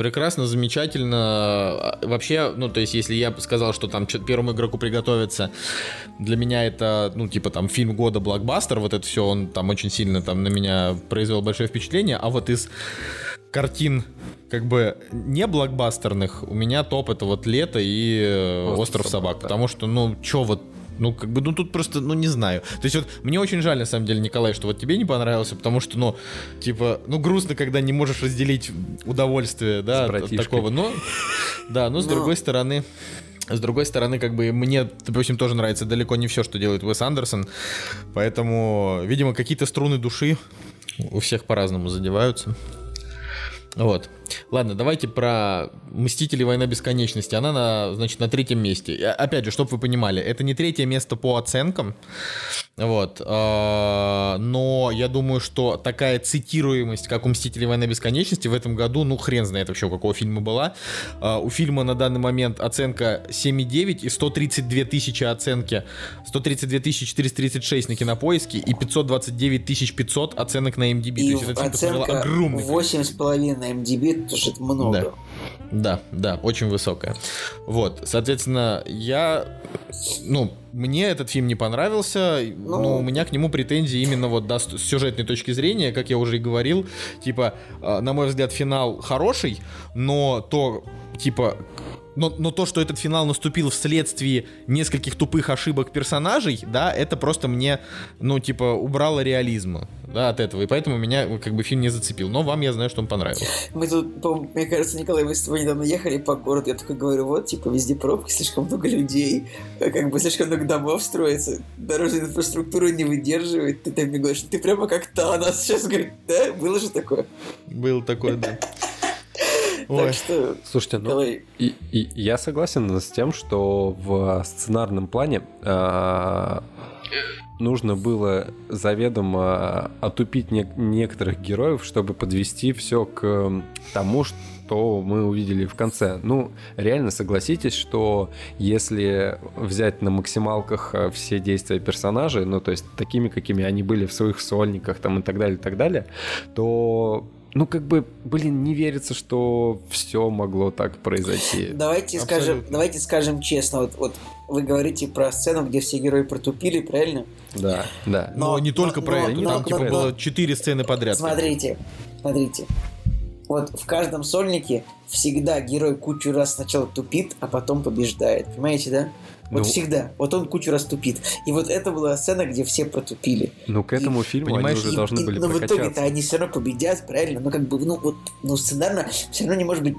Прекрасно, замечательно. А, Вообще, ну, то есть, если я сказал, что там первому игроку приготовиться, для меня это, ну, типа, там, фильм года, блокбастер, вот это все, он там очень сильно там на меня произвел большое впечатление, а вот из картин как бы не блокбастерных у меня топ это вот «Лето» и э, «Остров «Остров, собак», собак», да. потому что, ну, чё вот ну, как бы, ну, тут просто, ну, не знаю. То есть вот мне очень жаль, на самом деле, Николай, что вот тебе не понравился, потому что, ну, типа, ну, грустно, когда не можешь разделить удовольствие, да, от- от такого. Но, да, но с Но- другой стороны, с другой стороны, как бы мне, допустим, тоже нравится далеко не все, что делает Уэс Андерсон, поэтому, видимо, какие-то струны души у всех по-разному задеваются. Вот. Ладно, давайте про Мстители Война Бесконечности. Она, на, значит, на третьем месте. Опять же, чтобы вы понимали, это не третье место по оценкам. Вот. а, Но я думаю, что такая цитируемость, как у Мстителей Война Бесконечности в этом году, ну, хрен знает вообще, у какого фильма была. А, У фильма на данный момент оценка 7,9 и 132 тысячи оценки. 132 тысячи 436 на Кинопоиске и 529 тысяч 500 оценок на MDB. То И есть этот фильм посмотрел оценка огромный 8,5 на MDB, потому что это много. Да, да, очень высокая. Вот, соответственно, я, ну, мне этот фильм не понравился, Ну. но у меня к нему претензии именно вот да, с сюжетной точки зрения, как я уже и говорил, типа, э, на мой взгляд, финал хороший, но то, типа, но, но то, что этот финал наступил вследствие нескольких тупых ошибок персонажей, да, это просто мне, ну, типа, убрало реализма, да, от этого, и поэтому меня, как бы, фильм не зацепил, но вам я знаю, что он понравился. Мы тут, по мне кажется, Николай, мы с тобой недавно ехали по городу, я такой говорю, вот, типа, везде пробки, слишком много людей, э, как бы слишком много домов строится, дорожная инфраструктура не выдерживает. Ты так мне говоришь, ты прямо как Танос сейчас, говорит, да, было же такое. Был такой, да. Так что, Слушайте, ну, И, и я согласен с тем, что в сценарном плане а, нужно было заведомо отупить не- некоторых героев, чтобы подвести все к тому, что мы увидели в конце. Ну, реально согласитесь, что если взять на максималках а, все действия персонажей, ну, то есть такими, какими они были в своих сольниках там и так далее, и так далее, то ну, как бы, блин, не верится, что все могло так произойти. давайте Абсолютно. скажем, давайте скажем честно, вот, вот вы говорите про сцену, где все герои протупили, правильно? Да, да. Но, Но- не только но- про но- это, но- там типа но- было четыре сцены подряд. Смотрите, смотрите. Вот в каждом сольнике всегда герой кучу раз сначала тупит, а потом побеждает. Понимаете, да? Вот Ну. всегда. Вот он кучу раз тупит. И вот это была сцена, где все протупили. Ну, к этому фильму понимаешь, они уже И- должны и- были но в итоге-то они все равно победят, правильно? Ну, как бы, ну, вот, ну, сценарно все равно не может быть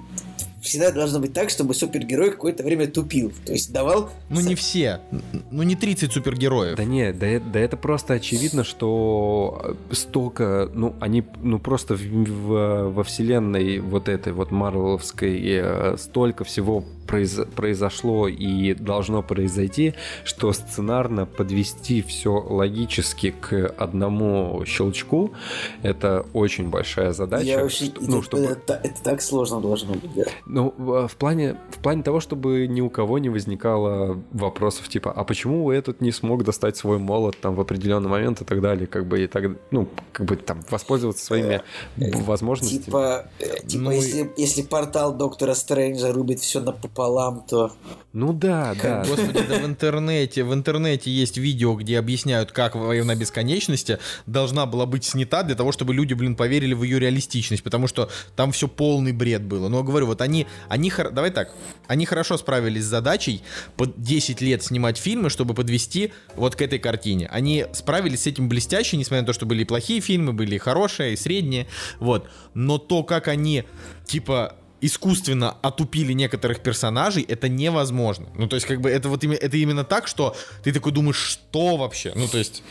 всегда должно быть так, чтобы супергерой какое-то время тупил. То есть давал... Ну не все. Ну не 30 супергероев. Да не, да, да это просто очевидно, что э, столько, ну, они, ну, просто в- в- во вселенной вот этой вот Марвеловской э, столько всего произ- произошло и должно произойти, что сценарно подвести все логически к одному щелчку, это очень большая задача. Я вообще... Что- ну, это, чтобы... это- это так сложно должно быть, да. Ну, в плане, в плане того, чтобы ни у кого не возникало вопросов типа, а почему этот не смог достать свой молот там в определенный момент и так далее, как бы и так, ну, как бы там воспользоваться своими возможностями. Типа, э, типа Ну если, если портал Доктора Стрэнджа рубит все напополам, то... Ну да, да. Господи, да в интернете, в интернете есть видео, где объясняют, как война бесконечности должна была быть снята для того, чтобы люди, блин, поверили в ее реалистичность, потому что там все полный бред было. Но говорю, вот они, они, хор- давай так, они хорошо справились с задачей под 10 лет снимать фильмы, чтобы подвести вот к этой картине. Они справились с этим блестяще, несмотря на то, что были и плохие фильмы, были и хорошие, и средние, вот. Но то, как они, типа, искусственно отупили некоторых персонажей, это невозможно. Ну, то есть, как бы, это вот именно, это именно так, что ты такой думаешь, что вообще? Ну, то есть,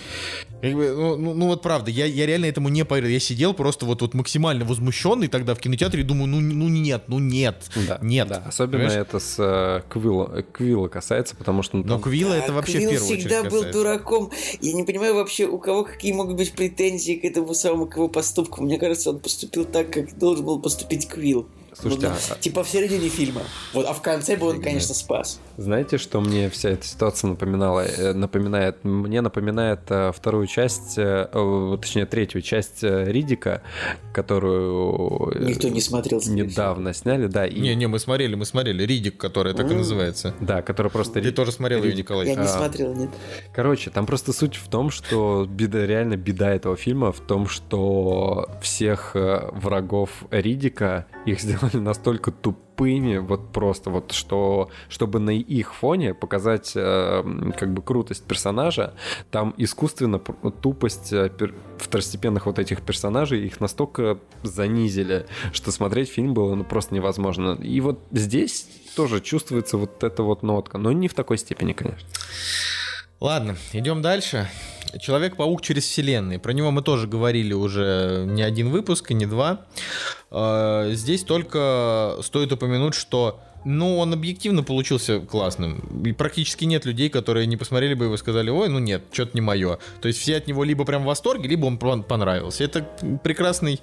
как бы, ну, ну, ну, вот правда, я, я реально этому не поверил. Я сидел просто вот, вот максимально возмущенный тогда в кинотеатре и думаю, ну, ну нет, ну нет, Да, нет. да. Особенно Понимаешь? это с э, Квилла, Квилла касается, потому что ну, Но там- Квилла это А вообще Квилл в первую всегда очередь был касается. дураком. Я не понимаю вообще, у кого какие могут быть претензии к этому самому к его поступку. Мне кажется, он поступил так, как должен был поступить Квилл. Слушайте, Ну, а- типа в середине фильма. Вот, а в конце бы он, конечно, спас. Знаете, что мне вся эта ситуация напоминала? Э, Напоминает, мне напоминает э, вторую часть, э, точнее третью часть Ридика, которую Никто не смотрел. недавно сняли, да, и Не-не, мы смотрели, мы смотрели. Ридик, который так и называется. да, которая просто Ты тоже смотрел ее. Николай? Я не А. смотрел, нет. Короче, там просто суть в том, что беда, реально беда этого фильма в том, что всех врагов Ридика их сделали настолько тупыми, вот просто вот, что чтобы на их фоне показать э, как бы крутость персонажа, там искусственно тупость э, пер- второстепенных вот этих персонажей их настолько занизили, что смотреть фильм было ну, просто невозможно. И вот здесь тоже чувствуется вот эта вот нотка, но не в такой степени, конечно. Ладно, идем дальше. Человек-паук через вселенные. Про него мы тоже говорили уже не один выпуск и не два. Э, Здесь только стоит упомянуть, что ну, он объективно получился классным. И практически нет людей, которые не посмотрели бы его и сказали, ой, ну нет, что-то не мое. То есть все от него либо прям в восторге, либо он пон- понравился. Это прекрасный,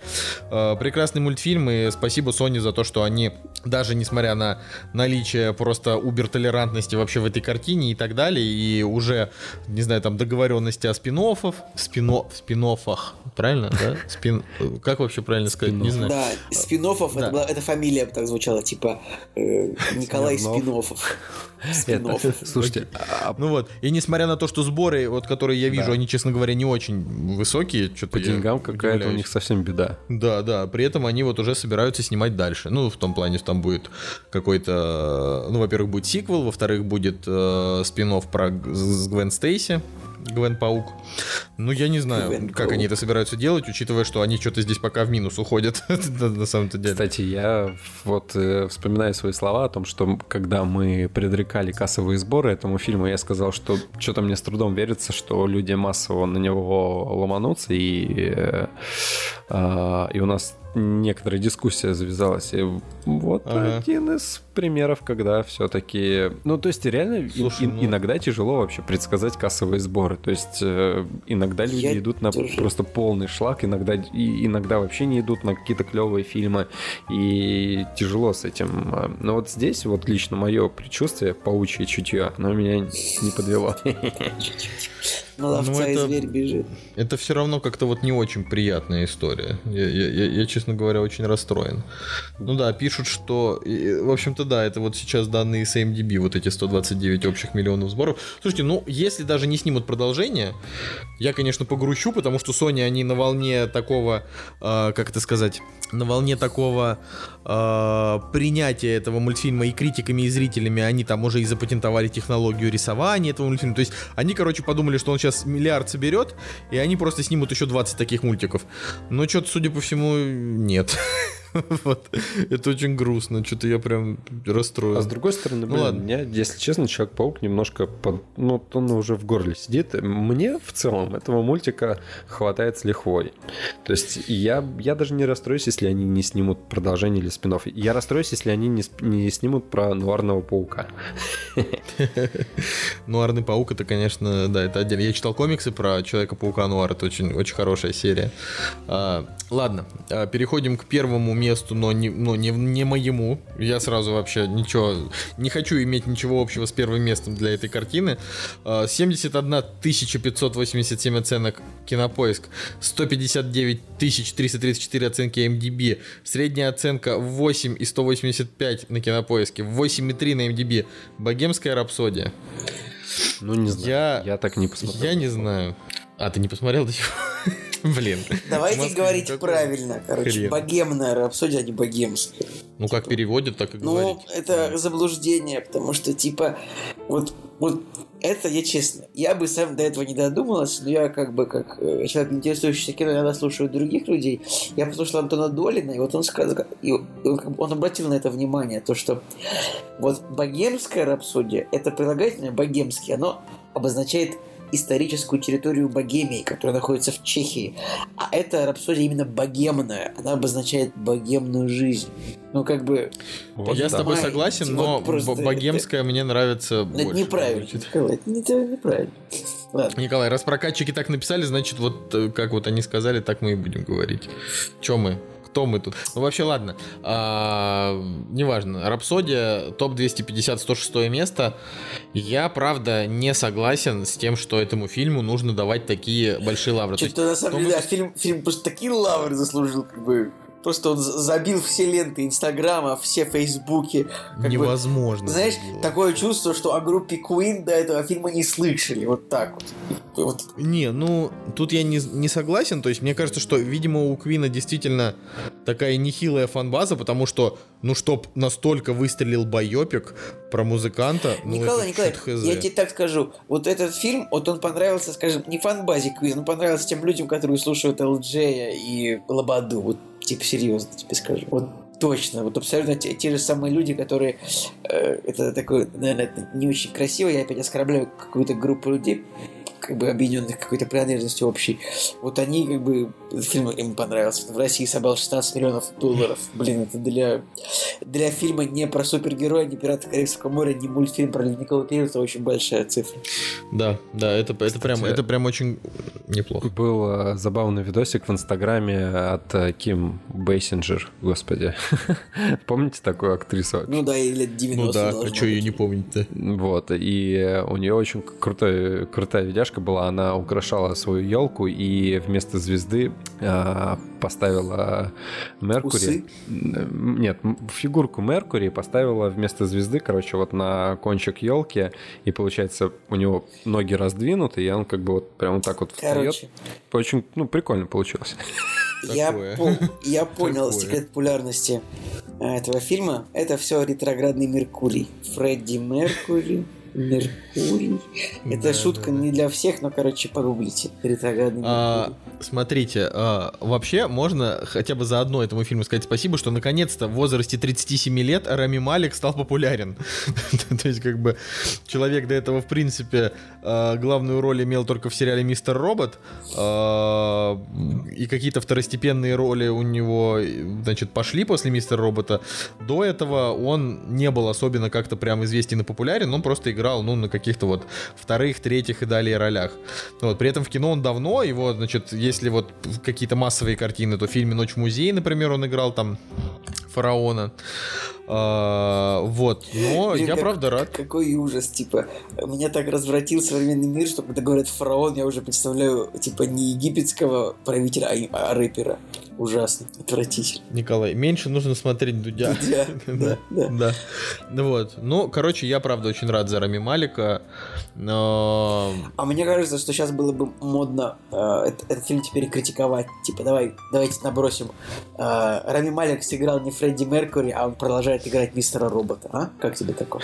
э, прекрасный мультфильм, и спасибо Sony за то, что они, даже несмотря на наличие просто убер-толерантности вообще в этой картине и так далее, и уже, не знаю, там договоренности о спин-оффов, спино, спин-оффах, правильно, да? Спин, как вообще правильно сказать? Не знаю. Да, Спинофов, Да. это, была- это фамилия так звучала, типа э, Николай. Спинофов. Слушайте, а Ну вот, и несмотря на то, что сборы, вот которые я вижу, они, честно говоря, не очень высокие, что-то по деньгам какая-то у них совсем беда. Да, да, при этом они вот уже собираются снимать дальше. Ну, в том плане, что там будет какой-то... Ну, во-первых, будет сиквел, во-вторых, будет э, спин про с Гвен Стейси, Гвен Паук. Ну, я не знаю, Гвен как Паук. они это собираются делать, учитывая, что они что-то здесь пока в минус уходят, на самом-то деле. Кстати, я вот э, вспоминаю свои слова о том, что когда мы предрекали кассовые сборы этому фильму, я сказал, что что-то мне с трудом верится, что люди массово на него ломанутся, и, э, а, и у нас некоторая дискуссия завязалась. И вот Ага. один из примеров, когда все-таки... Ну, то есть реально и- Слушай, и- ну- иногда тяжело вообще предсказать кассовые сборы. То есть э, иногда люди Я идут на тоже. просто полный шлак, иногда, и иногда вообще не идут на какие-то клевые фильмы, и тяжело с этим. А, Но вот здесь вот лично мое предчувствие, паучье чутье, оно меня не подвело. На ловца Ну, и это- зверь бежит. Это все равно как-то вот не очень приятная история. Я, я- я- я, честно говоря, очень расстроен. Ну да, пишут, что... и, В общем-то, да, это вот сейчас данные с MDB, вот эти 129 общих миллионов сборов. Слушайте, ну, если даже не снимут продолжение, я, конечно, погрущу, потому что Sony, они на волне такого, э, как это сказать, на волне такого э, принятия этого мультфильма и критиками, и зрителями, они там уже и запатентовали технологию рисования этого мультфильма. То есть они, короче, подумали, что он сейчас миллиард соберет, и они просто снимут еще 20 таких мультиков. Но что-то, судя по всему, нет. Вот. Это очень грустно. Что-то я прям расстроен. А с другой стороны, Ну блин, ладно. меня, если честно, Человек-паук немножко под... Ну, он уже в горле сидит. Мне в целом этого мультика хватает с лихвой. То есть я, я даже не расстроюсь, если они не снимут продолжение или спин Я расстроюсь, если они не, не снимут про Нуарного Паука. Нуарный паук это, конечно, да, это отдельно. Я читал комиксы про Человека-паука Нуар, это очень, очень хорошая серия. А, ладно, а, переходим к первому месту, но, не, но не, не моему. Я сразу вообще ничего, не хочу иметь ничего общего с первым местом для этой картины. А, 71 587 оценок Кинопоиск, 159 334 оценки MDB, средняя оценка 8 и 185 на Кинопоиске, 8,3 на MDB. Богемская рапсодия. Ну, не знаю. Я- Я, так не посмотрел. Я не знаю. А, ты не посмотрел до сих пор? Блин. Давайте говорить правильно, короче. хрен. Богемная рапсодия, а не богемская. Ну, как переводят, так и Ну, говорить. это заблуждение, потому что, типа, вот, вот это я честно, я бы сам до этого не додумалась, но я как бы, как э, человек, интересующийся кино, иногда слушаю других людей. Я послушал Антона Долина, и вот он сказал, и он, он обратил на это внимание, то, что вот богемская рапсодия, это прилагательное богемский, оно обозначает историческую территорию Богемии, которая находится в Чехии. А эта рапсодия именно богемная. Она обозначает богемную жизнь. Ну, как бы... Вот Я с тобой согласен, вот но просто б- богемская мне нравится это больше. неправильно. Николай, это не- это неправильно. Ладно. Николай, раз прокатчики так написали, значит, вот э, как вот они сказали, так мы и будем говорить. Че мы? Кто мы тут? Ну, вообще, ладно. А, неважно. Рапсодия, топ-250, 106 место. Я, правда, не согласен с тем, что этому фильму нужно давать такие большие лавры. То Что-то на самом то деле, да, фильм, фильм просто такие лавры заслужил, как бы. Просто он за- забил все ленты Инстаграма, все Фейсбуки. как бы. невозможно. Знаешь, было. такое чувство, что о группе Queen до этого фильма не слышали. Вот так вот. Вот Не, ну, тут я не, не согласен. То есть, мне кажется, что, видимо, у Квина действительно такая нехилая фанбаза, потому что, ну, чтоб настолько выстрелил байопик про музыканта, ну, Николай, Николай, я тебе так скажу. Вот этот фильм, вот он понравился, скажем, не фанбазе Queen, он понравился тем людям, которые слушают LJ и Лободу. Вот, типа, серьезно тебе скажу. Вот точно, вот абсолютно те, те же самые люди, которые... э, это такое, наверное, это не очень красиво, я опять оскорбляю какую-то группу людей, как бы объединенных какой-то принадлежностью общей. Вот они, как бы, фильм им понравился. В России собрал 16 миллионов долларов. Блин, это для, для фильма не про супергероя, не пираты Карибского моря, не мультфильм про ледниковый период, это очень большая цифра. Да, да, это, это, прям, это прям очень неплохо. Был э, забавный видосик в Инстаграме от э, Ким Бейсинджер, господи. Помните такую актрису? Ну да, и лет 90 Ну да, а что ее не помнить-то? Вот, и у нее очень крутой, крутая видяшка была. Она украшала свою елку и вместо звезды поставила Меркури. Усы? М, Нет, фигурку Меркури поставила вместо звезды, короче, вот на кончик елки. И получается, у него ноги раздвинуты, и он как бы вот прям вот так вот встает. Короче, Очень, ну, прикольно получилось. я, по- я понял Такое. секрет популярности э, этого фильма. Это все ретроградный Меркурий. Фредди Меркури. Меркурий. Это Да, шутка да, да. не для всех, но, короче, погуглите. Ретроградный А, смотрите, а, вообще можно хотя бы за одно этому фильму сказать спасибо, что наконец-то в возрасте 37 лет Рами Малик стал популярен. То есть, как бы, человек до этого, в принципе, а, главную роль имел только в сериале «Мистер Робот», а, и какие-то второстепенные роли у него, значит, пошли после «Мистера Робота». До этого он не был особенно как-то прям известен и популярен, он просто играл, ну, на каких-то вот вторых, третьих и далее ролях. Вот, при этом в кино он давно, его, значит, если вот какие-то массовые картины, то в фильме «Ночь в музее», например, он играл там фараона. А, вот, но Блин, я как- правда рад. Какой ужас, типа, меня так развратил современный мир, что когда говорят фараон, я уже представляю, типа, не египетского правителя, а, а рэпера. Ужасно, отвратительно. Николай, меньше нужно смотреть Дудя. Да, да, да. Да. Ну вот. Ну, короче, я правда очень рад за Рами Малика. Но... А мне кажется, что сейчас было бы модно э, эт- этот, фильм теперь критиковать. Типа, давай, давайте набросим. Э, Рами Малик сыграл не Фредди Меркури, а он продолжает играть мистера Робота. А? Как тебе такое?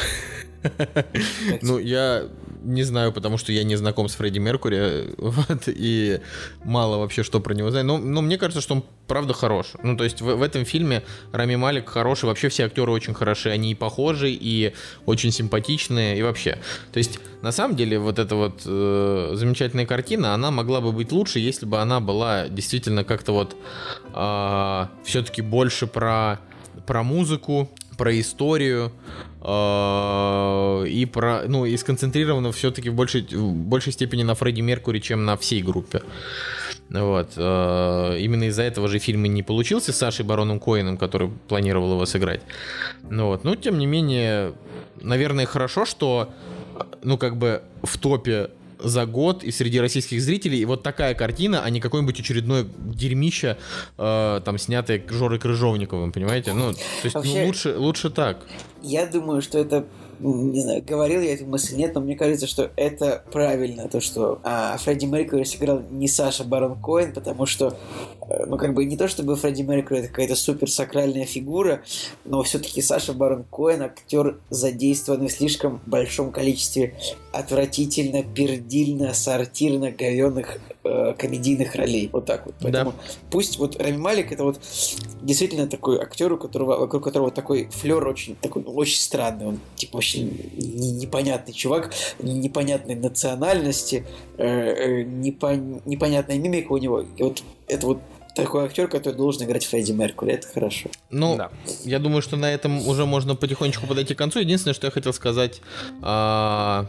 Ну, я не знаю, потому что я не знаком с Фредди Меркури, вот, и мало вообще что про него знаю. Но, но мне кажется, что он правда хорош. Ну, то есть в, в этом фильме Рами Малик хороший, вообще все актеры очень хороши, они и похожи, и очень симпатичные, и вообще. То есть, на самом деле, вот эта вот э, замечательная картина, она могла бы быть лучше, если бы она была действительно как-то вот все-таки больше про, про музыку, про историю, э, и про, ну, и сконцентрировано все-таки в большей, в большей степени на Фредди Меркури, чем на всей группе. Вот. э, Именно из-за этого же фильм и не получился с Сашей Бароном Коином, который планировал его сыграть. Ну вот. Но, тем не менее, наверное, хорошо, что, ну, как бы в топе за год и среди российских зрителей и вот такая картина, а не какое-нибудь очередное дерьмище, э, там, снятое Жорой Крыжовниковым, понимаете? Ну, то есть, Вообще- ну, лучше, лучше так. Я думаю, что это не знаю, говорил я эту мысль, нет, но мне кажется, что это правильно, то, что а, Фредди Меркьюри сыграл не Саша Барон Коэн, потому что, э, ну, как бы не то, чтобы Фредди Меркьюри это какая-то супер сакральная фигура, но все-таки Саша Барон Коэн актер, задействованный в слишком большом количестве отвратительно, пердильно, сортирно говенных э, комедийных ролей. Вот так вот. Поэтому пусть вот Рами Малик это вот действительно такой актер, у которого, вокруг которого такой флер очень, такой, ну, очень странный. Он типа не- непонятный чувак, непонятной национальности, э, э, непон- непонятная мимика у него. И вот это вот такой актер, который должен играть Фредди Меркури. Это хорошо. Ну, Да. я думаю, что на этом уже можно потихонечку подойти к концу. Единственное, что я хотел сказать а,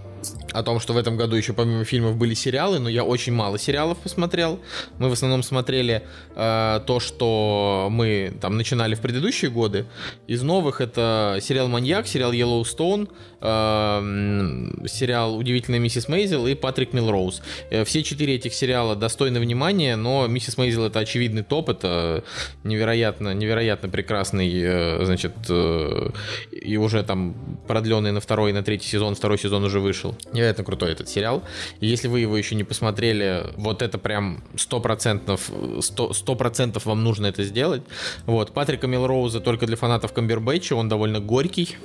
о том, что в этом году еще помимо фильмов были сериалы, но я очень мало сериалов посмотрел. Мы в основном смотрели а, то, что мы там начинали в предыдущие годы. Из новых это сериал «Маньяк», сериал «Йеллоустоун», м, сериал «Удивительная миссис Мейзел» и «Патрик Милроуз». Э, Все четыре этих сериала достойны внимания, но «Миссис Мейзел» — это очевидный топ, это невероятно, невероятно прекрасный, э, значит, э, и уже там продленный на второй на третий сезон, второй сезон уже вышел. Невероятно крутой этот сериал. И если вы его еще не посмотрели, вот это прям 100%, 100%, 100% вам нужно это сделать. Вот, Патрика Милроуза только для фанатов Камбербэтча, он довольно горький.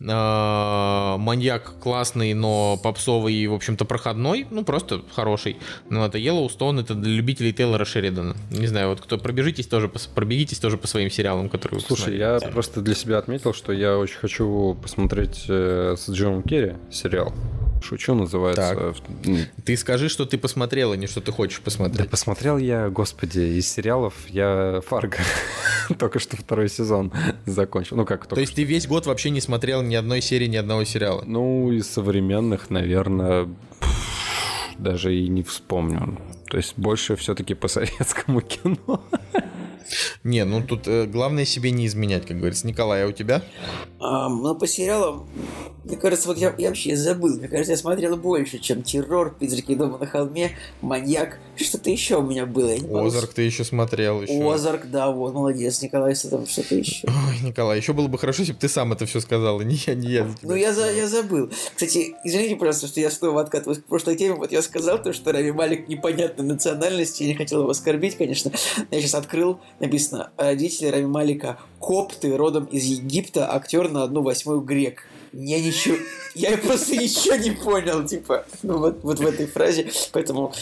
Э, Маньяк классный, но попсовый и, в общем-то, проходной. Ну, просто хороший. Ну, это Yellowstone, это для любителей Тейлора Шеридана. Не знаю, вот кто пробежитесь тоже, пробегитесь тоже по своим сериалам, которые вы Слушай, посмотрели. я просто для себя отметил, что я очень хочу посмотреть э, с Джимом Керри сериал. Шучу, называется. Так. Ты скажи, что ты посмотрел, а не что ты хочешь Да посмотреть. посмотрел я, господи, из сериалов я Фарго. Только что второй сезон закончил. Ну как, То только есть ты весь год вообще не смотрел ни одной серии, ни одного сериала? Ну, из современных, наверное, даже и не вспомню. То есть больше все-таки по советскому кино. Не, ну тут э, главное себе не изменять, как говорится. Николай, а у тебя? А, ну, по сериалам, мне кажется, вот я, я вообще забыл. Мне кажется, я смотрел больше, чем «Террор», «Призраки дома на холме», «Маньяк». Что-то еще у меня было. Озарк ты еще смотрел. Еще. Озарк, да, вот, молодец, Николай, что там что-то еще. Ой, Николай, еще было бы хорошо, если бы ты сам это все сказал, и не я, не я. Ну, я, за, я забыл. Кстати, извините, пожалуйста, что я снова откатываюсь к прошлой теме. Вот я сказал то, что Рами Малик непонятной национальности. Я не хотел его оскорбить, конечно. Я сейчас открыл, написано, родители Рами Малика копты, родом из Египта, актер на одну восьмую грек. Я ничего... Я просто ничего не понял, типа, ну, вот, вот в этой фразе. Поэтому,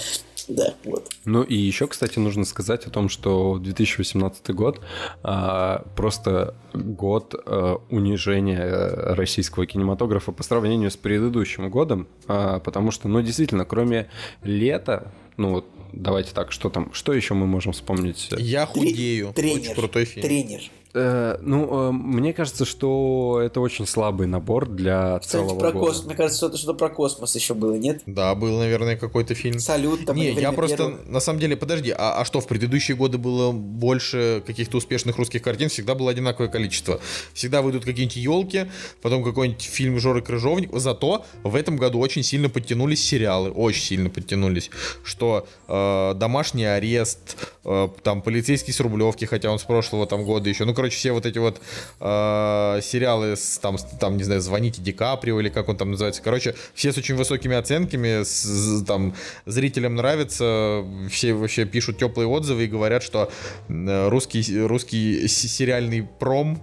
да, вот. Ну и еще, кстати, нужно сказать о том, что 2018 год а, просто год а, унижения российского кинематографа по сравнению с предыдущим годом, а, потому что, ну, действительно, кроме лета, ну вот давайте так, что там, что еще мы можем вспомнить? Я худею. Тренер. Очень крутой фильм. Тренер. Э, ну, э, мне кажется, что это очень слабый набор для Кстати, целого про года. космос. Мне кажется, что-то что про космос еще было, нет? Да, был, наверное, какой-то фильм. Салют там. не, я «Время просто, первого». на самом деле, подожди, а, а что, в предыдущие годы было больше каких-то успешных русских картин, всегда было одинаковое количество. Всегда выйдут какие-нибудь елки, потом какой-нибудь фильм Жоры Крыжовник. Зато в этом году очень сильно подтянулись сериалы, очень сильно подтянулись. Что э, «Домашний арест», э, там «Полицейский с Рублевки», хотя он с прошлого там года еще. Ну, короче, все вот эти вот э, сериалы с, там, с- там, не знаю, «Звоните Ди Каприо» или как он там называется. Короче, все с очень высокими оценками, с- с- там, зрителям нравится, все вообще пишут теплые отзывы и говорят, что э, русский, русский сериальный пром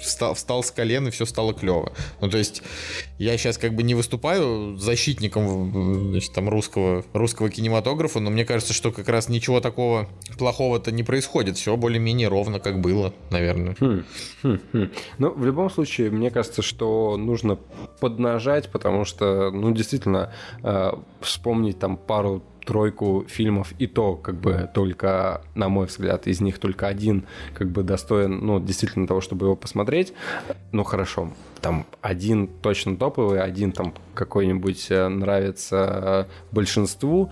встал, встал с колен и все стало клево. Ну, то есть, я сейчас как бы не выступаю защитником значит, там, русского, русского кинематографа, но мне кажется, что как раз ничего такого плохого-то не происходит. Все более-менее ровно, как было, наверное. Хм, хм, хм. Ну, в любом случае, мне кажется, что нужно поднажать, потому что, ну, действительно, э, вспомнить там пару тройку фильмов, и то, как бы, только, на мой взгляд, из них только один, как бы, достоин, ну, действительно того, чтобы его посмотреть. Ну, хорошо, там один точно топовый, один там какой-нибудь э, нравится э, большинству,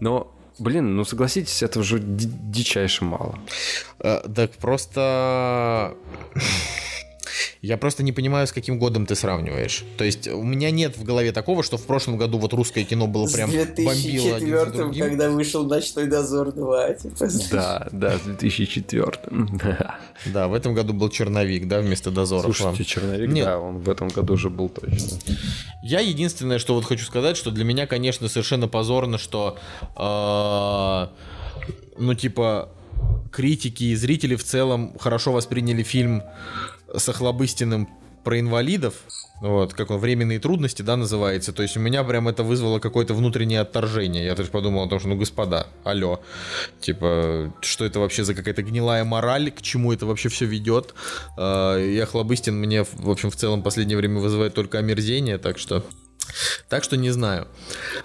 но Блин, ну согласитесь, это уже ди- дичайше мало. Э, Так просто... Я просто не понимаю, с каким годом ты сравниваешь. То есть у меня нет в голове такого, что в прошлом году вот русское кино было прям С бомбило один за 2004 другим. когда вышел «Ночной дозор 2». Типа, Да, да, с 2004. Да, в этом году был черновик, да, вместо дозоров. Слушайте, вам. черновик, Нет. да, он в этом году уже был точно. Я единственное, что вот хочу сказать, что для меня, конечно, совершенно позорно, что, э, ну, типа, критики и зрители в целом хорошо восприняли фильм с Охлобыстиным про инвалидов, вот, как он, временные трудности, да, называется. То есть у меня прям это вызвало какое-то внутреннее отторжение. Я то есть подумал о том, что, ну, господа, алло, типа, что это вообще за какая-то гнилая мораль, к чему это вообще все ведет. Э, И Охлобыстин мне, в общем, в целом в последнее время вызывает только омерзение, так что Так что не знаю.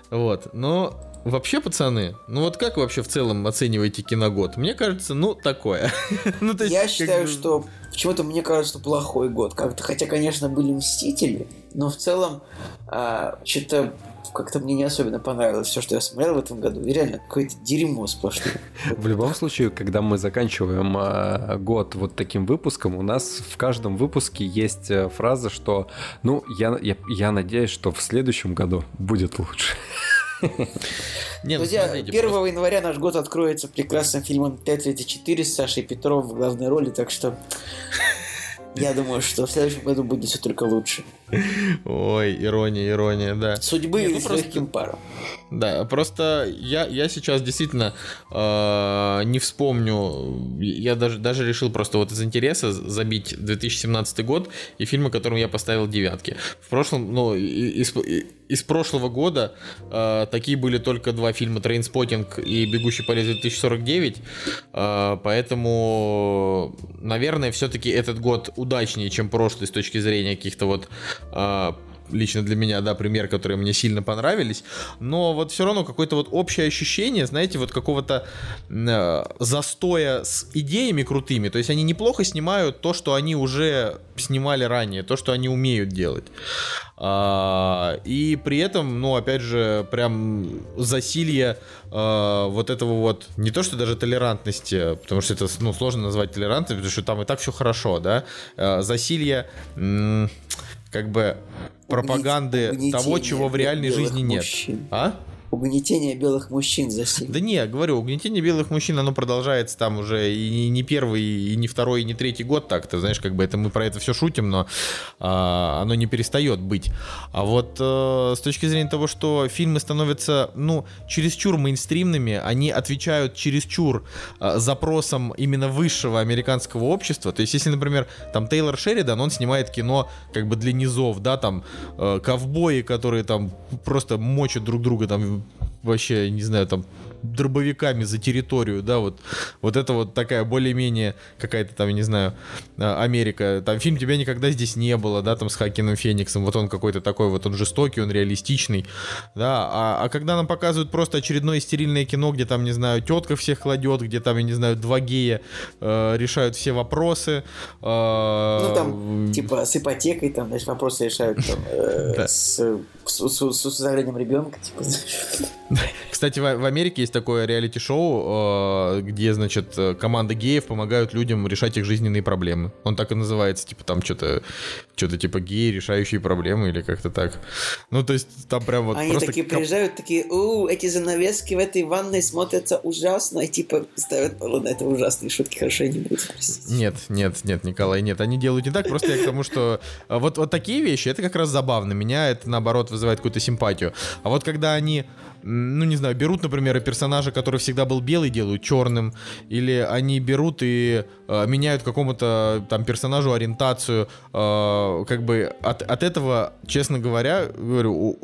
Вот. Но Вообще, пацаны, ну вот как вообще в целом оцениваете киногод? Мне кажется, ну, такое. ну, то есть, Я считаю, что почему-то мне кажется, плохой год. Как-то, хотя, конечно, были Мстители, но в целом что-то как-то мне не особенно понравилось все, что я смотрел в этом году. И реально, какое-то дерьмо сплошное. В любом случае, когда мы заканчиваем а, год вот таким выпуском, у нас в каждом выпуске есть э, фраза, что, ну, я, я, я надеюсь, что в следующем году будет лучше. Ну, Друзья, смотрите, 1 просто- января наш год откроется прекрасным фильмом 534 с Сашей Петров в главной роли, так что я думаю, что в следующем году будет все только лучше. Ой, ирония, ирония, да. Судьбы Не, ну с просто- легким паром. Да, просто я, я сейчас действительно э, не вспомню, я даже, даже решил просто вот из интереса забить 2017 год и фильмы, которым я поставил девятки. В прошлом, ну, из, из прошлого года э, такие были только два фильма «Trainspotting» и «Бегущий по лезвию 2049», э, поэтому, наверное, все-таки этот год удачнее, чем прошлый с точки зрения каких-то вот э, лично для меня, да, пример, которые мне сильно понравились, но вот все равно какое-то вот общее ощущение, знаете, вот какого-то э, застоя с идеями крутыми, то есть они неплохо снимают то, что они уже снимали ранее, то, что они умеют делать. А, и при этом, ну, опять же, прям засилье э, вот этого вот, не то что даже толерантности, потому что это, ну, сложно назвать толерантностью, потому что там и так все хорошо, да, э, засилье, м, как бы, пропаганды угнетение того, чего в реальной жизни нет. мужчин. А? Угнетение белых мужчин за сильно. Да не, я говорю, угнетение белых мужчин, оно продолжается там уже и не, первый, и не второй, и не третий год так, ты знаешь, как бы это мы про это все шутим, но а, оно не перестает быть. А вот э, с точки зрения того, что фильмы становятся, ну, чересчур мейнстримными, они отвечают чересчур э, запросам именно высшего американского общества, то есть если, например, там Тейлор Шеридан, он снимает кино как бы для низов, да, там э, ковбои, которые там просто мочат друг друга там вообще, не знаю, там дробовиками за территорию, да, вот, вот это вот такая более-менее какая-то там, я не знаю, а, Америка, там фильм «Тебя никогда здесь не было», да, там с Хакином Фениксом, вот он какой-то такой, вот он жестокий, он реалистичный, да, а, а когда нам показывают просто очередное стерильное кино, где там, не знаю, тетка всех кладет, где там, я не знаю, два гея э, решают все вопросы, э, Ну, там, типа, с ипотекой, там, знаешь, вопросы решают, там, э, Да. с, с, с, с усыновлением ребенка, типа, Кстати, в, в Америке есть такое реалити-шоу, э, где, значит, э, команда геев помогают людям решать их жизненные проблемы. Он так и называется, типа там что-то, что-то типа геи, решающие проблемы или как-то так. Ну, то есть там прям вот Они просто... такие приезжают, такие, у, эти занавески в этой ванной смотрятся ужасно, и типа ставят, ладно, это ужасные шутки, хорошо, я не буду, простите. Нет, нет, нет, Николай, нет, они делают не так, просто я к тому, что э, вот, вот такие вещи, это как раз забавно, меня это наоборот вызывает какую-то симпатию. А вот когда они, ну не знаю, берут, например, персонажа, который всегда был белый, делают черным, или они берут и э, меняют какому-то там персонажу ориентацию, э, как бы от, от этого, честно говоря, говорю,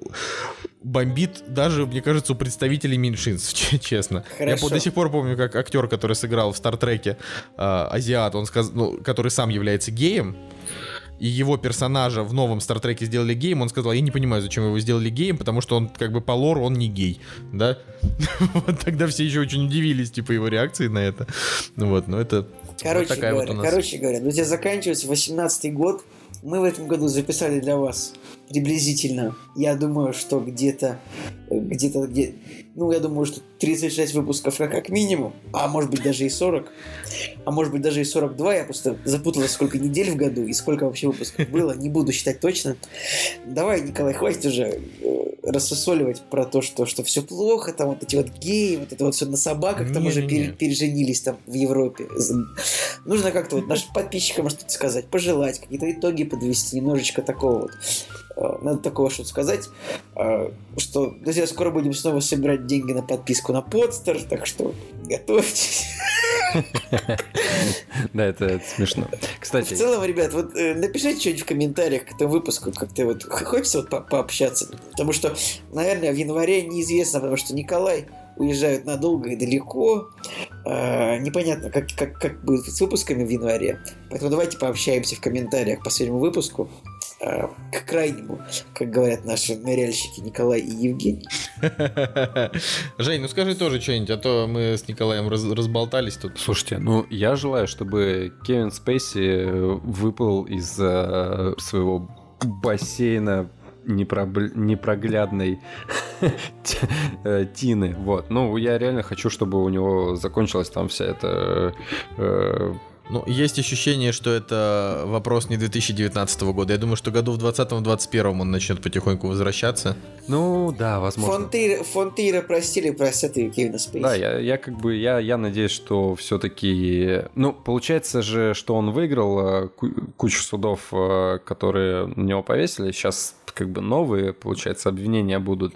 бомбит даже, мне кажется, у представителей меньшинств, че- честно. Я Хорошо. по- до сих пор помню, как актер, который сыграл в Стартреке э, азиат, он сказ... ну, который сам является геем, и его персонажа в новом Стартреке сделали геем, он сказал, я не понимаю, зачем его сделали геем, потому что он как бы по лору он не гей, да? Вот тогда все еще очень удивились, типа, его реакции на это. Ну вот, но это Короче вот такая говоря, вот у нас. короче говоря, друзья, заканчивается 18 год. Мы в этом году записали для вас приблизительно, я думаю, что где-то, э, где-то, где, ну, я думаю, что 36 выпусков как, минимум, а может быть даже и 40, а может быть даже и 42, я просто запутался, сколько недель в году и сколько вообще выпусков было, не буду считать точно. Давай, Николай, хватит уже э, рассусоливать про то, что, что все плохо, там вот эти вот геи, вот это вот все на собаках, там уже пере- переженились там в Европе. Нужно как-то вот нашим подписчикам что-то сказать, пожелать, какие-то итоги подвести, немножечко такого вот. Э, Надо такого что-то сказать, э, что, друзья, скоро будем снова собирать деньги на подписку на подстер, так что готовьтесь. Да, это, смешно. В Кстати, целом, ребят, вот э, напишите что-нибудь в комментариях к этому выпуску, как-то вот хочется вот по- пообщаться, потому что, наверное, в январе неизвестно, потому что Николай уезжает надолго и далеко, Э, непонятно, как, как, как будет с выпусками в январе, поэтому давайте пообщаемся в комментариях к последнему выпуску, к крайнему, как говорят наши ныряльщики Николай и Евгений. Жень, ну скажи тоже что-нибудь, а то мы с Николаем раз- разболтались тут. Слушайте, ну я желаю, чтобы Кевин Спейси э, выпал из э, своего бассейна непробл- непроглядной э, Тины. Вот. Ну, я реально хочу, чтобы у него закончилась там вся эта э, Ну, есть ощущение, что это вопрос не 2019 года. Я думаю, что году в 2020-2021 он начнет потихоньку возвращаться. Ну, да, возможно. Фон Тейра, фон Тейра простили, простят и Кевина Спейси. Да, я, я как бы, я, я надеюсь, что все-таки... Ну, получается же, что он выиграл э, ку- кучу судов, э, которые на него повесили. Сейчас как бы новые, получается, обвинения будут.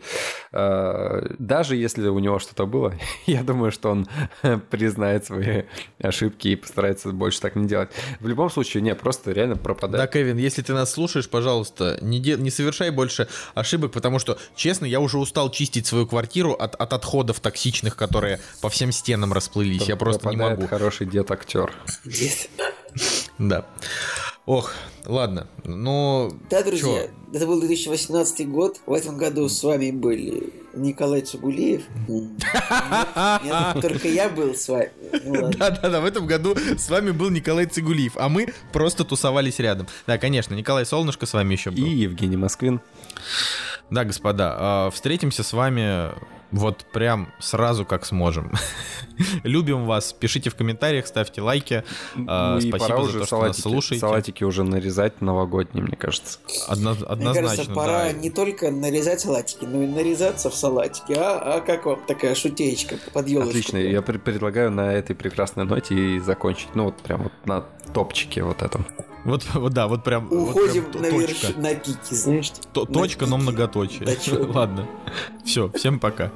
Э, Даже если у него что-то было, я думаю, что он признает свои ошибки и постарается больше так не делать. В любом случае, не, просто реально Да, пропадает. Кевин, если ты нас слушаешь, пожалуйста, не, де- не совершай больше ошибок, потому что, честно, я уже устал чистить свою квартиру от, от отходов токсичных, которые по всем стенам расплылись. Я просто не Пропадает могу. хороший дед-актер. Да. Ох, ладно. Ну, Да, друзья, чё? это был 2018 год. В этом году с вами были Николай нет, только я был с вами. Ну. Да-да-да, в этом году с вами был Николай Цигулиев, а мы просто тусовались рядом. Да, конечно, Николай Солнышко с вами еще был. И Евгений Москвин. Да, господа, а, встретимся с вами вот прям сразу, как сможем. Любим вас, пишите в комментариях, ставьте лайки. А, Ну и Спасибо пора за уже то, что нас салатики, слушаете. салатики уже нарезать новогодние, мне кажется. Одно- Мне однозначно, кажется, пора да. не только нарезать салатики, но и нарезаться в салатики. А, а как вам такая шутеечка под елочку? Отлично, я пр- предлагаю на этой прекрасной ноте и закончить. Ну, вот прям вот на топчике вот этом. Вот, вот да, вот прям, вот Уходим прям на, точка. верш... на пике, знаешь? На точка, но пике. многоточие. Ладно. Все, всем пока.